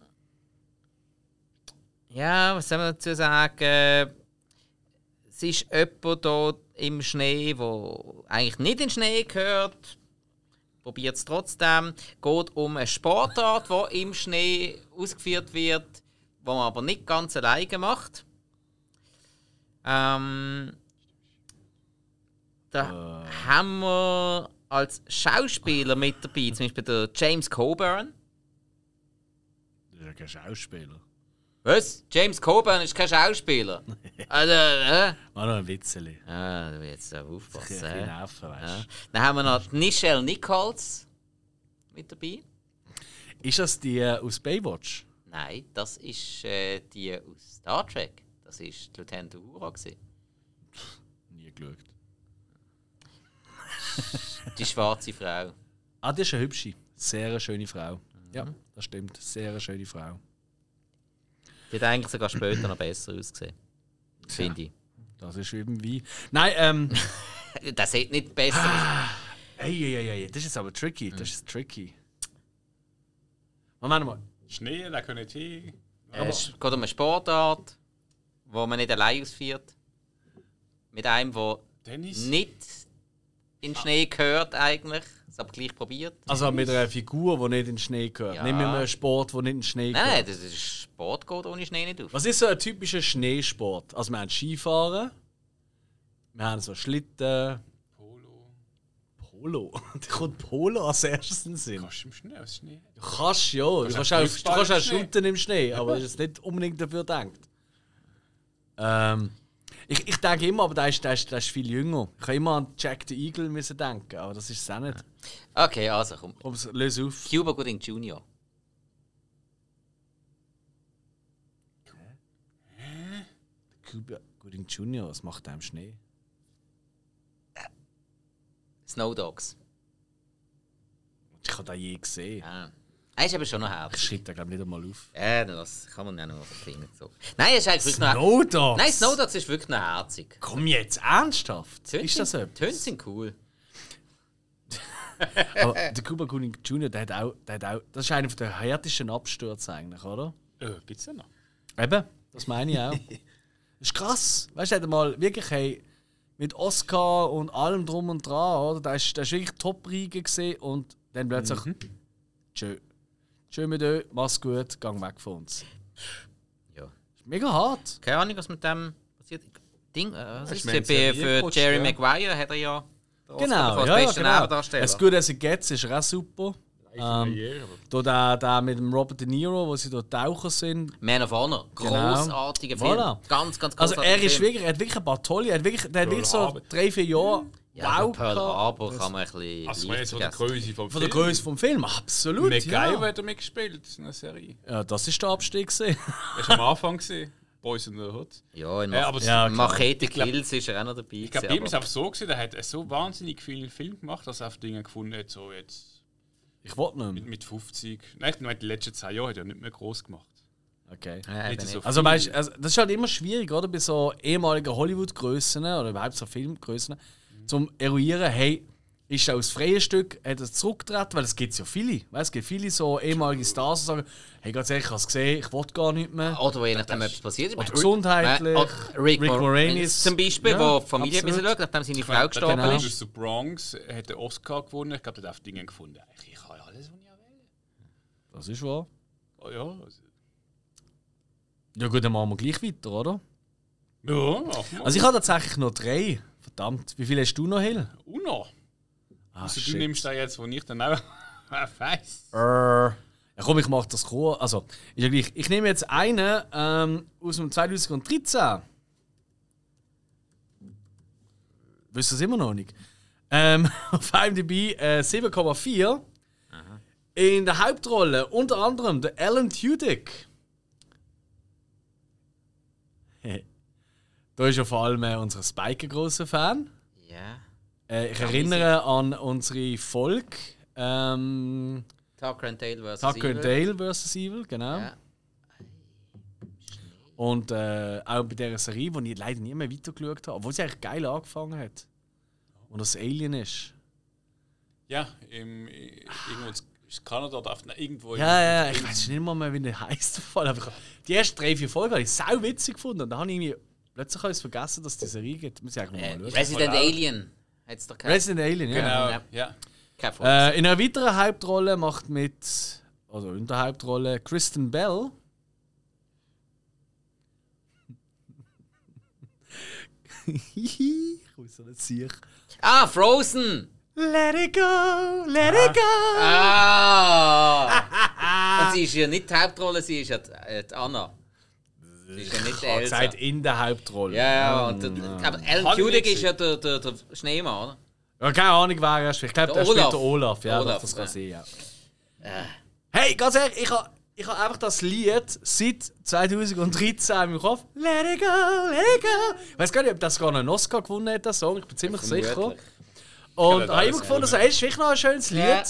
Speaker 3: ja, was soll man dazu sagen? Es ist jemand hier im Schnee, wo eigentlich nicht in den Schnee gehört. Probiert es trotzdem. Geht um eine Sportart, die im Schnee ausgeführt wird, wo man aber nicht ganz alleine macht. Ähm, da haben wir als Schauspieler mit dabei, zum Beispiel der James Coburn.
Speaker 1: Das ist ja kein Schauspieler.
Speaker 3: Was? James Coburn ist kein Schauspieler. also, äh?
Speaker 1: War noch ein Witzeli.
Speaker 3: Ah, du willst
Speaker 1: Ein
Speaker 3: aufpassen. äh?
Speaker 1: nerven,
Speaker 3: Ja.
Speaker 1: weißt
Speaker 3: Dann haben wir noch Nichelle Nichols mit dabei.
Speaker 1: Ist das die äh, aus Baywatch?
Speaker 3: Nein, das ist äh, die aus Star Trek. Das ist die Lieutenant Uhura.
Speaker 1: Nie geschaut.
Speaker 3: Die schwarze Frau.
Speaker 1: Ah, die ist eine hübsche. Sehr eine schöne Frau. Ja, das stimmt. Sehr eine schöne Frau.
Speaker 3: Die hat eigentlich sogar später noch besser ausgesehen. Finde ich.
Speaker 1: Das ist eben wie. Nein, ähm.
Speaker 3: Das sieht nicht besser aus.
Speaker 1: Ey, ey, ey, ey, das ist aber tricky. Das ist tricky. Moment mal.
Speaker 2: Schnee, da können nicht hin.
Speaker 3: Äh, Es geht um eine Sportart, wo man nicht allein ausführt. Mit einem, der nicht in den Schnee gehört eigentlich, es aber gleich probiert.
Speaker 1: Also mit einer Figur, die nicht in den Schnee gehört.
Speaker 3: Ja.
Speaker 1: Nehmen wir mal einen Sport, der nicht in den Schnee gehört.
Speaker 3: nein, das ist Sport geht ohne Schnee nicht auf.
Speaker 1: Was ist so ein typischer Schneesport? Also wir haben Skifahren, wir haben so Schlitten,
Speaker 2: Polo.
Speaker 1: Polo. Da kommt Polo als erstes in den Sinn.
Speaker 2: Kannst du im Schnee aus Schnee?
Speaker 1: Du kannst ja, du kannst
Speaker 2: auch
Speaker 1: du kannst
Speaker 2: im
Speaker 1: auch
Speaker 2: Schnee.
Speaker 1: im Schnee, aber das ist nicht unbedingt dafür gedacht. Ähm, ich, ich denke immer, aber der ist, der, ist, der ist viel jünger. Ich habe immer an Jack the Eagle müssen denken, aber das ist es auch nicht.
Speaker 3: Okay, also komm.
Speaker 1: Komm's, löse auf.
Speaker 3: Cuba Gooding Jr.
Speaker 1: Cuba Gooding Jr., was macht der im Schnee?
Speaker 3: Snow Dogs.
Speaker 1: Ich habe den je gesehen.
Speaker 3: Ja. Er ist aber schon noch
Speaker 1: Ich
Speaker 3: herzig.
Speaker 1: schreibe den, glaube ich, nicht einmal auf.
Speaker 3: Ja, das kann man ja noch verklingen. So. Nein, ist eigentlich wirklich noch
Speaker 1: Snow Dogs?
Speaker 3: Nein, Snow Dogs ist wirklich noch herzig.
Speaker 1: Komm jetzt, ernsthaft?
Speaker 3: Die Hunde
Speaker 1: Ist das etwas?
Speaker 3: sind cool.
Speaker 1: Aber der Cuba Gooding Jr., der hat auch, der hat auch... Das ist einer der härtesten Abstürze eigentlich, oder?
Speaker 2: Äh, gibt's ja noch.
Speaker 1: Eben, das meine ich auch. das ist krass. Weißt du, er hat mal wirklich hey, mit Oscar und allem drum und dran, oder? Der ist, der ist wirklich Top-Riege gesehen und dann plötzlich. Tschö. Tschö mit euch, mach's gut, gang weg von uns.
Speaker 3: Ja.
Speaker 1: Ist mega hart.
Speaker 3: Keine Ahnung, was mit dem passiert. Ding, äh, was ist
Speaker 2: du
Speaker 3: für, für Jerry
Speaker 2: ja?
Speaker 3: Maguire hat er ja
Speaker 1: Genau, ja, ja,
Speaker 3: besten
Speaker 1: genau. As Good As It Gets ist auch super. Ähm, da der, der mit dem Robert De Niro, wo sie dort Taucher sind.
Speaker 3: Man of Honor.
Speaker 1: Genau.
Speaker 3: Großartiger Film.
Speaker 1: Voilà.
Speaker 3: Ganz, ganz
Speaker 1: Also
Speaker 3: großartiger
Speaker 1: er ist wirklich, er hat wirklich ein paar tolle, er hat wirklich, der hat wirklich so drei, vier Jahre
Speaker 3: Ja,
Speaker 1: wow
Speaker 3: Pearl. Harbor kann man ein bisschen
Speaker 2: Also,
Speaker 3: leicht
Speaker 2: jetzt von der. Größe vom
Speaker 1: Von der
Speaker 2: Film.
Speaker 1: Größe vom Film, absolut.
Speaker 2: MacGyver
Speaker 1: Ja.
Speaker 2: hat er mitgespielt in einer Serie.
Speaker 1: ja, das ist der Abstieg. gewesen.
Speaker 2: Das war am Anfang. Gewesen. Boys in the Hood.
Speaker 3: Ja, in
Speaker 2: Ja, aber
Speaker 1: Ja, klar.
Speaker 3: Machete
Speaker 2: Ich
Speaker 3: Kills ist er auch noch dabei.
Speaker 2: Ich glaube,
Speaker 3: gewesen,
Speaker 2: ihm ist
Speaker 3: aber-
Speaker 2: einfach so gewesen, der hat so wahnsinnig viele Filme gemacht, dass er auf Dinge gefunden hat, so jetzt
Speaker 1: Ich wollte
Speaker 2: mit,
Speaker 1: nicht.
Speaker 2: mit 50. Nein, ich meine, die letzten zwei Jahre hat er nicht mehr groß gemacht.
Speaker 1: Okay.
Speaker 3: Ja,
Speaker 2: so.
Speaker 1: Also, weißt, also das ist halt immer schwierig, oder? Bei so ehemaligen Hollywood-Grössen oder überhaupt so Filmgrössen, zum eruieren, hey, ist er aus freien Stück, hat er zurückgetreten? Weil es gibt ja viele. Weißt, es gibt viele so ehemalige Stars, die sagen, hey, ganz ehrlich, ich habe es gesehen, ich will gar nicht mehr.
Speaker 3: Oder wo je nachdem etwas passiert ist.
Speaker 1: Oder gesundheitlich.
Speaker 3: Oder Rick,
Speaker 1: Rick
Speaker 3: Mor-
Speaker 1: Moranis.
Speaker 3: Zum Beispiel,
Speaker 1: Ja,
Speaker 3: wo die Familie
Speaker 1: absolut.
Speaker 3: schauen, nachdem seine Frau gestorben
Speaker 1: Genau.
Speaker 3: ist.
Speaker 2: aus der Bronx hat den Oscar gewonnen. Ich glaube, der hat auf Dinge gefunden. Ich, habe ja alles, was ich will.
Speaker 1: Das ist wahr.
Speaker 2: Oh ja, also,
Speaker 1: Ja gut, dann machen wir gleich weiter, oder?
Speaker 2: ja.
Speaker 1: Also ich habe tatsächlich noch drei. Verdammt, wie viele hast du noch, Hill?
Speaker 2: Uno.
Speaker 1: Ah,
Speaker 2: Also, du
Speaker 1: shit.
Speaker 2: nimmst den jetzt, wo ich dann auch weiss.
Speaker 1: Äh, ja, komm, ich mach das kurz. Also, ist ja gleich. Ich nehme jetzt einen ähm, aus dem 2013. Wisst ihr es immer noch nicht? Ähm, auf IMDb äh, 7,4. In der Hauptrolle unter anderem der Alan Tudyk. da ist ja vor allem äh, unser Spike ein grosser Fan.
Speaker 3: Ja.
Speaker 1: Äh, ich erinnere an unsere Folge ähm,
Speaker 3: Tucker and Dale vs.
Speaker 1: Tucker and
Speaker 3: Evil.
Speaker 1: Dale vs. Evil, genau.
Speaker 3: Ja.
Speaker 1: Und äh, auch bei dieser Serie, die ich leider nie mehr weitergeschaut habe, obwohl sie eigentlich geil angefangen hat. Und das Alien ist.
Speaker 2: Ja, im, irgendwo in ist Kanada oder auf, nein, irgendwo.
Speaker 1: Ja, ja, ich weiß nicht mal mehr, wie der heißt. Aber die ersten drei, vier Folgen habe ich sau witzig gefunden. Und dann habe ich plötzlich habe ich vergessen, dass es die Serie gibt. Muss ich eigentlich
Speaker 3: Äh,
Speaker 1: mal schauen.
Speaker 3: Resident. Alien. Hat's doch.
Speaker 1: Resident Alien, ja.
Speaker 2: Genau,
Speaker 3: Ja.
Speaker 1: Äh, in einer weiteren Hauptrolle macht mit, also in der Hauptrolle, Kristen Bell. ich muss so nicht sicher.
Speaker 3: Ah, Frozen!
Speaker 1: Let it go, let it go.
Speaker 3: Ah! Und sie ist ja nicht die Hauptrolle, sie ist ja die, äh, die Anna. Sie ist ja nicht
Speaker 1: Ich habe
Speaker 3: Elsa.
Speaker 1: gesagt, in der Hauptrolle.
Speaker 3: Ja, ja, und der, aber Alan
Speaker 2: ich
Speaker 3: Tudyk ist ja der, der, der Schneemann, oder?
Speaker 1: Ja, keine Ahnung, wer er ist. Ich glaube,
Speaker 3: Der
Speaker 1: der, spielt
Speaker 3: Olaf.
Speaker 1: der Olaf. Ja,
Speaker 3: Olaf,
Speaker 1: das kann sein, ja.
Speaker 3: Äh.
Speaker 1: Hey, ganz ehrlich, ich habe ich hab einfach das Lied seit 2013 im Kopf. Let it go, let it go. Ich weiß gar nicht, ob das gar einen Oscar gewonnen hat, der Song. Ich bin ziemlich sicher. Und
Speaker 2: Ja,
Speaker 1: habe immer gefunden, so, hey, ist wirklich noch ein schönes Lied.
Speaker 3: Ja.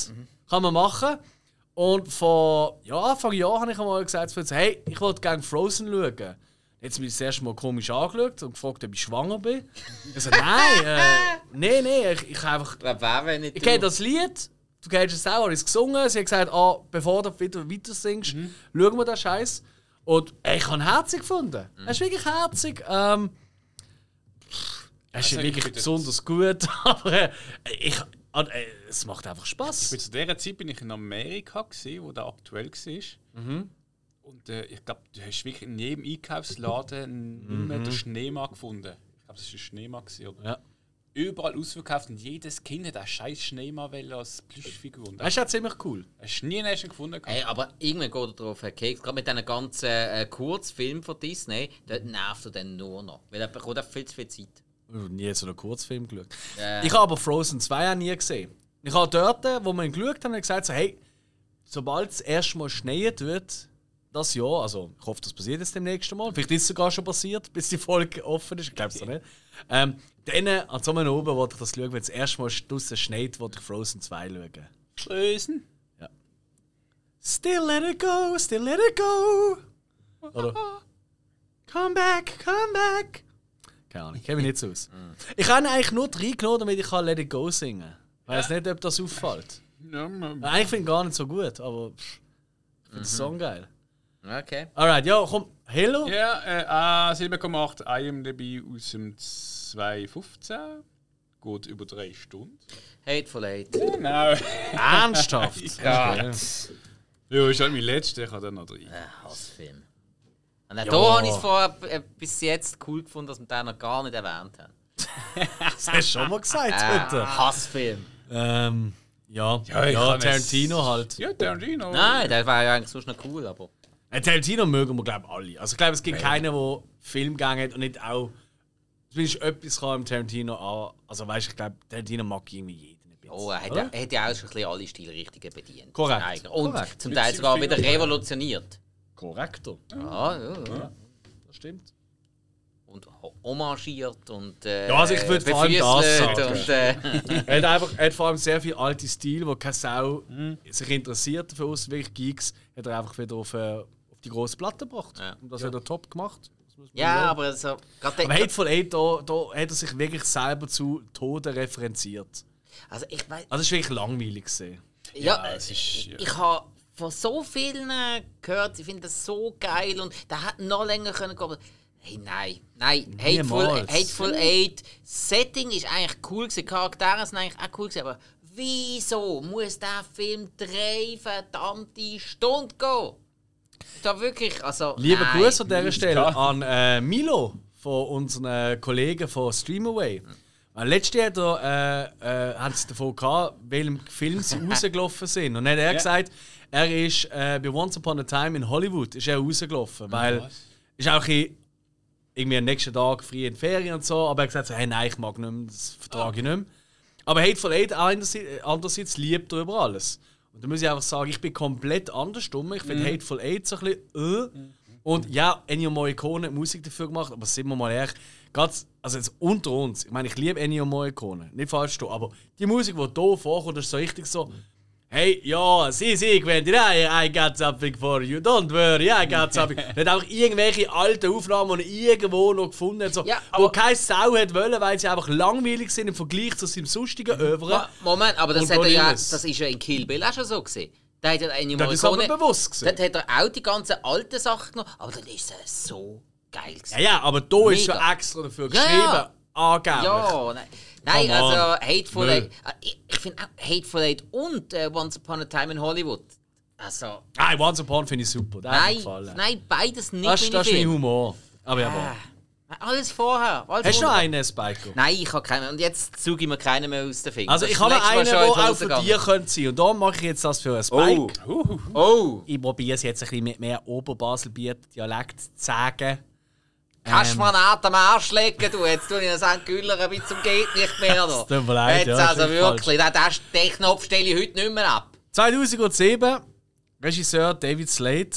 Speaker 1: Kann man machen. Und vor ja, Anfang Jahr habe ich einmal gesagt, hey, ich wollte gerne Frozen schauen. Jetzt bin ich das erste Mal komisch angeschaut und gefragt, ob ich schwanger bin. Ich so, nein, äh, nein, nein, ich, ich habe einfach
Speaker 3: Ich
Speaker 1: ich kenne das Lied, du kennst es auch, habe ich es gesungen. Sie hat gesagt, ah, bevor du wieder weiter singst, schauen wir den Scheiß. Und ey, ich habe ihn herzig gefunden. Er ist wirklich herzig. Ähm, er ist
Speaker 2: Also, ich
Speaker 1: wirklich besonders gut, aber äh, ich, äh, es macht einfach Spaß.
Speaker 2: Zu dieser Zeit bin ich in Amerika, gewesen, wo der aktuell war.
Speaker 1: Mhm.
Speaker 2: Und äh, ich glaube, du hast wirklich in jedem Einkaufsladen nicht mehr den Schneemann gefunden. Ich glaube, das war ein Schneemann. Gewesen, oder?
Speaker 1: Mhm. Ja.
Speaker 2: Überall ausverkauft und jedes Kind hat einen scheiß Schneemann als Plüschfigur. Und
Speaker 1: Das ist ja ziemlich cool.
Speaker 2: hast du nie einen ersten gefunden?
Speaker 3: Hey, aber irgendwann geht er drauf Keks. Gerade mit diesen ganzen äh, Kurzfilmen von Disney, dort nervt er dann nur noch. Weil er bekommt auch viel zu viel Zeit.
Speaker 1: Ich habe nie so einen Kurzfilm geschaut.
Speaker 3: Äh.
Speaker 1: Ich habe aber Frozen 2 auch nie gesehen. Ich habe dort, wo wir ihn geschaut haben, gesagt, so, hey, sobald es erst mal schneien wird, das Jahr, also ich hoffe, das passiert jetzt demnächst Mal, vielleicht ist es sogar schon passiert, bis die Folge offen ist, ich glaube es noch nicht. Ähm, dann, an so einem oben, wollte ich das schauen, wenn es erst mal draussen schneit, wollte ich Frozen 2 schauen.
Speaker 2: Lösen.
Speaker 1: Still let it go, still let it go. Oder? Come back, come back. Keine Ahnung, ich kenne mich nicht so aus. Ich habe ihn eigentlich nur reingenommen, damit ich kann Let It Go singen kann. Weiß nicht, ob das auffällt.
Speaker 2: Ja,
Speaker 1: Eigentlich finde ich ihn gar nicht so gut, aber pff, ich finde den Song geil.
Speaker 3: Okay.
Speaker 1: Alright, ja, komm, Hello.
Speaker 2: Ja, äh, ah, 7,8 IMDb aus dem 2015. Geht über drei Stunden.
Speaker 3: Hateful Eight.
Speaker 2: Genau.
Speaker 1: Ernsthaft.
Speaker 2: Ja. Ja, ist halt mein letzter, ich habe dann noch drei.
Speaker 3: Äh, Hassfilm. Und auch
Speaker 1: Ja.
Speaker 3: da habe ich es vorher äh, bis jetzt cool gefunden, dass wir den noch gar nicht erwähnt haben.
Speaker 1: Das hast du schon mal gesagt
Speaker 3: Äh,
Speaker 1: heute.
Speaker 3: Hassfilm.
Speaker 1: Ähm, ja,
Speaker 2: Ja,
Speaker 1: ja,
Speaker 2: kann es-
Speaker 1: Tarantino halt.
Speaker 2: Ja, Tarantino.
Speaker 3: Nein, der war ja eigentlich sonst noch cool, aber.
Speaker 1: Äh, Tarantino mögen wir, glaube ich, alle. Also ich glaube, es gibt keinen, der Film gegangen hat und nicht auch zumindest etwas kann im Tarantino an. Also weißt du, ich glaube, Tarantino mag irgendwie jeden ein bisschen.
Speaker 3: Oh, er hat, ja, er hat ja auch schon ein bisschen alle Stilrichtungen bedient.
Speaker 1: Korrekt.
Speaker 3: Eigentlich. Und
Speaker 1: Korrekt.
Speaker 3: zum Teil sogar wieder revolutioniert.
Speaker 1: Korrektor.
Speaker 3: Ja, ja, ja.
Speaker 1: Das stimmt.
Speaker 3: Und ho- homagiert und äh,
Speaker 1: Ja, also ich würd vor allem das sagen.
Speaker 3: Und, äh,
Speaker 1: er, hat einfach, er hat vor allem sehr viel alte Stil, wo keine Sau sich interessiert für uns, wirklich Geeks, hat er einfach wieder auf, äh, auf die grosse Platte gebracht.
Speaker 3: Ja.
Speaker 1: Und das hat er top gemacht. Das
Speaker 3: ja, aber so, gerade
Speaker 1: Aber Hateful Eight, da, da hat er sich wirklich selber zu Tode referenziert.
Speaker 3: also ich weiß,
Speaker 1: Also, es war wirklich langweilig. Gewesen.
Speaker 3: ja,
Speaker 2: es ist- ja.
Speaker 3: ich habe von so vielen äh, gehört, ich finde das so geil und der hat noch länger können gehen. aber- Hey, nein, nein, Hateful. Hateful Eight, Setting ist eigentlich cool gewesen, Charaktere sind eigentlich auch cool gewesen, aber wieso muss der Film drei verdammte Stunden gehen? Da wirklich, also
Speaker 1: Lieber
Speaker 3: nein.
Speaker 1: Gruß an dieser Stelle an äh, Milo von unseren Kollegen von Streamaway. Weil letztes Jahr da, äh, äh, haben sie davon gehabt, welchem Film sie rausgelaufen sind. Und dann hat er gesagt, er ist äh, bei Once Upon a Time in Hollywood ist er rausgelaufen. Weil ist auch ein irgendwie am nächsten Tag frei in die Ferien und so. Aber er hat gesagt, so, hey, nein, ich mag nicht mehr, das vertrage ich nicht mehr. Aber Hateful Eight andererseits liebt er über alles. Und da muss ich einfach sagen, ich bin komplett andersrum. Ich finde Hateful Eight so ein bisschen äh. Und ja, Ennio Morricone hat Musik dafür gemacht, aber sind wir mal ehrlich, ganz, also jetzt unter uns, ich meine, ich liebe Ennio Morricone, nicht falsch aber die Musik, die hier vorkommt, ist so richtig so, hey, ja, sie, sie, Quentin, I, I got something for you, don't worry, I got something. Nicht einfach irgendwelche alten Aufnahmen, die er irgendwo noch gefunden hat, so,
Speaker 3: Ja,
Speaker 1: wo keine Sau hat wollen, weil sie einfach langweilig sind im Vergleich zu seinem sonstigen Övre.
Speaker 3: Mo- Moment, aber das, hat er ja, das ist ja in Kill Bill auch schon so gesehen. Da hat ja Ennio
Speaker 1: Das ist aber bewusst gewesen.
Speaker 3: Dort hat er auch die ganzen alten Sachen genommen, aber dann ist es so geil gewesen.
Speaker 1: Ja, ja, aber da ist schon extra dafür geschrieben,
Speaker 3: ja.
Speaker 1: angeblich.
Speaker 3: Ja, nein. Nein,
Speaker 1: on.
Speaker 3: also Hateful
Speaker 1: Nö.
Speaker 3: Eight. äh, Ich, ich finde auch Hateful Eight und äh, Once Upon a Time in Hollywood. Also,
Speaker 1: Nein, Once Upon finde ich super, mir
Speaker 3: nein,
Speaker 1: gefallen.
Speaker 3: nein, beides nicht
Speaker 1: das, das ist mein. Humor. Aber ja,
Speaker 3: Ah, alles vorher. Alles
Speaker 1: Hast du noch einen, Spike?
Speaker 3: Nein, ich habe keinen. Und jetzt suche ich mir keinen mehr aus den Fingern.
Speaker 1: Also
Speaker 3: Das
Speaker 1: ich habe
Speaker 3: das
Speaker 1: einen, der auch für dich
Speaker 3: gegangen.
Speaker 1: könnte sein. Und da mache ich jetzt das für einen
Speaker 3: Oh,
Speaker 1: Spike.
Speaker 3: oh.
Speaker 1: Ich probiere es jetzt ein bisschen mit mehr Oberbaselbiet-Dialekt zu sagen.
Speaker 3: Kannst du
Speaker 1: Ähm.
Speaker 3: mir einen Atem Arsch legen, du? Jetzt tue ich St. Güller ein bisschen geht nicht mehr. Da.
Speaker 1: tut mir leid,
Speaker 3: Jetzt
Speaker 1: ja,
Speaker 3: also
Speaker 1: das
Speaker 3: wirklich, den, den, den Knopf stelle ich heute nicht mehr ab.
Speaker 1: 2007, Regisseur David Slade.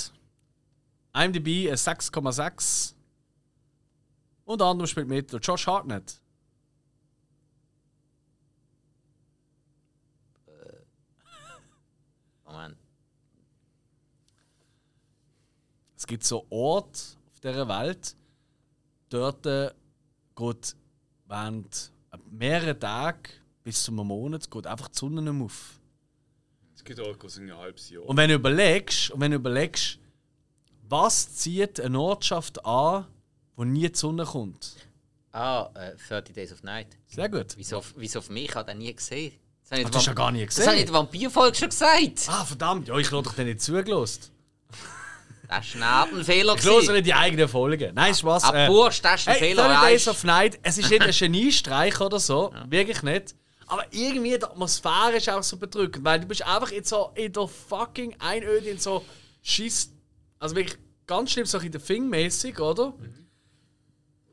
Speaker 1: IMDb ein 6,6. Unter anderem spielt mit Josh Hartnett.
Speaker 3: Moment.
Speaker 1: Es gibt so Orte auf dieser Welt, dort äh, geht während mehreren Tagen bis zu einem Monat geht einfach die Sonne nicht mehr auf.
Speaker 2: Es geht auch so ein halbes Jahr.
Speaker 1: Und wenn du überlegst, und wenn du überlegst, was zieht eine Ortschaft an, wo nie die Sonne kommt?
Speaker 3: Ah, äh, 30 Days of Night.
Speaker 1: Sehr gut.
Speaker 3: Wieso, wieso für mich? Ich habe den nie gesehen. Das habe ich
Speaker 1: Ah, ja gar nie
Speaker 3: Das habe ich in
Speaker 1: gesehen.
Speaker 3: der Vampirfolge schon gesagt.
Speaker 1: Ah, verdammt, ja, ich habe doch den nicht zugelost.
Speaker 3: Das war ein Fehler.
Speaker 1: Ich höre nicht die eigenen Folgen. Nein, Spaß.
Speaker 3: Ab Bursch, das ist ein
Speaker 1: Hey,
Speaker 3: Fehler.
Speaker 1: 30 Days of Night, es ist nicht ein Geniestreich oder so, wirklich nicht. Aber irgendwie die Atmosphäre ist auch so bedrückend, weil du bist einfach in so in der fucking Einöde in so Schiss, also wirklich ganz schlimm so in der Fing mäßig, oder?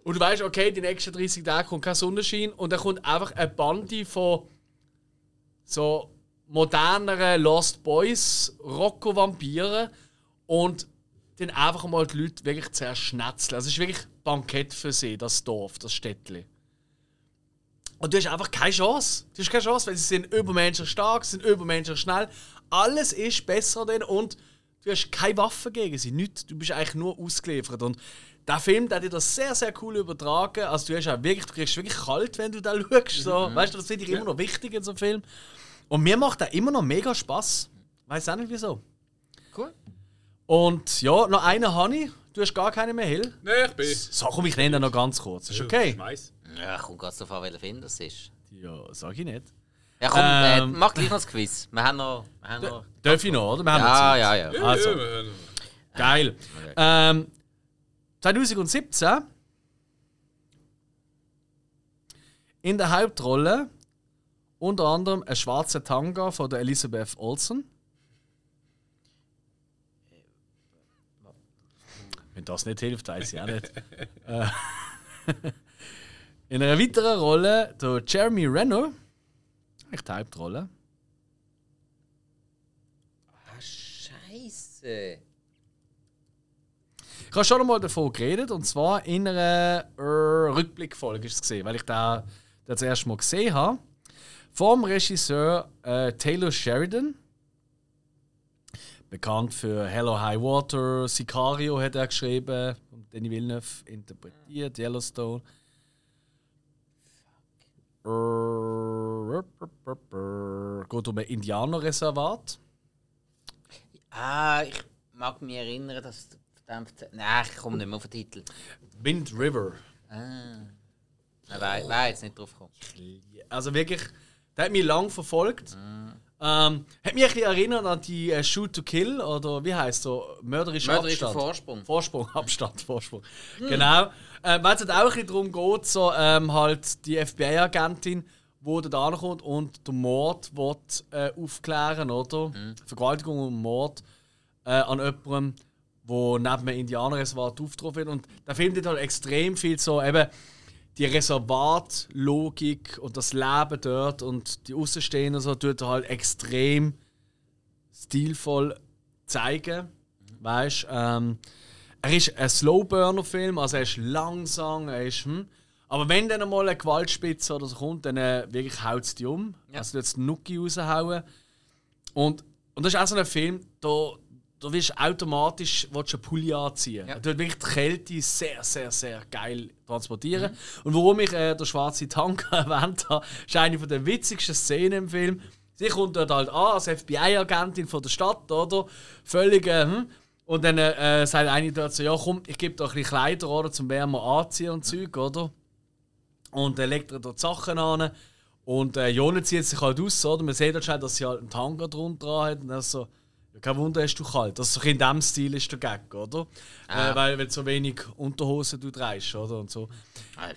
Speaker 1: Und du weißt, okay, die nächsten 30 Tage kommt kein Sonnenschein und dann kommt einfach eine Bande von so moderneren Lost Boys, Rocco-Vampiren und dann einfach mal die Leute wirklich zerschnetzeln. Also es ist wirklich Bankett für sie, das Dorf, das Städtli. Und du hast einfach keine Chance. Du hast keine Chance, weil sie sind übermenschlich stark, sie sind übermenschlich schnell. Alles ist besser denn und du hast keine Waffen gegen sie, nichts. Du bist eigentlich nur ausgeliefert. Und der Film, der hat dir das sehr, sehr cool übertragen. Also du, hast auch wirklich, du kriegst wirklich kalt, wenn du da schaust. So. Weißt du, das finde ich immer noch wichtig in so einem Film. Und mir macht der immer noch mega Spaß. Weiß auch nicht wieso. Und ja, noch einen habe ich. Du hast gar keine mehr, Hill.
Speaker 2: Nein, ich bin.
Speaker 1: So, komm, ich nenne den noch ganz kurz. Ist okay?
Speaker 2: Schmeiß.
Speaker 3: Ja, kommt ganz darauf an, welcher Film das ist.
Speaker 1: Ja, sag ich nicht.
Speaker 3: Ja, komm,
Speaker 1: Ähm.
Speaker 3: äh, mach gleich noch das Quiz. Wir haben noch. Wir haben noch
Speaker 1: Darf ich noch, oder? Wir haben noch
Speaker 3: ja, ja, ja.
Speaker 2: Ja,
Speaker 1: Also. Geil. Ähm, 2017 in der Hauptrolle unter anderem ein schwarzer Tanga von der Elizabeth Olsen. Wenn das nicht hilft, weiß ich auch nicht. Äh, in einer weiteren Rolle der Jeremy Renner. Echt die Hauptrolle.
Speaker 3: Ah, Scheiße.
Speaker 1: Ich habe schon einmal davon geredet, und zwar in einer äh, Rückblickfolge ist es gesehen, weil ich da das erste Mal gesehen habe. Vom Regisseur äh, Taylor Sheridan. Bekannt für Hello High Water, Sicario hat er geschrieben, und Denis Villeneuve interpretiert, Yellowstone. Geht um ein Indianerreservat.
Speaker 3: Ah, ich mag mich erinnern, dass. verdammt- Nein, ich komme nicht mehr auf den Titel.
Speaker 1: Wind River.
Speaker 3: Ah. Nein, wäre jetzt nicht drauf gekommen.
Speaker 1: Also wirklich, der hat mich lang verfolgt. Ähm, hat mich ein bisschen erinnert an die äh, Shoot to Kill oder wie heißt so mörderischer
Speaker 3: Mörderischer
Speaker 1: Abstand.
Speaker 3: Vorsprung.
Speaker 1: Vorsprung, Abstand, Vorsprung. Genau. Ähm, Weil es halt auch ein bisschen darum geht, so ähm, halt die FBI-Agentin, die da ankommt und den Mord will, äh, aufklären, oder? Vergewaltigung und Mord äh, an jemandem, wo neben einem Indianerreservat aufgetroffen wird. Und der Film hat halt extrem viel so eben die Reservatlogik und das Leben dort und die Außenstehenden so tut er halt extrem stilvoll zeigen. Weißt ähm, er ist ein Slowburner-Film, also er ist langsam, er ist. Hm. Aber wenn dann mal eine Gewaltspitze oder so kommt, dann äh, wirklich haut es die um.
Speaker 3: Ja.
Speaker 1: Also jetzt Nuki raushauen. Und, und das ist auch so ein Film, da, da wirst du automatisch willst du einen Pulli anziehen.
Speaker 3: Ja.
Speaker 1: Er tut wirklich die Kälte sehr, sehr, sehr geil transportieren.
Speaker 3: Mhm.
Speaker 1: Und warum ich äh, den schwarzen Tank erwähnt habe, ist eine der witzigsten Szenen im Film. Sie kommt dort halt an als FBI-Agentin von der Stadt, oder? Völlig, äh, hm. Und dann äh, sagt eine dort so, ja komm, ich gebe dir ein bisschen Kleider, oder, zum wärmer anziehen und Zeug, oder? Und dann legt er dort Sachen an. Und äh, Jona zieht sich halt aus, oder? Man sieht halt schon, dass sie halt einen Tanga drunter hat. Und dann so, kein Wunder, hast du kalt. Das ist so in diesem Stil ist der Gag, oder?
Speaker 3: Ah.
Speaker 1: Äh, weil, weil du so wenig Unterhosen du trägst, oder? Und so.
Speaker 3: Ah,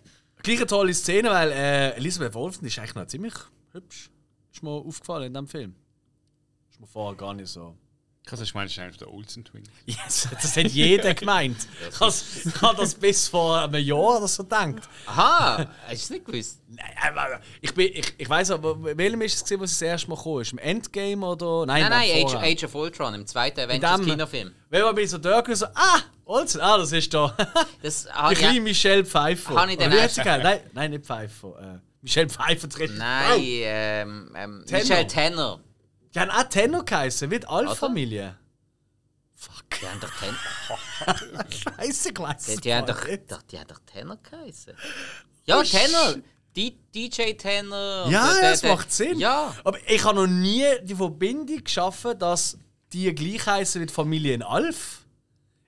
Speaker 1: Gleich eine tolle Szene, weil äh, Elisabeth Wolfen ist eigentlich noch ziemlich hübsch. Ist mir aufgefallen in diesem Film. Ist mir vorher gar nicht so.
Speaker 2: Ich habe das ist einer der Olsen Twins.
Speaker 1: Yes, das hat jeder gemeint. Ich habe das bis vor einem Jahr oder so gedacht.
Speaker 3: Aha, hast du es nicht gewusst?
Speaker 1: Nein, ich, bin, ich, ich weiss aber, welchem ist es, gewesen, wo sie das erste Mal kam? Ist im Endgame oder? Nein,
Speaker 3: Nein, nein, Age. Age of Ultron, im zweiten Avengers-Kinofilm.
Speaker 1: Wenn man bei so dort so, ah, Olsen, ah, das ist da.
Speaker 3: Das
Speaker 1: Die kleine
Speaker 3: ich.
Speaker 1: Michelle Pfeiffer.
Speaker 3: Habe ich
Speaker 1: geheißen? Nein, nein, nicht Pfeiffer. Äh, Michelle Pfeiffer tritt.
Speaker 3: Nein, ähm, ähm,
Speaker 1: Tenor.
Speaker 3: Michelle Tanner.
Speaker 1: Die haben auch Tenor geheißen, wie die Alf-Familie. Fuck.
Speaker 3: Die haben doch Tenor.
Speaker 1: Scheiße, weiss
Speaker 3: Die, die, haben doch, doch, die haben doch Tenor geheißen. Ja, Tenor. Die, DJ Tenor. und
Speaker 1: Ja,
Speaker 3: der- der-
Speaker 1: das macht Sinn.
Speaker 3: Ja.
Speaker 1: Aber ich habe noch nie die Verbindung geschaffen, dass die gleich heißen wie die Familie in Alf.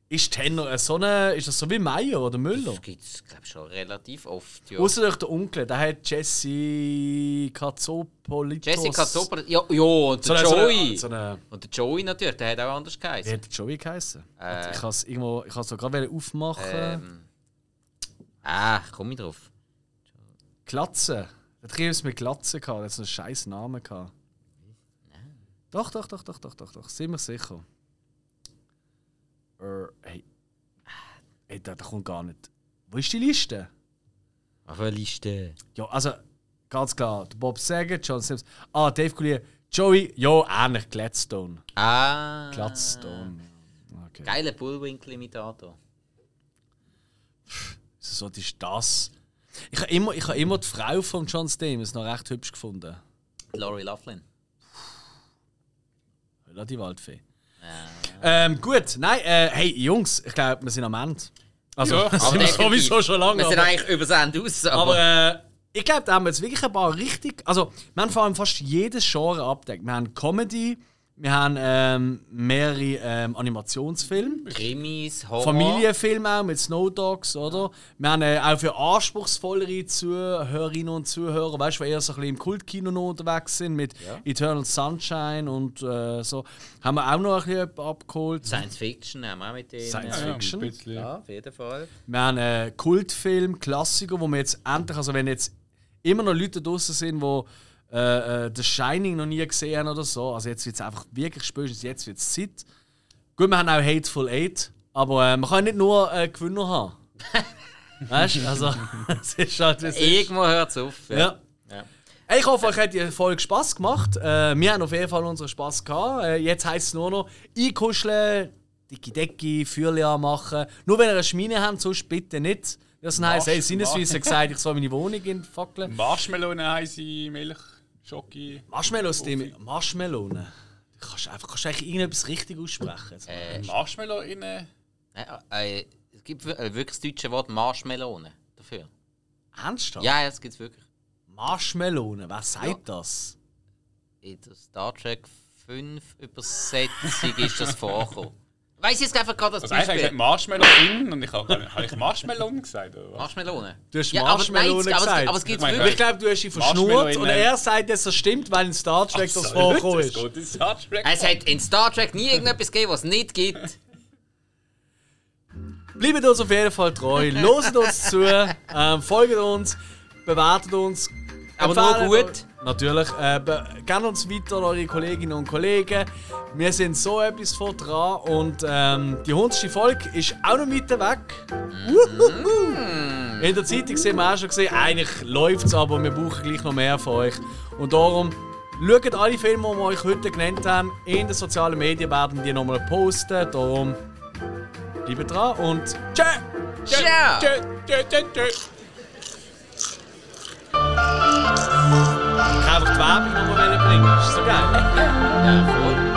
Speaker 1: Ist Tenor so eine, ist das so wie Meyer oder Müller?
Speaker 3: Das gibt es, glaube ich, schon relativ oft. Ja.
Speaker 1: Außer durch den Onkel, der hat Jesse Katsopolitos.
Speaker 3: Jessica Zoppel. Ja, ja, und
Speaker 1: So
Speaker 3: der
Speaker 1: so
Speaker 3: Joey.
Speaker 1: eine, so eine,
Speaker 3: Und der Joey natürlich, der hat auch anders
Speaker 1: wie
Speaker 3: geheißen.
Speaker 1: hat der Joey geheißen?
Speaker 3: Äh.
Speaker 1: ich habe es irgendwo, ich habe es gerade aufmachen.
Speaker 3: Ähm, ah, komm ich drauf.
Speaker 1: Glatze. Der Trio ist mit Glatze gehabt, der hat so einen scheiß Namen gehabt. Doch, doch, doch, doch, doch, doch, doch, sind wir sicher. Äh, hey. Hey, der, der kommt gar nicht. Wo ist die Liste?
Speaker 3: Auf der Liste.
Speaker 1: Ja, also, ganz klar, Bob Saget, John Sims. Ah, Dave Coulier, Joey, ja, ähnlich, Gladstone.
Speaker 3: Ah.
Speaker 1: Gladstone. Okay.
Speaker 3: Geiler Bullwinkle-Imitator.
Speaker 1: So, ist das. Ich habe immer, ich hab immer die Frau von John Stamos noch recht hübsch gefunden.
Speaker 3: Laurie Laughlin.
Speaker 1: Relativ Waldfee. Ähm, gut, nein, äh, hey Jungs, ich glaube, wir sind am Ende. Also,
Speaker 2: Ja,
Speaker 1: sind wir sowieso schon lange.
Speaker 3: Wir sind
Speaker 1: Aber,
Speaker 3: eigentlich übers Ende aus, aber...
Speaker 1: aber äh, ich glaube, da haben wir jetzt wirklich ein paar richtig. Also, wir haben vor allem fast jedes Genre abdeckt. Wir haben Comedy, wir haben ähm, mehrere ähm, Animationsfilme.
Speaker 3: Krimis, Horror.
Speaker 1: Familienfilme auch mit Snow Dogs, oder? Wir haben äh, auch für anspruchsvollere Zuhörerinnen und Zuhörer, weißt du, die eher so ein bisschen im Kultkino noch unterwegs sind, mit Eternal Sunshine und äh, so, haben wir auch noch ein bisschen abgeholt.
Speaker 3: Science Fiction haben wir auch mit denen.
Speaker 1: Science
Speaker 3: ja.
Speaker 1: Fiction.
Speaker 2: ein bisschen.
Speaker 3: Ja, auf jeden Fall.
Speaker 1: Wir haben äh, Kultfilm, Klassiker, wo wir jetzt endlich, also wenn jetzt immer noch Leute draußen sind, die äh, äh, The Shining noch nie gesehen oder so, also jetzt wird es einfach wirklich spätestens jetzt wird es Zeit. Gut, wir haben auch Hateful Eight, aber äh, man kann nicht nur äh, Gewinner haben. weißt du, also es ist halt wie es.
Speaker 3: Irgendwo hört es auf.
Speaker 1: Ja.
Speaker 3: Ja.
Speaker 1: Hey, Ich hoffe, euch hat die Folge Spass gemacht. Äh, wir haben auf jeden Fall unseren Spass gehabt. Äh, jetzt heisst es nur noch einkuscheln, dicke Decke, Feuerchen anmachen. Nur wenn ihr eine Schmine habt, sonst bitte nicht. Das heisst, hey, Sinneswiss hat gesagt, ich soll meine Wohnung entfackeln.
Speaker 2: Marshmallow heiße Milch, Schoki.
Speaker 1: Marshmallows, die Marshmallows. Du kannst einfach kannst du eigentlich irgendetwas richtig aussprechen.
Speaker 3: Äh,
Speaker 2: Marshmallow in.
Speaker 3: äh, äh, es gibt äh, wirklich das deutsche Wort Marshmallow dafür.
Speaker 1: Ernsthaft?
Speaker 3: Ja, ja, das gibt es wirklich.
Speaker 1: Marshmallows, wer sagt
Speaker 3: Ja.
Speaker 1: das?
Speaker 3: In der Star Trek 5 Übersetzung ist das vorgekommen. Weiß jetzt einfach gerade das
Speaker 2: Also eigentlich habe ich
Speaker 3: Beispiel.
Speaker 2: gesagt Marshmallow in und ich habe, habe ich Marshmallow gesagt, oder was?
Speaker 3: Marshmallow.
Speaker 1: Du hast
Speaker 3: Ja, aber
Speaker 1: Marshmallows
Speaker 3: nein, aber es-
Speaker 1: gesagt.
Speaker 3: aber es gibt's
Speaker 2: Ich meine,
Speaker 3: wirklich.
Speaker 1: ich glaube, du hast ihn
Speaker 2: Marshmallow
Speaker 1: verschnurrt und er sagt, dass das stimmt, weil in Star Trek das vorgekommen ist.
Speaker 2: geht in Star Trek.
Speaker 3: Es hat in Star Trek nie irgendetwas gegeben, was es nicht gibt.
Speaker 1: Bleibt uns auf jeden Fall treu, loset uns zu, ähm, folgt uns, bewertet uns.
Speaker 3: Aber nur gut.
Speaker 1: Natürlich. Äh, gerne uns weiter, eure Kolleginnen und Kollegen. Wir sind so etwas von dran und ähm, die 100. Folge ist auch noch weiter weg. Wuhuhu. In der Zeitung sehen wir auch schon gesehen, eigentlich läuft es, aber wir brauchen gleich noch mehr von euch. Und darum schaut alle Filme, die wir euch heute genannt haben, in den sozialen Medien werden die nochmal posten. Darum bleibt dran und tschö!
Speaker 3: Ciao!
Speaker 2: Tschö, tschö, tschö, tschö.
Speaker 1: Ich kann einfach die Werbung nochmal bringen. Ist so geil.
Speaker 3: Ja, voll.